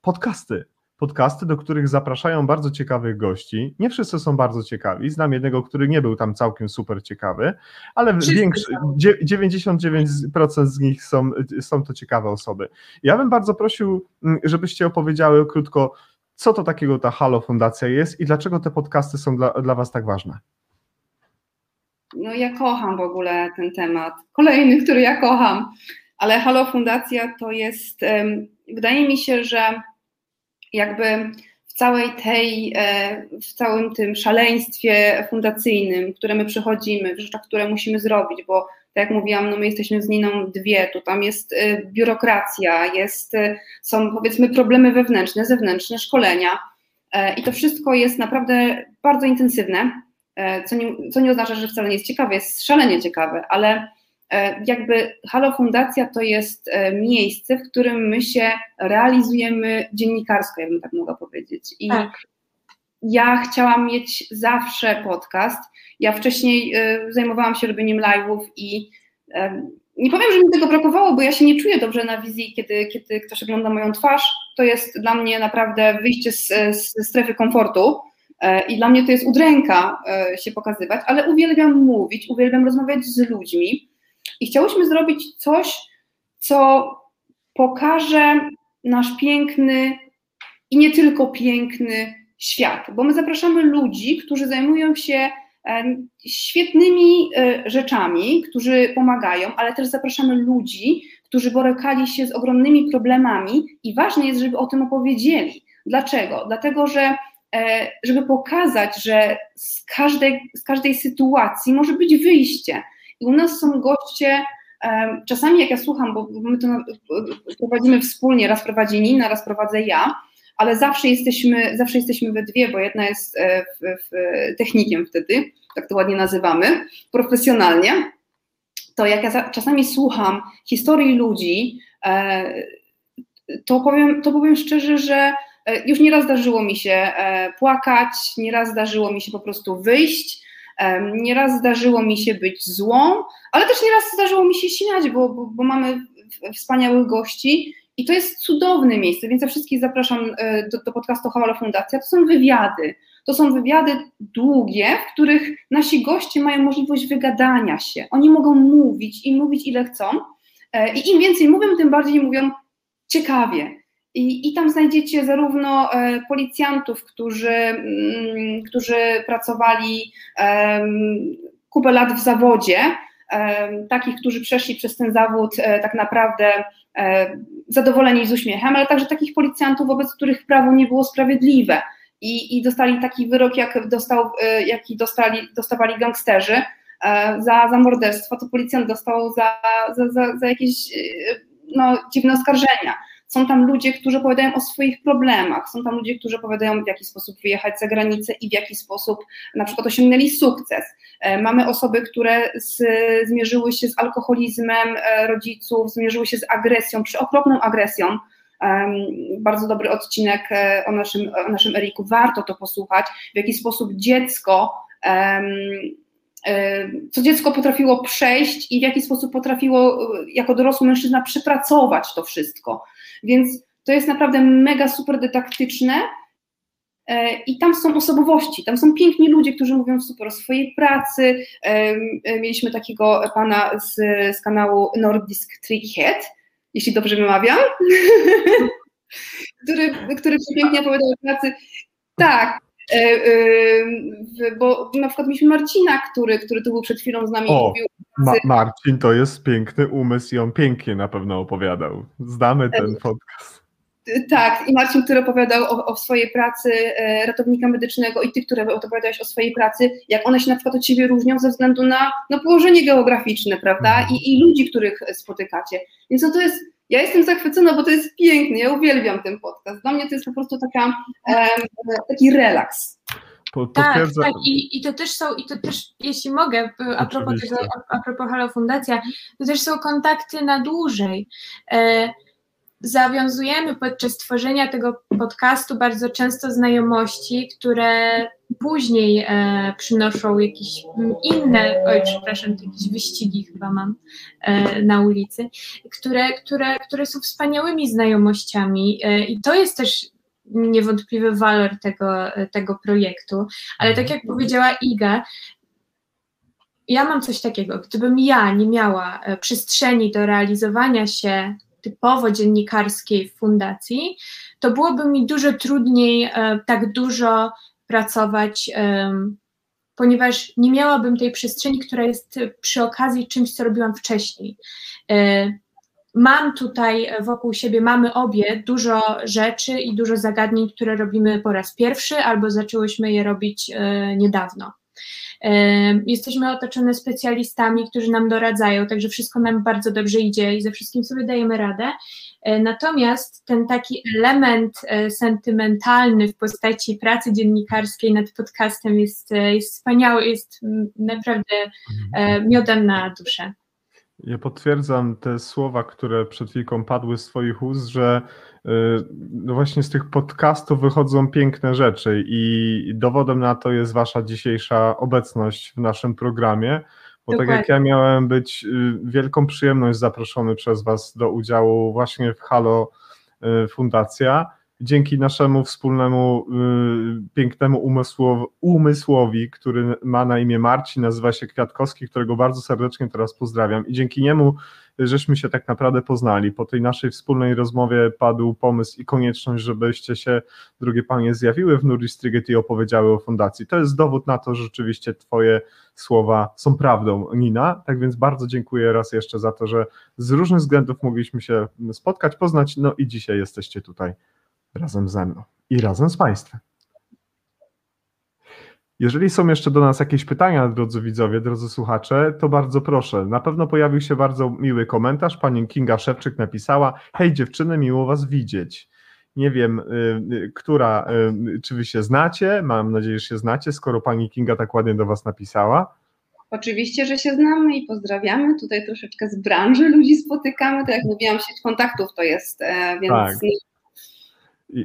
podcasty podcasty, do których zapraszają bardzo ciekawych gości. Nie wszyscy są bardzo ciekawi. Znam jednego, który nie był tam całkiem super ciekawy, ale większy, 99% z nich są, są to ciekawe osoby. Ja bym bardzo prosił, mm, żebyście opowiedziały krótko, co to takiego ta Halo Fundacja jest i dlaczego te podcasty są dla, dla Was tak ważne. No ja kocham w ogóle ten temat. Kolejny, który ja kocham, ale Halo Fundacja to jest wydaje mi się, że jakby w całej tej, e, w całym tym szaleństwie fundacyjnym, które my przechodzimy, w rzeczach, które musimy zrobić, bo tak jak mówiłam, no my jesteśmy z Niną dwie, tu tam jest e, biurokracja, jest, e, są powiedzmy problemy wewnętrzne, zewnętrzne, szkolenia i to wszystko jest naprawdę bardzo intensywne, co nie, co nie oznacza, że wcale nie jest ciekawe, jest szalenie ciekawe, ale E, jakby Halo Fundacja to jest e, miejsce, w którym my się realizujemy dziennikarsko, jakbym tak mogła powiedzieć. I tak. ja chciałam mieć zawsze podcast. Ja wcześniej e, zajmowałam się robieniem live'ów i nie powiem, że mi tego brakowało, bo ja się nie czuję dobrze na wizji, kiedy, kiedy ktoś ogląda moją twarz. To jest dla mnie naprawdę wyjście z, z strefy komfortu. I dla mnie to jest udręka się pokazywać, ale uwielbiam mówić, uwielbiam rozmawiać z ludźmi. I chciałyśmy zrobić coś, co pokaże nasz piękny i nie tylko piękny świat, bo my zapraszamy ludzi, którzy zajmują się świetnymi e, rzeczami, którzy pomagają, ale też zapraszamy ludzi, którzy borykali się z ogromnymi problemami i ważne jest, żeby o tym opowiedzieli. Dlaczego? Dlatego, że e, żeby pokazać, że z każdej, z każdej sytuacji może być wyjście, i u nas są goście, czasami jak ja słucham, bo my to prowadzimy wspólnie, raz prowadzi Nina, raz prowadzę ja, ale zawsze jesteśmy, zawsze jesteśmy we dwie, bo jedna jest e, w, w technikiem wtedy, tak to ładnie nazywamy, profesjonalnie, to jak ja czasami słucham historii ludzi, e, to powiem, to powiem szczerze, że e, już nieraz zdarzyło mi się płakać, nieraz zdarzyło mi się po prostu wyjść, Nieraz zdarzyło mi się być złą, ale też nieraz zdarzyło mi się śmiać, bo, bo, bo mamy wspaniałych gości i to jest cudowne miejsce, więc ja wszystkich zapraszam e, do, do podcastu Halo Fundacja. To są wywiady. To są wywiady długie, w których nasi goście mają możliwość wygadania się. Oni mogą mówić i mówić ile chcą. E, I im więcej mówią, tym bardziej mówią ciekawie. I, I tam znajdziecie zarówno e, policjantów, którzy, mm, którzy pracowali kupę lat w zawodzie, takich, którzy przeszli przez ten zawód e, tak naprawdę e, zadowoleni z uśmiechem, ale także takich policjantów, wobec których prawo nie było sprawiedliwe i, i dostali taki wyrok, jak dostał, jaki dostali, dostawali gangsterzy za, za morderstwo, to policjant dostał za, za, za, za jakieś no, dziwne oskarżenia. Są tam ludzie, którzy opowiadają o swoich problemach, są tam ludzie, którzy opowiadają, w jaki sposób wyjechać za granicę i w jaki sposób na przykład osiągnęli sukces. E, mamy osoby, które z, zmierzyły się z alkoholizmem e, rodziców, zmierzyły się z agresją, przeokropną agresją. Bardzo dobry odcinek e, o naszym, o naszym Eriku, warto to posłuchać, w jaki sposób dziecko co dziecko potrafiło przejść i w jaki sposób potrafiło jako dorosły mężczyzna przepracować to wszystko. Więc to jest naprawdę mega super dydaktyczne. E, I tam są osobowości, tam są piękni ludzie, którzy mówią super o swojej pracy. E, mieliśmy takiego pana z, z kanału Nordisk Trickhead, jeśli dobrze wymawiam, który, który pięknie opowiadał o pracy. Tak, e, bo na przykład mieliśmy Marcina, który, który tu był przed chwilą z nami o, mówił. Ma Marcin to jest piękny umysł i on pięknie na pewno opowiadał. Znamy ten podcast. Tak, i Marcin, który opowiadał o, o, swojej pracy e, ratownika medycznego i ty, które opowiadałeś o swojej pracy, jak one się na przykład od ciebie różnią ze względu na no, położenie geograficzne, prawda, mhm. I, i ludzi, których spotykacie. Więc no to jest, ja jestem zachwycona, bo to jest piękne, ja uwielbiam ten podcast. Dla mnie to jest po prostu taka, taki relaks. Tak, tak I, i to też są, i to też, jeśli mogę, a propos, tego, a, a propos Halo Fundacja, to też są kontakty na dłużej. E, zawiązujemy podczas tworzenia tego podcastu bardzo często znajomości, które później e, przynoszą jakieś inne, oj przepraszam, jakieś wyścigi chyba mam e, na ulicy, które, które, które są wspaniałymi znajomościami e, i to jest też niewątpliwy walor tego, tego projektu, ale tak jak powiedziała Iga, ja mam coś takiego, gdybym ja nie miała e, przestrzeni do realizowania się typowo dziennikarskiej w fundacji, to byłoby mi dużo trudniej e, tak dużo pracować, ponieważ nie miałabym tej przestrzeni, która jest przy okazji czymś, co robiłam wcześniej. E, mam tutaj wokół siebie, mamy obie dużo rzeczy i dużo zagadnień, które robimy po raz pierwszy albo zaczęłyśmy je robić niedawno. Jesteśmy otoczone specjalistami, którzy nam doradzają, także wszystko nam bardzo dobrze idzie i ze wszystkim sobie dajemy radę. E, natomiast ten taki element e, sentymentalny w postaci pracy dziennikarskiej nad podcastem jest, e, jest wspaniały, jest naprawdę miodem na duszę. Ja potwierdzam te słowa, które przed chwilką padły z Twoich ust, że y, no właśnie z tych podcastów wychodzą piękne rzeczy i dowodem na to jest Wasza dzisiejsza obecność w naszym programie, bo Dokładnie. tak jak ja miałem być y, wielką przyjemność zaproszony przez Was do udziału właśnie w Halo y, Fundacja dzięki naszemu wspólnemu y, pięknemu umysłowi, który ma na imię Marcin, nazywa się Kwiatkowski, którego bardzo serdecznie teraz pozdrawiam i dzięki niemu żeśmy się tak naprawdę poznali. Po tej naszej wspólnej rozmowie padł pomysł i konieczność, żebyście się, drogie panie, zjawiły w Nuristriget i opowiedziały o fundacji. To jest dowód na to, że rzeczywiście twoje słowa są prawdą, Nina. Tak więc bardzo dziękuję raz jeszcze za to, że z różnych względów mogliśmy się spotkać, poznać, no i dzisiaj jesteście tutaj razem ze mną i razem z Państwem. Jeżeli są jeszcze do nas jakieś pytania, drodzy widzowie, drodzy słuchacze, to bardzo proszę. Na pewno pojawił się bardzo miły komentarz. Pani Kinga Szewczyk napisała: Hej dziewczyny, miło Was widzieć. Nie wiem, y, y, która, y, czy Wy się znacie. Mam nadzieję, że się znacie, skoro Pani Kinga tak ładnie do Was napisała. Oczywiście, że się znamy i pozdrawiamy. Tutaj troszeczkę z branży ludzi spotykamy. Tak jak mówiłam, sieć kontaktów to jest, e, więc tak.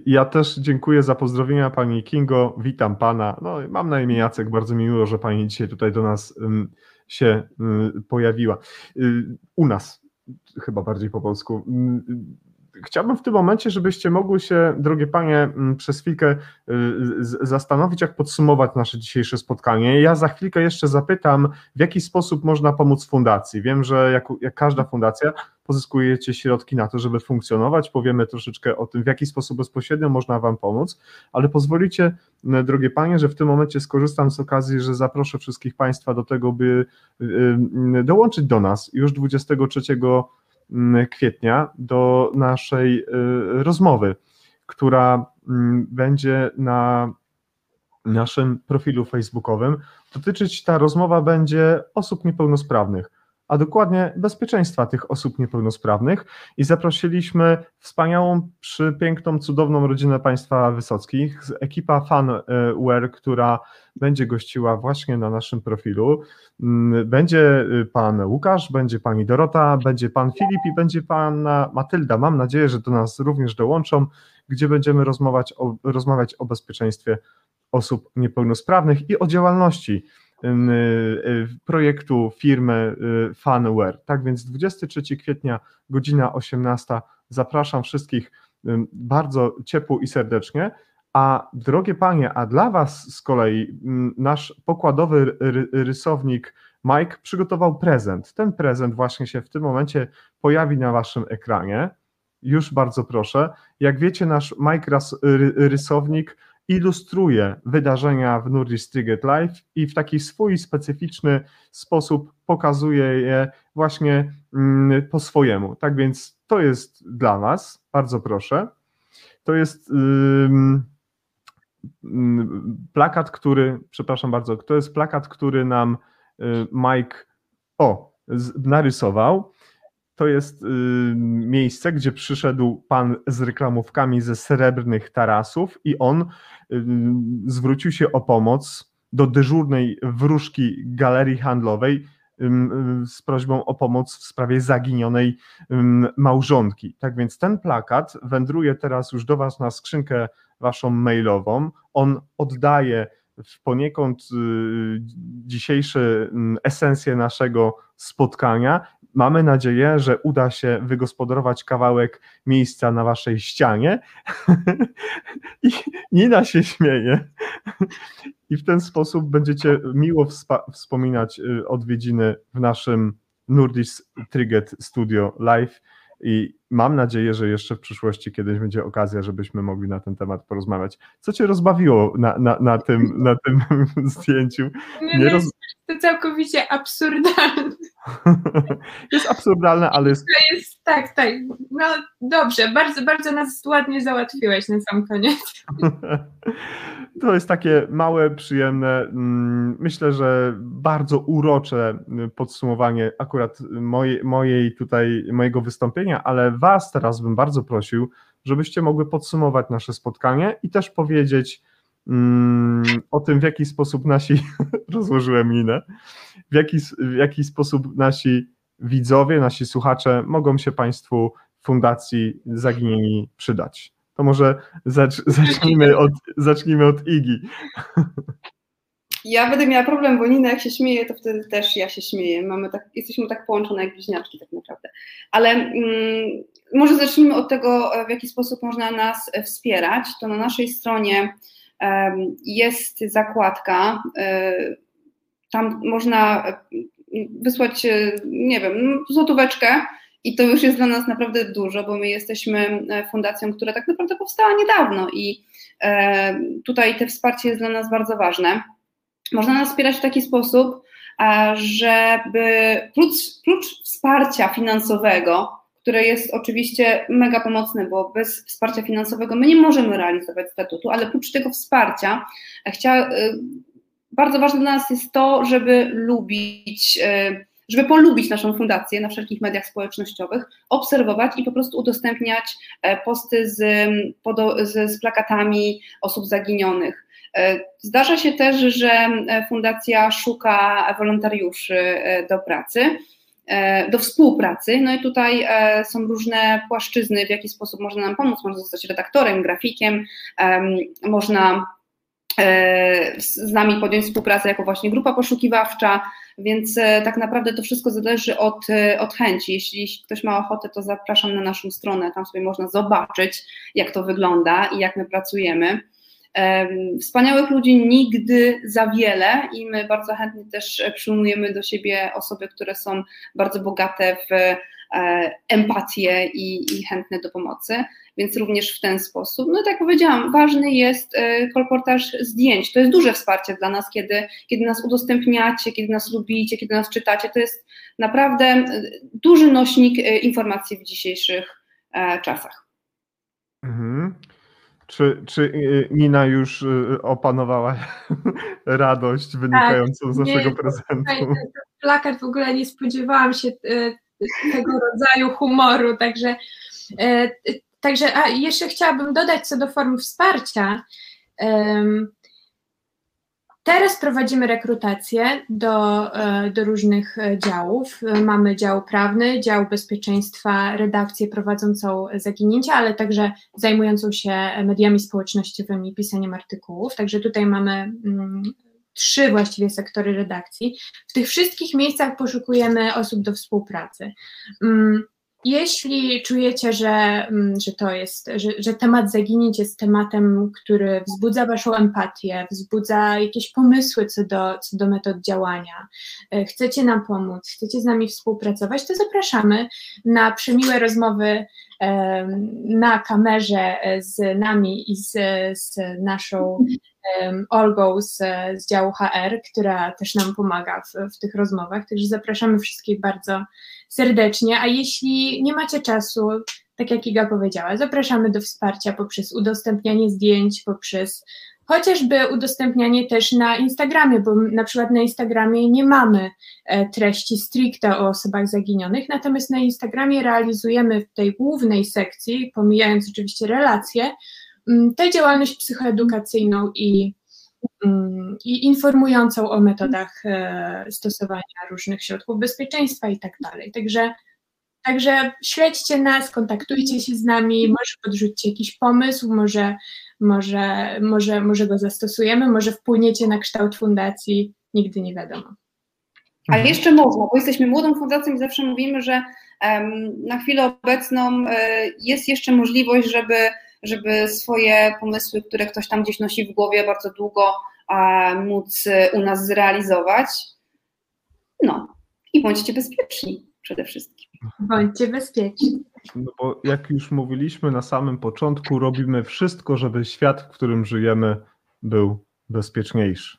Ja też dziękuję za pozdrowienia Pani Kingo, witam Pana. No, mam na imię Jacek, bardzo mi miło, że Pani dzisiaj tutaj do nas się pojawiła. Y, u nas, chyba bardziej po polsku. Chciałbym w tym momencie, żebyście mogły się, drogie panie, mm, przez chwilkę y, zastanowić, jak podsumować nasze dzisiejsze spotkanie. Ja za chwilkę jeszcze zapytam, w jaki sposób można pomóc fundacji. Wiem, że jak, jak każda fundacja, pozyskujecie środki na to, żeby funkcjonować. Powiemy troszeczkę o tym, w jaki sposób bezpośrednio można Wam pomóc, ale pozwolicie, drogie panie, że w tym momencie skorzystam z okazji, że zaproszę wszystkich Państwa do tego, by y, dołączyć do nas już 23 Mm, kwietnia do naszej y, rozmowy, która mm, będzie na naszym profilu facebookowym. Dotyczyć ta rozmowa będzie osób niepełnosprawnych a dokładnie bezpieczeństwa tych osób niepełnosprawnych i zaprosiliśmy wspaniałą, przypiękną, cudowną rodzinę państwa Wysockich, ekipa Funware, która będzie gościła właśnie na naszym profilu. Mm, będzie y, pan Łukasz, będzie pani Dorota, będzie pan Filip i będzie pana Matylda. Mam nadzieję, że do nas również dołączą, gdzie będziemy rozmawiać o, rozmawiać o bezpieczeństwie osób niepełnosprawnych i o działalności projektu firmy y, Funware. Tak więc 23 kwietnia, godzina 18. Zapraszam wszystkich bardzo ciepło i serdecznie. A drogie panie, a dla Was z kolei nasz pokładowy rysownik Mike przygotował prezent. Ten prezent właśnie się w tym momencie pojawi na Waszym ekranie. Już bardzo proszę. Jak wiecie, nasz Mike rysownik ilustruje wydarzenia w Nurdis Triget Live i w taki swój specyficzny sposób pokazuje je właśnie mm, po swojemu. Tak więc to jest dla Was, bardzo proszę. To jest plakat, który, przepraszam bardzo, to jest plakat, który nam y, Mike o, narysował. To jest y, miejsce, gdzie przyszedł pan z reklamówkami ze srebrnych tarasów i on y, zwrócił się o pomoc do dyżurnej wróżki galerii handlowej y, z prośbą o pomoc w sprawie zaginionej małżonki. Tak więc ten plakat wędruje teraz już do Was na skrzynkę Waszą mailową. On oddaje w poniekąd dzisiejszy esencję naszego spotkania Mamy nadzieję, że uda się wygospodarować kawałek miejsca na waszej ścianie. I Nina się śmieje. I w ten sposób będziecie miło wspominać y, odwiedziny w naszym Nurdis Triget Studio Live. I mam nadzieję, że jeszcze w przyszłości kiedyś będzie okazja, żebyśmy mogli na ten temat porozmawiać. Co Cię rozbawiło na, na, na, tym, na tym zdjęciu? Nie, Nie roz... To całkowicie absurdalne. jest absurdalne, ale jest... jest... Tak, tak. No dobrze, bardzo, bardzo nas ładnie załatwiłeś na sam koniec. To jest takie małe, przyjemne, mm, myślę, że bardzo urocze podsumowanie akurat mojej, mojej tutaj, mojego wystąpienia, ale Was teraz bym bardzo prosił, żebyście mogły podsumować nasze spotkanie i też powiedzieć mm, o tym, w jaki sposób nasi, rozłożyłem minę, w jaki, w jaki sposób nasi widzowie, nasi słuchacze mogą się Państwu Fundacji Zaginieni przydać. To może zacz, zacznijmy, od, zacznijmy od Igi. Ja będę miała problem, bo Nina jak się śmieje, to wtedy też ja się śmieję. Mamy tak, jesteśmy tak połączone jak bliźniaczki tak naprawdę. Ale mm, może zacznijmy od tego, w jaki sposób można nas wspierać. To na naszej stronie um, jest zakładka, um, tam można wysłać, nie wiem, złotóweczkę i to już jest dla nas naprawdę dużo, bo my jesteśmy fundacją, która tak naprawdę powstała niedawno i e, tutaj te wsparcie jest dla nas bardzo ważne. Można nas wspierać w taki sposób, żeby prócz, prócz wsparcia finansowego, które jest oczywiście mega pomocne, bo bez wsparcia finansowego my nie możemy realizować statutu, ale prócz tego wsparcia chciała, bardzo ważne dla nas jest to, żeby lubić, żeby polubić naszą fundację na wszelkich mediach społecznościowych, obserwować i po prostu udostępniać posty z, z, z plakatami osób zaginionych. E, zdarza się też, że e, fundacja szuka wolontariuszy e, do pracy, do współpracy. No i tutaj są różne płaszczyzny, w jaki sposób można nam pomóc. Można zostać redaktorem, grafikiem, można z nami podjąć współpracę jako właśnie grupa poszukiwawcza, więc tak naprawdę to wszystko zależy od, od chęci. Jeśli ktoś ma ochotę, to zapraszam na naszą stronę, tam sobie można zobaczyć, jak to wygląda i jak my pracujemy. Wspaniałych ludzi nigdy za wiele i my bardzo chętnie też przyjmujemy do siebie osoby, które są bardzo bogate w e, empatię i, i chętne do pomocy, więc również w ten sposób. No tak jak powiedziałam, ważny jest e, kolportaż zdjęć. To jest duże wsparcie dla nas, kiedy, kiedy nas udostępniacie, kiedy nas lubicie, kiedy nas czytacie. To jest naprawdę e, duży nośnik informacji w dzisiejszych czasach. Mhm. Czy, czy y, Nina już y, opanowała radość wynikającą tak, z naszego nie, prezentu? Ten plakat w ogóle nie spodziewałam się y, tego rodzaju humoru, także, także a jeszcze chciałabym dodać co do form wsparcia. Teraz prowadzimy rekrutację do, e, do różnych e, działów. Mamy dział prawny, dział bezpieczeństwa, redakcję prowadzącą zaginięcia, ale także zajmującą się mediami społecznościowymi, pisaniem artykułów. Także tutaj mamy mm, trzy właściwie sektory redakcji. W tych wszystkich miejscach poszukujemy osób do współpracy. Jeśli czujecie, że, mm, że to jest, że, że temat zaginięć jest tematem, który wzbudza Waszą empatię, wzbudza jakieś pomysły co do, co do metod działania, e, chcecie nam pomóc, chcecie z nami współpracować, to zapraszamy na przemiłe rozmowy na kamerze e, z nami i z, z naszą Olgą z, z działu HR, która też nam pomaga w, w tych rozmowach. Także zapraszamy wszystkich bardzo serdecznie. A jeśli nie macie czasu, tak jak Iga powiedziała, zapraszamy do wsparcia poprzez udostępnianie zdjęć, poprzez chociażby udostępnianie też na Instagramie, bo na przykład na Instagramie nie mamy e, treści stricte o osobach zaginionych, natomiast na Instagramie realizujemy w tej głównej sekcji, pomijając oczywiście relacje, mm, tę działalność psychoedukacyjną i, mm, i informującą o metodach e, stosowania różnych środków bezpieczeństwa i tak dalej. Także Także śledźcie nas, kontaktujcie się z nami, może podrzućcie jakiś pomysł, może może, może, może go zastosujemy, może wpłyniecie na kształt fundacji, nigdy nie wiadomo. A mhm. jeszcze można, bo jesteśmy młodą fundacją i zawsze mówimy, że um, na chwilę obecną um, jest jeszcze możliwość, żeby, żeby swoje pomysły, które ktoś tam gdzieś nosi w głowie bardzo długo, um, móc u nas zrealizować. No i bądźcie bezpieczni przede wszystkim. Bądźcie bezpieczni. No bo jak już mówiliśmy na samym początku, robimy wszystko, żeby świat, w którym żyjemy, był bezpieczniejszy.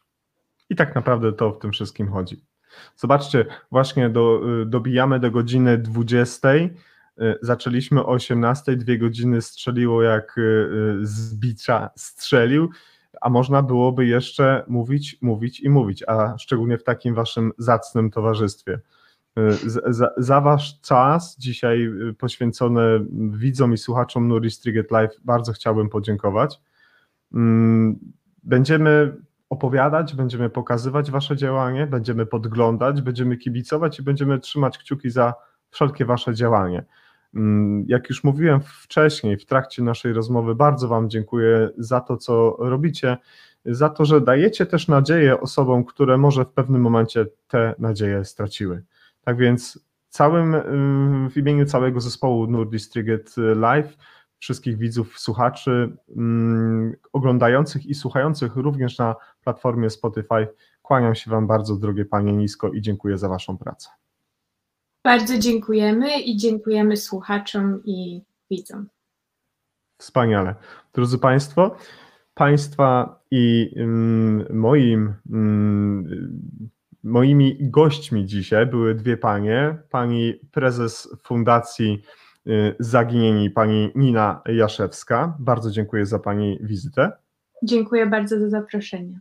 I tak naprawdę to w tym wszystkim chodzi. Zobaczcie, właśnie do, dobijamy do godziny 20. Zaczęliśmy o 18, dwie godziny strzeliło jak z bicza strzelił, a można byłoby jeszcze mówić, mówić i mówić, a szczególnie w takim waszym zacnym towarzystwie. Za, za, wasz czas dzisiaj poświęcony widzom i słuchaczom Nuri Striget Live bardzo chciałbym podziękować. Mm, będziemy opowiadać, będziemy pokazywać wasze działanie, będziemy podglądać, będziemy kibicować i będziemy trzymać kciuki za wszelkie wasze działanie. Mm, jak już mówiłem wcześniej, w trakcie naszej rozmowy, bardzo Wam dziękuję za to, co robicie, za to, że dajecie też nadzieję osobom, które może w pewnym momencie te nadzieje straciły. Tak więc całym, w imieniu całego zespołu Nordistriget Live, wszystkich widzów, słuchaczy, mm, oglądających i słuchających również na platformie Spotify, kłaniam się Wam bardzo, drogie Panie, nisko i dziękuję za Waszą pracę. Bardzo dziękujemy i dziękujemy słuchaczom i widzom. Wspaniale. Drodzy Państwo, Państwa i mm, moim, mm, moimi gośćmi dzisiaj były dwie panie. Pani prezes Fundacji y, Zaginieni, pani Nina Jaszewska. Bardzo dziękuję za Pani wizytę. Dziękuję bardzo za zaproszenie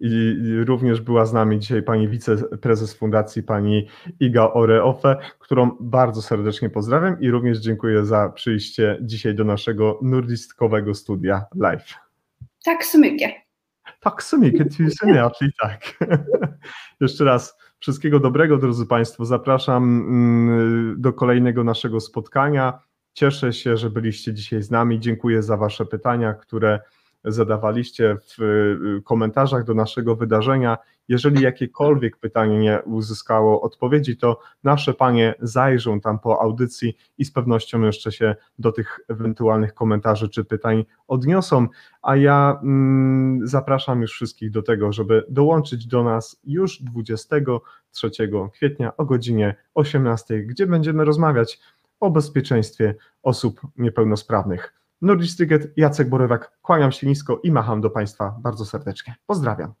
i również była z nami dzisiaj pani wiceprezes fundacji, pani Iga Oreofe, którą bardzo serdecznie pozdrawiam i również dziękuję za przyjście dzisiaj do naszego nurdistkowego studia live. Tak mycket. Tak mycket, tusen hjärtligt tak. Jeszcze raz wszystkiego dobrego, drodzy Państwo. Zapraszam mm, do kolejnego naszego spotkania. Cieszę się, że byliście dzisiaj z nami. Dziękuję za Wasze pytania, które zadawaliście w y, komentarzach do naszego wydarzenia. Jeżeli jakiekolwiek pytanie nie uzyskało odpowiedzi, to nasze panie zajrzą tam po audycji i z pewnością jeszcze się do tych ewentualnych komentarzy czy pytań odniosą. A ja mm, zapraszam już wszystkich do tego, żeby dołączyć do nas już 23 kwietnia o godzinie 18, gdzie będziemy rozmawiać o bezpieczeństwie osób niepełnosprawnych. Nordic Ticket, Jacek Borywak, kłaniam się nisko i macham do Państwa bardzo serdecznie. Pozdrawiam.